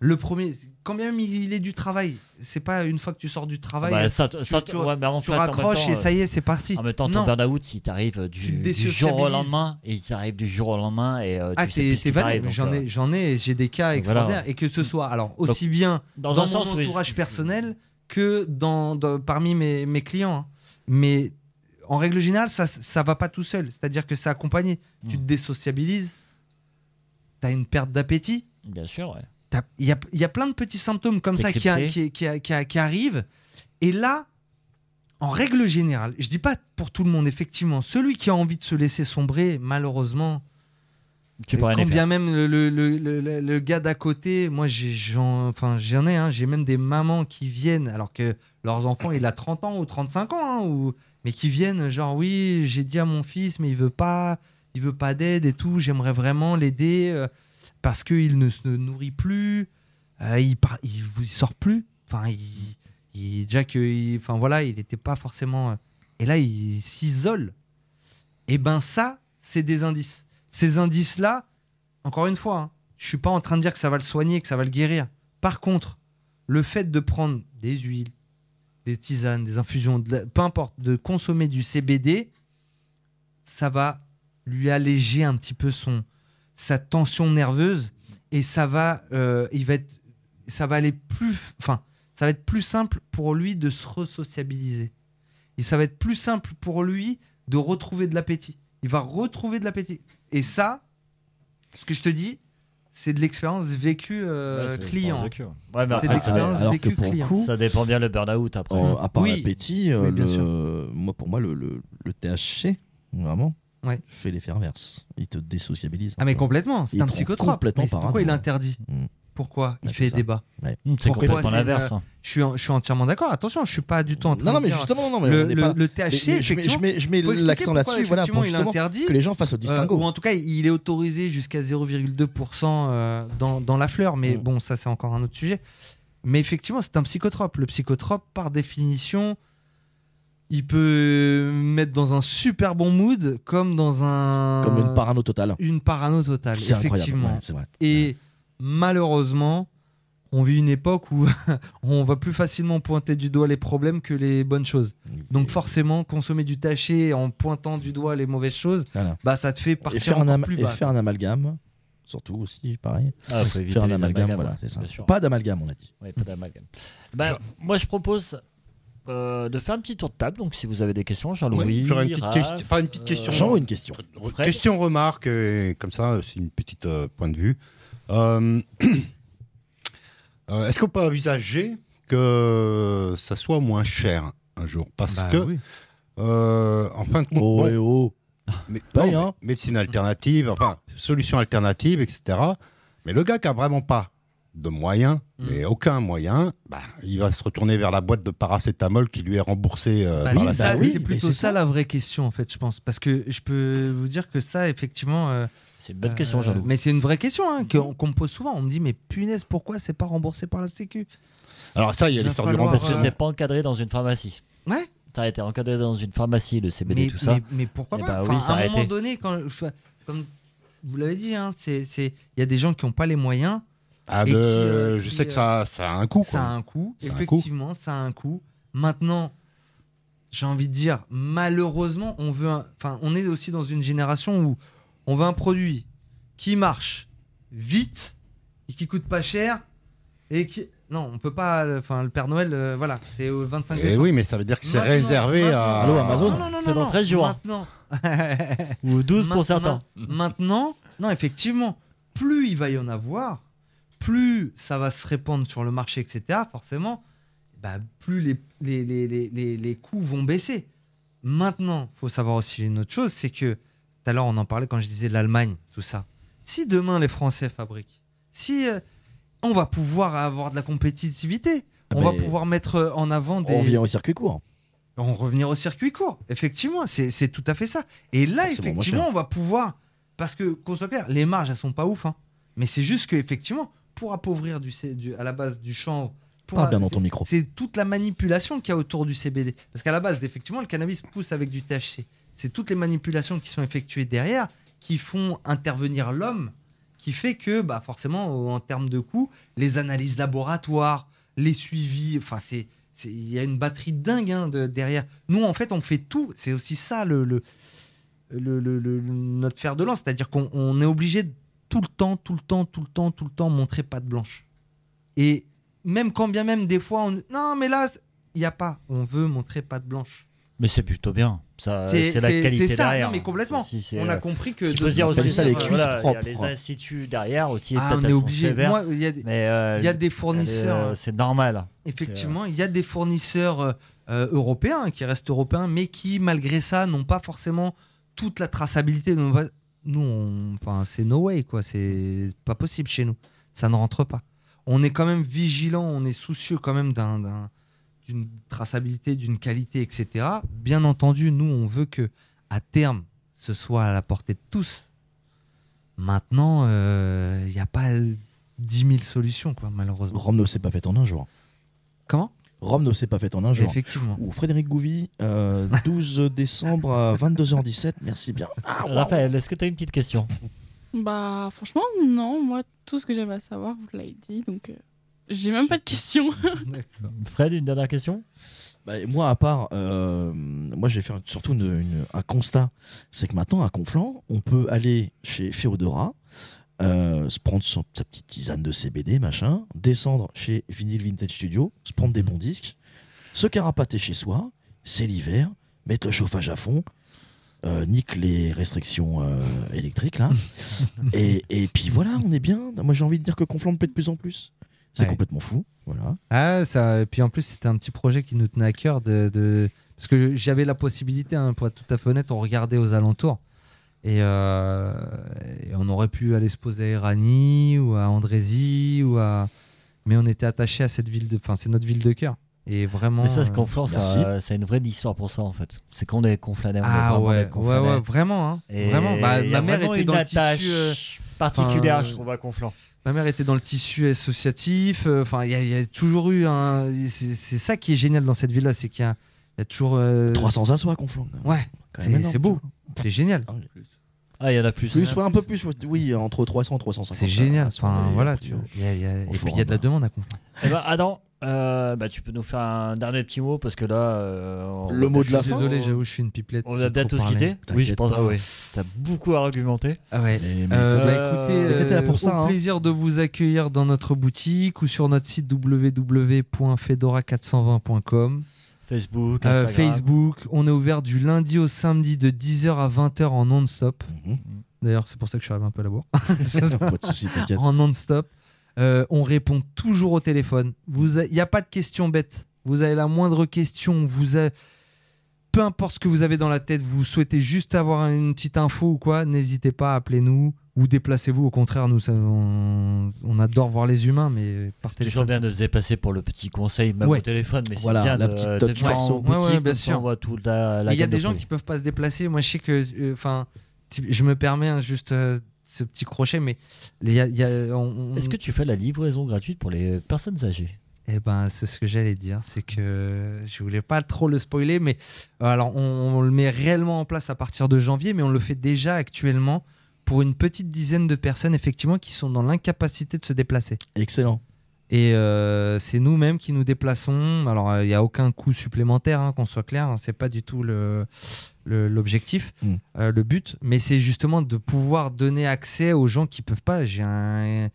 Le premier, quand bien même il est du travail, c'est pas une fois que tu sors du travail. Bah, ça, tu, ça, tu- ouais, mais en tu fait, en même raccroches temps, et ça y est, c'est parti. En même temps, ton burn-out, si t'arrives Tu du, te du jour au désociabilises. lendemain, et il t'arrive du jour au lendemain, et euh, tu Ah, sais t'arrive. donc, J'en euh, ai, j'en ai, j'ai des cas voilà, extraordinaires. Et que ce soit, alors, aussi bien dans dans, un mon sens, entourage personnel que dans, dans- parmi mes, mes clients. hein. Mais en règle générale, ça ça va pas tout seul. C'est-à-dire que c'est accompagné. Tu te Hmm. désociabilises, tu as une perte d'appétit. Bien sûr, ouais. Il y y a plein de petits symptômes comme ça qui, qui, qui- arrivent. Et là, en règle générale, je dis pas pour tout le monde, effectivement, celui qui a envie de se laisser sombrer, malheureusement, Tu peux quand bien même le, le- le- gars d'à côté, moi j'en enfin, ai, hein, j'ai même des mamans qui viennent, alors que leurs enfants, il a 30 ans ou 35 ans, hein, ou, mais qui viennent genre oui, j'ai dit à mon fils, mais il veut pas, il veut pas d'aide et tout, j'aimerais vraiment l'aider euh, parce qu'il ne se nourrit plus, euh, il, par- il, il sort plus, enfin il, il- déjà que, enfin voilà, il n'était pas forcément, euh, et là il s'isole. Et ben ça, c'est des indices. Ces indices-là, encore une fois, hein, je suis pas en train de dire que ça va le soigner, que ça va le guérir. Par contre, le fait de prendre des huiles, des tisanes, des infusions, de peu importe, de consommer du CBD, ça va lui alléger un petit peu son sa tension nerveuse et ça va, euh, il va être, ça va aller plus, enfin, ça va être plus simple pour lui de se resociabiliser. Et ça va être plus simple pour lui de retrouver de l'appétit. Il va retrouver de l'appétit. Et ça, ce que je te dis, c'est de l'expérience vécue euh, Ouais, c'est client. vécue, ouais. C'est de après, l'expérience alors que vécue client. coup, Ça dépend bien le burn-out après. À part Oui. l'appétit, euh, Oui, moi, pour moi, le, le, le THC, vraiment, Ouais. fait l'effet inverse. Il te désociabilise. Ah mais complètement, c'est un psychotrope. complètement Mais c'est pourquoi il interdit Mm. Pourquoi Il Ouais, fait c'est débat. Hum, C'est Pourquoi complètement c'est l'inverse. hein. Je suis, en- je suis entièrement d'accord. Attention, je suis pas du tout en train Non, non, de mais dire- justement, non, mais le, le- pas- le THC, je mets- effectivement, je mets, je l'accent là-dessus, voilà, effectivement, pour il justement interdit. que les gens fassent au Euh, distinguo. ou en tout cas, il est autorisé jusqu'à 0,2% euh, dans, dans la fleur. Mais Mm. bon, ça, c'est encore un autre sujet. Mais effectivement, c'est un psychotrope. Le psychotrope, par définition, il peut mettre dans un super bon mood comme dans un. Comme une parano totale. Une parano totale, C'est incroyable. effectivement. ouais, c'est vrai. Et malheureusement, on vit une époque où on va plus facilement pointer du doigt les problèmes que les bonnes choses. Donc forcément, consommer du taché en pointant du doigt les mauvaises choses, Voilà. bah ça te fait Et partir faire, un plus et bas. faire un amalgame, surtout aussi, pareil. Ah, Faire un amalgame, amalgames, voilà, ouais, ça. Pas d'amalgame, on a dit. Ouais, pas d'amalgame. Bah, moi, je propose euh, de faire un petit tour de table. Donc, si vous avez des questions, Jean-Louis, Ouais, j'aurais une petite Raph, pas une petite question. Jean, une question. Fred Question remarque, et comme ça, c'est une petite euh, point de vue. Euh, euh, Est-ce qu'on peut envisager que ça soit moins cher un jour? Parce Bah que, oui. euh, en fin de compte, Oh, bon, et oh. mais- Paye, non, mais médecine alternative, enfin, solution alternative, etc. Mais le gars qui a vraiment pas de moyens, Mm. mais aucun moyen, bah, il va se retourner vers la boîte de paracétamol qui lui est remboursée euh, Bah, par oui, la ça, bah oui, c'est plutôt c'est ça, ça. la vraie question en fait, je pense. Parce que je peux vous dire que ça, effectivement. euh, C'est une bonne question, euh, Jean-Louis. Mais c'est une vraie question hein, qu'on qu'on me pose souvent. On me dit, mais punaise, pourquoi c'est pas remboursé par la Sécu? Alors ça, il y a l'histoire du falloir, Parce que remboursement. c'est pas encadré dans une pharmacie. Ouais. Ça a été encadré dans une pharmacie, le CBD, mais, tout ça. mais, mais pourquoi Eh pas bah Enfin, oui, ça À un moment été. donné, quand je- comme vous l'avez dit, hein, c'est- c'est- il y a des gens qui n'ont pas les moyens. Ah, Et de- qui, euh, je qui, sais que ça, ça a un coût. Ça a un coût. Ça a un coût. Effectivement, ça a un coût. Maintenant, j'ai envie de dire, malheureusement, on veut, un- enfin, on est aussi dans une génération où on veut un produit qui marche vite et qui coûte pas cher et qui non, on peut pas. euh, Enfin, le Père Noël, euh, voilà, c'est au 25 Et décembre. Eh oui, mais ça veut dire que c'est réservé à. Allô, Amazon Non, non, non, C'est dans non. 13 jours. Maintenant. Ou 12 pour certains. Maintenant, non, effectivement, plus il va y en avoir, plus ça va se répandre sur le marché, etc. Forcément, bah, plus les, les, les, les, les- les coûts vont baisser. Maintenant, faut savoir aussi une autre chose, c'est que tout à l'heure on en parlait quand je disais l'Allemagne, tout ça. Si demain les Français fabriquent, si euh, on va pouvoir avoir de la compétitivité, on va pouvoir mettre en avant des On revient au circuit court. on revenir au circuit court. Effectivement, c'est tout à fait ça. Et là, Forcément effectivement, on va pouvoir. Parce que, qu'on soit clair, les marges, elles sont pas ouf. hein. Mais c'est juste que, effectivement, pour appauvrir du, du- à la base du chanvre. pour- Parle bien dans c'est- ton micro. C'est toute la manipulation qu'il y a autour du CBD. Parce qu'à la base, effectivement, le cannabis pousse avec du THC. C'est toutes les manipulations qui sont effectuées derrière qui font intervenir l'homme, qui fait que, bah, forcément, en termes de coûts, les analyses laboratoires, les suivis, enfin, c'est. Il y a une batterie dingue hein, de, derrière. Nous, en fait, on fait tout. C'est aussi ça le, le, le- notre fer de lance. C'est-à-dire qu'on on est obligé de tout le temps, tout le temps, tout le temps, tout le temps montrer patte blanche. Et même quand bien même, des fois, on... non, mais là, il n'y a pas. On veut montrer patte blanche. Mais c'est plutôt bien. Ça, C'est- c'est la qualité c'est ça, derrière. non, mais complètement. C'est, On a euh, compris que. Se dire aussi, ça les cuisses voilà, il y a propres. les instituts derrière aussi. Ah, on est obligé. sévères, Moi, il y a des- mais euh, il y a des elle est, fournisseurs. euh, c'est normal. Effectivement, il y a des fournisseurs euh, euh, européens qui restent européens, mais qui, malgré ça, n'ont pas forcément toute la traçabilité. Nous, enfin, c'est no way, quoi. C'est pas possible chez nous. Ça ne rentre pas. On est quand même vigilant, on est soucieux quand même d'un- d'un- d'une traçabilité, d'une qualité, etc. Bien entendu, nous, on veut que à terme, ce soit à la portée de tous. Maintenant, euh, il n'y a pas 10 000 solutions, quoi, malheureusement. Rome ne s'est pas faite en un jour. Comment? Rome ne s'est pas faite en un jour. Effectivement. Ou Frédéric Gouvy, euh, 12 décembre à 22h17. Merci bien. Ah. Raphaël, est-ce que tu as une petite question? Bah, franchement, non. Moi, tout ce que j'avais à savoir, vous l'avez dit. Donc, euh, j'ai même pas de questions. Fred, une dernière question? Bah, moi, à part, euh, moi, je vais faire surtout une- une- un constat. C'est que maintenant, à Conflans, on peut aller chez Féodora, euh, se prendre son- sa petite tisane de CBD, machin, descendre chez Vinyl Vintage Studio, se prendre des bons disques, se carapater chez soi, c'est l'hiver, mettre le chauffage à fond, euh, nique les restrictions euh, électriques, là. et, et puis voilà, on est bien. Moi, j'ai envie de dire que Conflans me plaît de plus en plus. C'est Ouais. complètement fou. Voilà. Ah, ça, et puis en plus, c'était un petit projet qui nous tenait à cœur de. de- Parce que j'avais la possibilité, hein, pour être tout à fait honnête, on regardait aux alentours. Et, euh, et on aurait pu aller se poser à Irani ou à Andrézy ou à. Mais on était attaché à cette ville de. Enfin, c'est notre ville de cœur. Et vraiment. Mais ça, euh, c'est Conflans, ça, c'est une vraie histoire pour ça en fait. C'est qu'on est est Ah ouais, ouais, ouais, vraiment. Hein, Et vraiment. Bah, ma mère vraiment était une dans le tissu. euh, particulière, enfin, je trouve, à Conflans. Ma mère était dans le tissu associatif. euh, Enfin, il y, a- il y a toujours eu un. C'est c'est ça qui est génial dans cette ville-là, c'est qu'il y a, il y a toujours. euh, 300 assois à Conflans. Ouais, c'est beau, c'est génial. Ah, il y en a plus. Plus, ouais, un peu plus, oui, entre 300 et 350. C'est génial. assois, Enfin, et voilà, puis, tu y a- y a- Et puis il y a de la demande à Conflans. Eh ben, Adam, euh, bah, tu peux nous faire un dernier petit mot parce que là. euh, on- Le mot de la Je suis fin. Désolé, j'avoue, je suis une pipelette. On a tous parlé. quitté Oui, je pense. Ah ouais. T'as beaucoup à argumenter. Ah ouais. Mecs, Euh, bah, Euh, écoutez, là pour euh, ça, au hein. plaisir de vous accueillir dans notre boutique ou sur notre site www.fedora420.com. Facebook, Euh, Instagram. Facebook, on est ouvert du lundi au samedi de 10h à 20h en non-stop. Mhm. D'ailleurs, c'est pour ça que je suis arrivé un peu à la bourre. pas de soucis, t'inquiète. en non-stop. Euh, on répond toujours au téléphone. Il n'y a pas de questions bêtes. Vous avez la moindre question, vous avez- peu importe ce que vous avez dans la tête, vous souhaitez juste avoir une petite info ou quoi, n'hésitez pas, appelez-nous ou déplacez-vous. Au contraire, nous, ça- on, on adore voir les humains, mais par C'est toujours téléphone. bien de se dépasser pour le petit conseil, même Ouais. au téléphone, mais Voilà, c'est bien la de, petite touch dans perso. en boutique, Ouais, ouais, bien comme ça, sûr. on voit toute la, la Mais Il y a des de gens qui peuvent pas se déplacer. Moi, je sais que, euh, enfin, je me permets hein, juste euh, ce petit crochet, mais il y a, il y a- on- on- Est-ce que tu fais la livraison gratuite pour les personnes âgées? Eh ben, c'est ce que j'allais dire. C'est que je voulais pas trop le spoiler, mais euh, alors on, on le met réellement en place à partir de janvier, mais on le fait déjà actuellement pour une petite dizaine de personnes, effectivement, qui sont dans l'incapacité de se déplacer. Excellent. Et euh, c'est nous-mêmes qui nous déplaçons. Alors, euh, il n'y a aucun coût supplémentaire, hein, qu'on soit clair. hein, c'est pas du tout le, l'objectif, Mm. euh, le but. Mais c'est justement de pouvoir donner accès aux gens qui peuvent pas. J'ai un,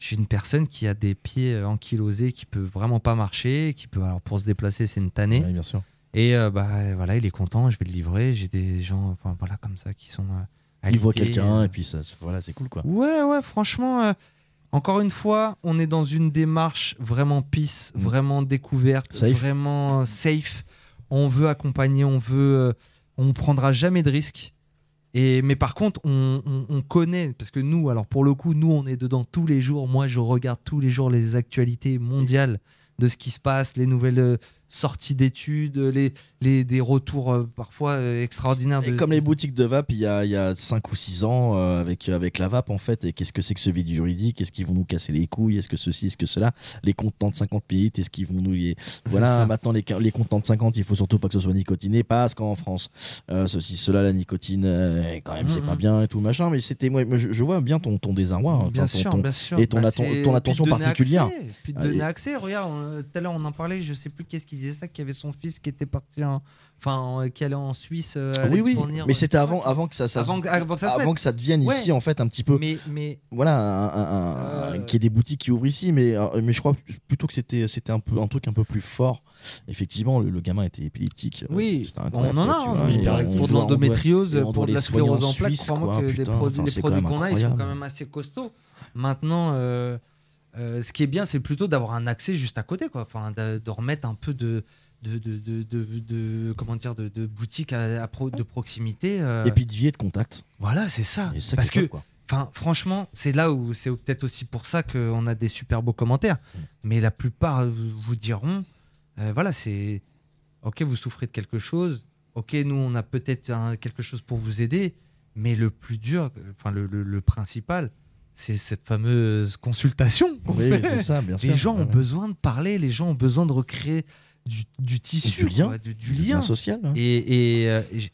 j'ai une personne qui a des pieds euh, ankylosés, qui peut vraiment pas marcher, qui peut alors pour se déplacer, c'est une tannée. Ouais, bien sûr. Et euh, bah voilà, il est content, je vais le livrer. J'ai des gens, enfin voilà, comme ça, qui sont. euh, Il voit quelqu'un et puis ça, c'est- voilà, c'est cool quoi. Ouais, ouais, franchement, euh, encore une fois, on est dans une démarche vraiment peace, Mm. vraiment découverte, Safe. vraiment safe. On veut accompagner, on veut. on prendra jamais de risques. Et, mais par contre, on, on- on connaît, parce que nous, alors pour le coup, nous, on est dedans tous les jours. Moi, je regarde tous les jours les actualités mondiales de ce qui se passe, les nouvelles euh, sorties d'études, les, les, des retours euh, parfois euh, extraordinaires. Et de, comme les boutiques de vape, il y a, il y a 5 ou 6 ans euh, avec, avec la vape en fait. Et qu'est-ce que c'est que ce vide juridique? Est-ce qu'ils vont nous casser les couilles? Est-ce que ceci, est-ce que cela? Les contenants de 50 pays, est-ce qu'ils vont nous les. Voilà, maintenant les, les contenants de 50, il faut surtout pas que ce soit nicotiné parce qu'en France, euh, ceci, cela, la nicotine, euh, quand même, c'est Mhm. pas bien et tout machin. Mais c'était. Moi, je, je vois bien ton, ton désarroi. hein, Bien ton- sûr, ton- bien sûr. Et ton, Bah, ton attention particulière. accès, puis de donner accès. Regarde, tout à l'heure on en parlait, je sais plus qu'est-ce qui disait ça, qui avait son fils qui était parti, en- enfin, euh, qui allait en Suisse. euh, Oui, oui, fournir, mais euh, c'était avant, avant que ça, ça se- avant, que- avant que ça se avant mette. que ça devienne Ouais. ici en fait un petit peu Mais, mais voilà un, un- un- qu'il y ait des boutiques qui ouvrent ici mais mais je crois plutôt que c'était c'était un peu un truc un peu plus fort effectivement le, le gamin était épileptique oui, on en a. hein, vois, pour de l'endométriose, pour de la sclérose en plaques, crois-moi que produits- enfin, les produits qu'on a, ils sont quand même assez costauds. Maintenant, euh, euh, ce qui est bien, c'est plutôt d'avoir un accès juste à côté, quoi. Enfin, de, de remettre un peu de. De, de, de, de- comment dire de, de boutique à, à pro- de proximité euh, et puis de vie et de contact voilà c'est ça parce que. Enfin, franchement, c'est là où c'est peut-être aussi pour ça qu'on a des super beaux commentaires. Mais la plupart vous diront, euh, voilà, c'est ok, vous souffrez de quelque chose. Ok, nous on a peut-être quelque chose pour vous aider. Mais le plus dur, enfin le, le- le principal, c'est cette fameuse consultation. Oui, ça, bien Les sûr. gens ont besoin de parler, les gens ont besoin de recréer du, du tissu, du lien. quoi, du, du Du lien lien social, hein. Et, et, euh, et j-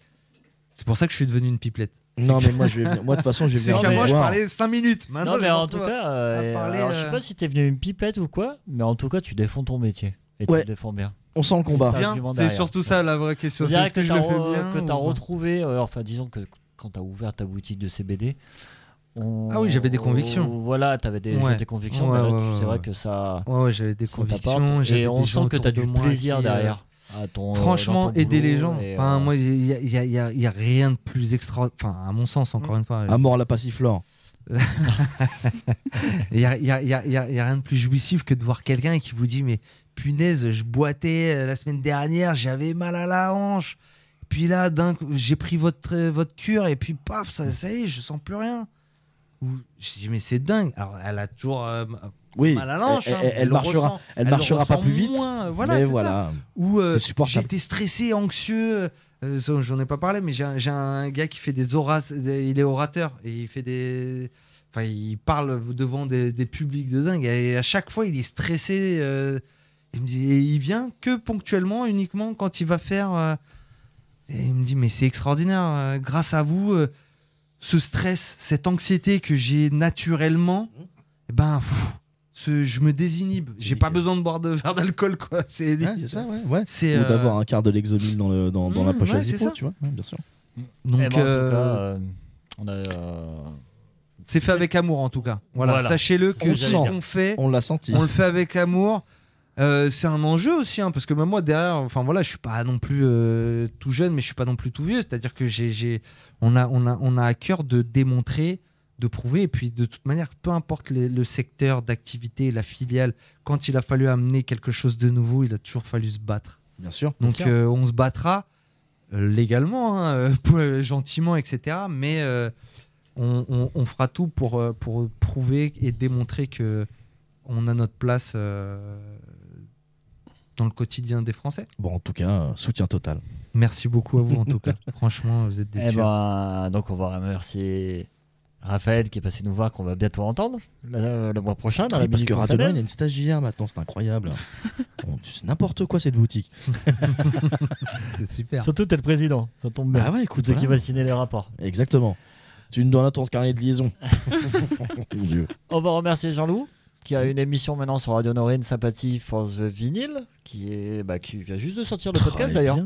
c'est pour ça que je suis devenu une pipelette. Non, mais moi, je vais venir- moi, de toute façon, je vais C'est venir qu'à moi, je parlais 5 minutes. Maintenant, non, je mais en tout cas, euh, parler, alors, je euh, sais pas si t'es venu une pipette ou quoi, mais en tout cas, tu défends ton métier. Et Ouais. tu le défends bien. On sent le combat. C'est surtout ça la vraie question. C'est est-ce que que re- ou t'as pas? retrouvé, euh, enfin, disons que quand t'as ouvert ta boutique de CBD. On- Ah oui, j'avais des convictions. Voilà, t'avais des, Ouais. des convictions. Ouais, ouais, c'est vrai que ça. Ouais, ouais, j'avais des ça convictions. Et on sent que t'as du de plaisir qui, euh, derrière. à ton, euh, Franchement, ton aider les gens. et, Enfin, euh, moi, il y a, y a- il y a- il y a rien de plus extra. Enfin, à mon sens, encore une fois. À mort la passiflore. Il y a, il y a- y y rien de plus jouissif que de voir quelqu'un qui vous dit Mais punaise, je boitais la semaine dernière, j'avais mal à la hanche. Puis là, d'un coup, j'ai pris votre, votre cure et puis paf, ça, ça y est, je sens plus rien. Ou je dis Mais c'est dingue. Alors, elle a toujours euh, Oui, mal à la hanche. elle- hein, elle- elle le marchera- ressent- elle le marchera pas plus vite, moins, voilà, mais voilà. Ou euh, j'étais stressé, anxieux. euh, J'en ai pas parlé, mais j'ai un, gars qui fait des oras, des- il est orateur et il fait des, enfin il parle devant des, des publics de dingue et à chaque fois il est stressé. euh, il me dit, et il vient que ponctuellement, uniquement quand il va faire. et il me dit mais c'est extraordinaire, grâce à vous, ce stress, cette anxiété que j'ai naturellement, eh ben pff, ce- je me désinhibe. J'ai pas besoin de boire de verre d'alcool quoi. C'est Ouais, c'est ça, ouais. ouais. C'est, Ou euh, d'avoir un quart de Lexomil dans, le, dans, dans la Mmh, poche à ouais, c'est zippo, ça. tu vois. Ouais, bien sûr. Donc, eh ben, en tout euh, cas, euh, on a. euh, C'est fait avec amour en tout cas. Voilà, Voilà. sachez-le que On ce qu'on fait, On l'a senti. on le fait avec amour. Euh, c'est un enjeu aussi, hein, parce que même moi derrière, enfin voilà, je suis pas non plus euh, tout jeune, mais je suis pas non plus tout vieux. C'est-à-dire que j'ai, j'ai- on a, on a, on a à cœur de démontrer, de prouver, et puis de toute manière, peu importe les- le secteur d'activité, la filiale, quand il a fallu amener quelque chose de nouveau, il a toujours fallu se battre. Bien sûr. Donc sûr. euh, on se battra légalement, hein, gentiment, etc. Mais on, on- on fera tout pour, pour prouver et démontrer que on a notre place euh, dans le quotidien des Français. Bon, en tout cas, euh, soutien total. Merci beaucoup à vous en tout cas. Franchement, vous êtes des Eh tueurs. ben, donc on va remercier Raphaël qui est passé nous voir, qu'on va bientôt entendre le, le mois prochain dans la oui, parce que Confadès. il y a une stagiaire maintenant, c'est incroyable. Bon, c'est n'importe quoi cette boutique. C'est super. Surtout t'es le président, ça tombe bien. Ah ouais, écoute, C'est toi qui voilà. va signer les rapports. Exactement. Tu me donnes ton carnet de liaison. Mon Dieu. On va remercier Jean-Loup qui a une émission maintenant sur Radio Norine, Sympathie for the Vinyl, qui est bah, qui vient juste de sortir le Très podcast d'ailleurs,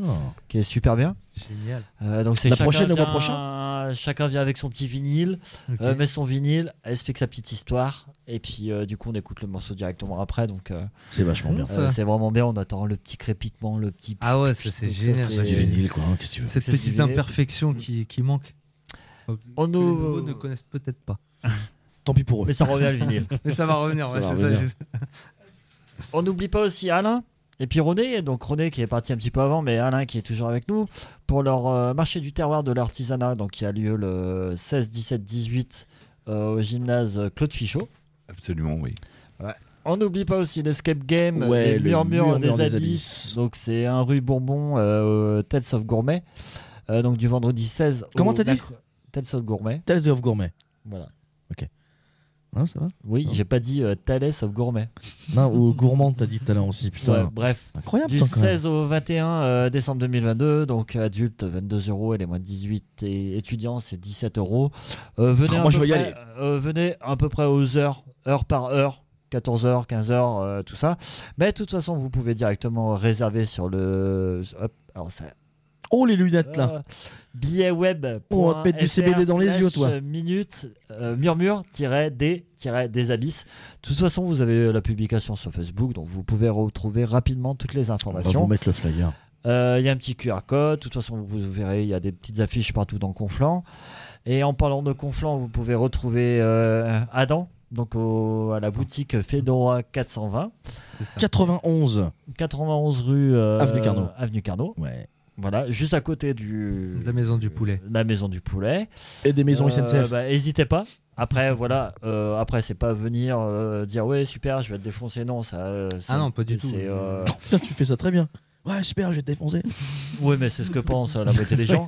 qui est super bien. Génial. Euh, donc c'est La chacun prochaine, le mois vient- prochain Chacun vient avec son petit vinyle, euh, met son vinyle, explique sa petite histoire, et puis euh, du coup on écoute le morceau directement après. Donc euh, C'est vachement bien. Ça. c'est vraiment bien. On attend le petit crépitement, le petit. Ah ouais, ça c'est génial. c'est- ça, Du j'ai- vinyle, quoi. hein, Qu'est-ce que tu veux Cette petite imperfection qui, qui manque. On les nous- nouveaux ne connaissent peut-être pas. Tant pis pour eux. Mais ça revient le vinyle. Mais ça va revenir, Ça ouais, va c'est revenir. ça. juste. On n'oublie pas aussi Alain et puis René, donc René qui est parti un petit peu avant, mais Alain qui est toujours avec nous pour leur euh, marché du terroir de l'artisanat, donc qui a lieu le 16, 17, 18 euh, au gymnase Claude Fichot. Absolument, oui. On n'oublie pas aussi l'Escape Game, Ouais, les le Murmures Murmure des, des Abysses. Abysses. Donc c'est un rue Bourbon, euh, Tales of Gourmet. Euh, donc du vendredi 16 Comment au t'as dit Tales of Gourmet. Tales of Gourmet. Voilà. Hein, ça va Oui, Non. j'ai pas dit euh, Tales of Gourmet. Non, ou gourmand, t'as dit l'heure aussi. Putain, Ouais, bref. incroyable. Du toi, quand même. 16 au 21 euh, décembre 2022, donc adultes 22 euros et les moins de 18 et étudiants c'est 17 euros. Euh, venez, Oh, à moi, je peu veux y près- aller. euh, venez à peu près aux heures, heure par heure. 14h, 15h, euh, tout ça. Mais de toute façon, vous pouvez directement réserver sur le. Hop, alors ça. Oh, les lunettes là. euh, billet web. Oh, on va te mettre du CBD dans les yeux, toi. Minute, euh, murmure-des des abysses. De toute façon, vous avez la publication sur Facebook, donc vous pouvez retrouver rapidement toutes les On va informations. vous mettre le flyer. Euh, Il y a un petit QR code. De toute façon, vous, vous verrez, il y a des petites affiches partout dans Conflans. Et en parlant de Conflans, vous pouvez retrouver euh, Adam, donc au- à la boutique Fedora 420, C'est ça. 91. 91 rue euh, Avenue Carnot. Avenue Carnot. Ouais. Voilà, juste à côté du De la maison du poulet. La maison du poulet. Et des maisons Euh, SNCF. bah, N'hésitez pas. Après, voilà. euh, après, c'est pas venir euh, dire ouais super, je vais te défoncer. Non, ça. euh, Ah non, pas du tout. euh, Putain, tu fais ça très bien. Ouais, super, je vais te défoncer. Oui, mais c'est ce que pense euh, la moitié des gens.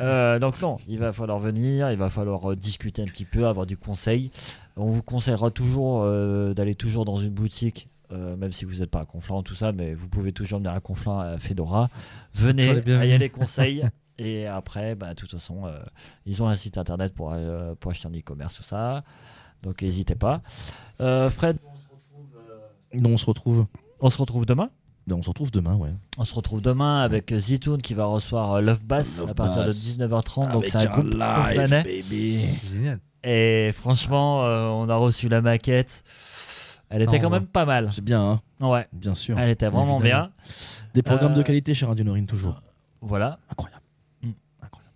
Euh, donc non, il va falloir venir, il va falloir euh, discuter un petit peu, avoir du conseil. On vous conseillera toujours euh, d'aller toujours dans une boutique, euh, même si vous n'êtes pas à Conflans, tout ça, mais vous pouvez toujours venir à Conflans, à Fedora. Venez, ayez les conseils. Et après, bah, de toute façon, euh, ils ont un site internet pour, euh, pour acheter en e-commerce, tout ça. Donc n'hésitez pas. Euh, Fred, Non, on se retrouve. on se retrouve demain? Non, on se retrouve demain, ouais. on se retrouve demain avec Zitoun qui va recevoir Love Bass Love à partir Bass. de 19h30. Donc c'est un groupe conflanais. baby. Génial. Et franchement, euh, on a reçu la maquette. Elle Ça était quand même pas mal. C'est bien, hein Ouais, bien sûr. elle était vraiment Évidemment. bien. Des programmes Euh, de qualité chez Radio Norine, toujours. Voilà. Incroyable. Mm. Incroyable.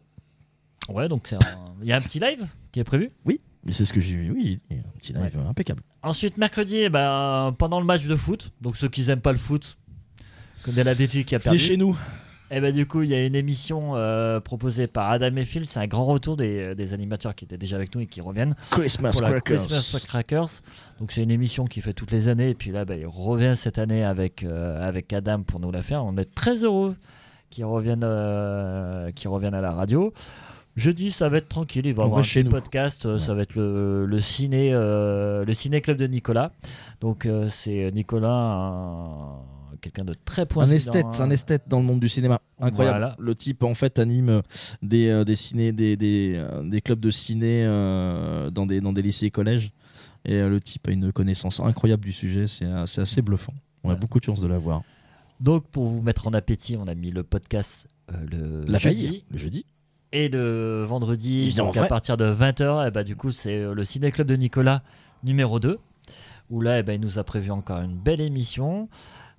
Ouais, donc c'est un- il y a un petit live qui est prévu? Mais c'est ce que j'ai vu. Oui, il y a un petit live impeccable. Ensuite, mercredi, eh ben, pendant le match de foot, donc ceux qui n'aiment pas le foot, comme de l'habitude qui a perdu. chez nous. Et ben du coup, il y a une émission euh, proposée par Adam et Phil. C'est un grand retour des, des animateurs qui étaient déjà avec nous et qui reviennent. Christmas Crackers. Christmas Crackers. Donc c'est une émission qui fait toutes les années et puis là bah, il revient cette année avec euh, avec Adam pour nous la faire. On est très heureux qu'il revienne euh, qu'il revienne à la radio. Jeudi ça va être tranquille, il va avoir un chez petit nous. podcast, euh, ça va être le, le ciné euh, le ciné club de Nicolas. Donc euh, c'est Nicolas un- quelqu'un de très pointu Un esthète, dans- c'est un esthète dans le monde du cinéma. Incroyable. Voilà. Le type en fait anime des, euh, des ciné, des, des, euh, des clubs de ciné euh, dans, des, dans des lycées et collèges. Et euh, le type a une connaissance incroyable du sujet. C'est c'est assez bluffant. On a beaucoup de chance de l'avoir. Donc pour vous mettre en appétit, on a mis le podcast euh, le La jeudi. le jeudi. Et le vendredi, donc à partir de 20h, et bah, du coup, c'est le Ciné Club de Nicolas numéro 2. Où là, eh ben, il nous a prévu encore une belle émission.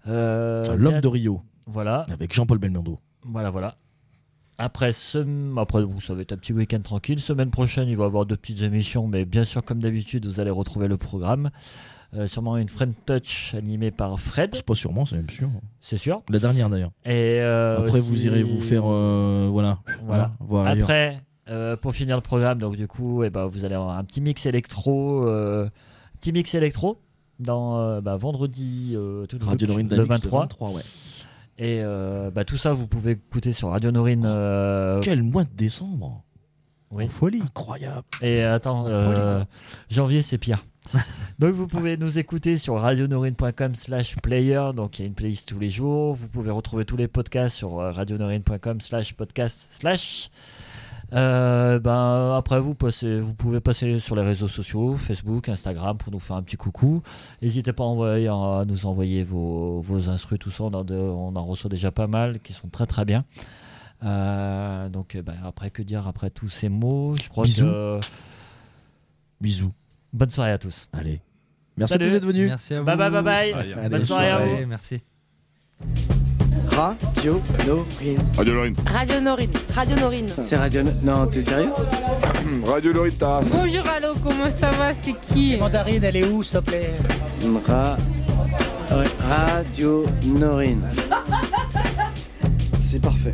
Euh, L'homme bien- de Rio Voilà, avec Jean-Paul Belmondo. voilà, voilà. Après, ce... Après, vous savez, un petit week-end tranquille. Semaine prochaine, il va y avoir deux petites émissions, mais bien sûr, comme d'habitude, vous allez retrouver le programme. Euh, sûrement une Friend Touch animée par Fred, C'est pas sûrement, c'est même sûr. c'est sûr. La dernière d'ailleurs. Et euh, Après, aussi- vous irez vous faire. euh, voilà. Voilà. Hein, voir. Après, euh, pour finir le programme, donc du coup, eh ben, vous allez avoir un petit mix électro, euh, petit mix électro dans euh, bah, vendredi euh, tout le Radio truc, Norine le Dynamics, 23. 23, ouais. Et euh, bah, tout ça, vous pouvez écouter sur Radio Norine. euh, Quel mois de décembre oui. Folie. Incroyable. Et attends, euh, janvier, c'est pire. donc vous pouvez nous écouter sur radionorine.com slash player, donc il y a une playlist tous les jours. Vous pouvez retrouver tous les podcasts sur radionorine.com slash podcast slash. Euh, ben, après, vous, passez, vous pouvez passer sur les réseaux sociaux, Facebook, Instagram, pour nous faire un petit coucou. N'hésitez pas à, envoyer- à nous envoyer vos, vos instrus, tout ça. On en, on en reçoit déjà pas mal, qui sont très très bien. Euh, donc, euh, ben, après, que dire après tous ces mots? Je crois Bisous. que. Bisous. Bonne soirée à tous. Allez. Merci Salut. à tous d'être venus. Merci à vous. Bye bye bye bye. Allez, Bonne soirée à vous. Merci. Radio Norine. Radio Lorine. Radio Norine. Radio Norine. C'est Radio. No- Non, t'es sérieux Radio Loritas. Bonjour, allô, comment ça va C'est qui? Mandarine, elle est où, s'il te plaît? Ra... Radio Norine. C'est parfait.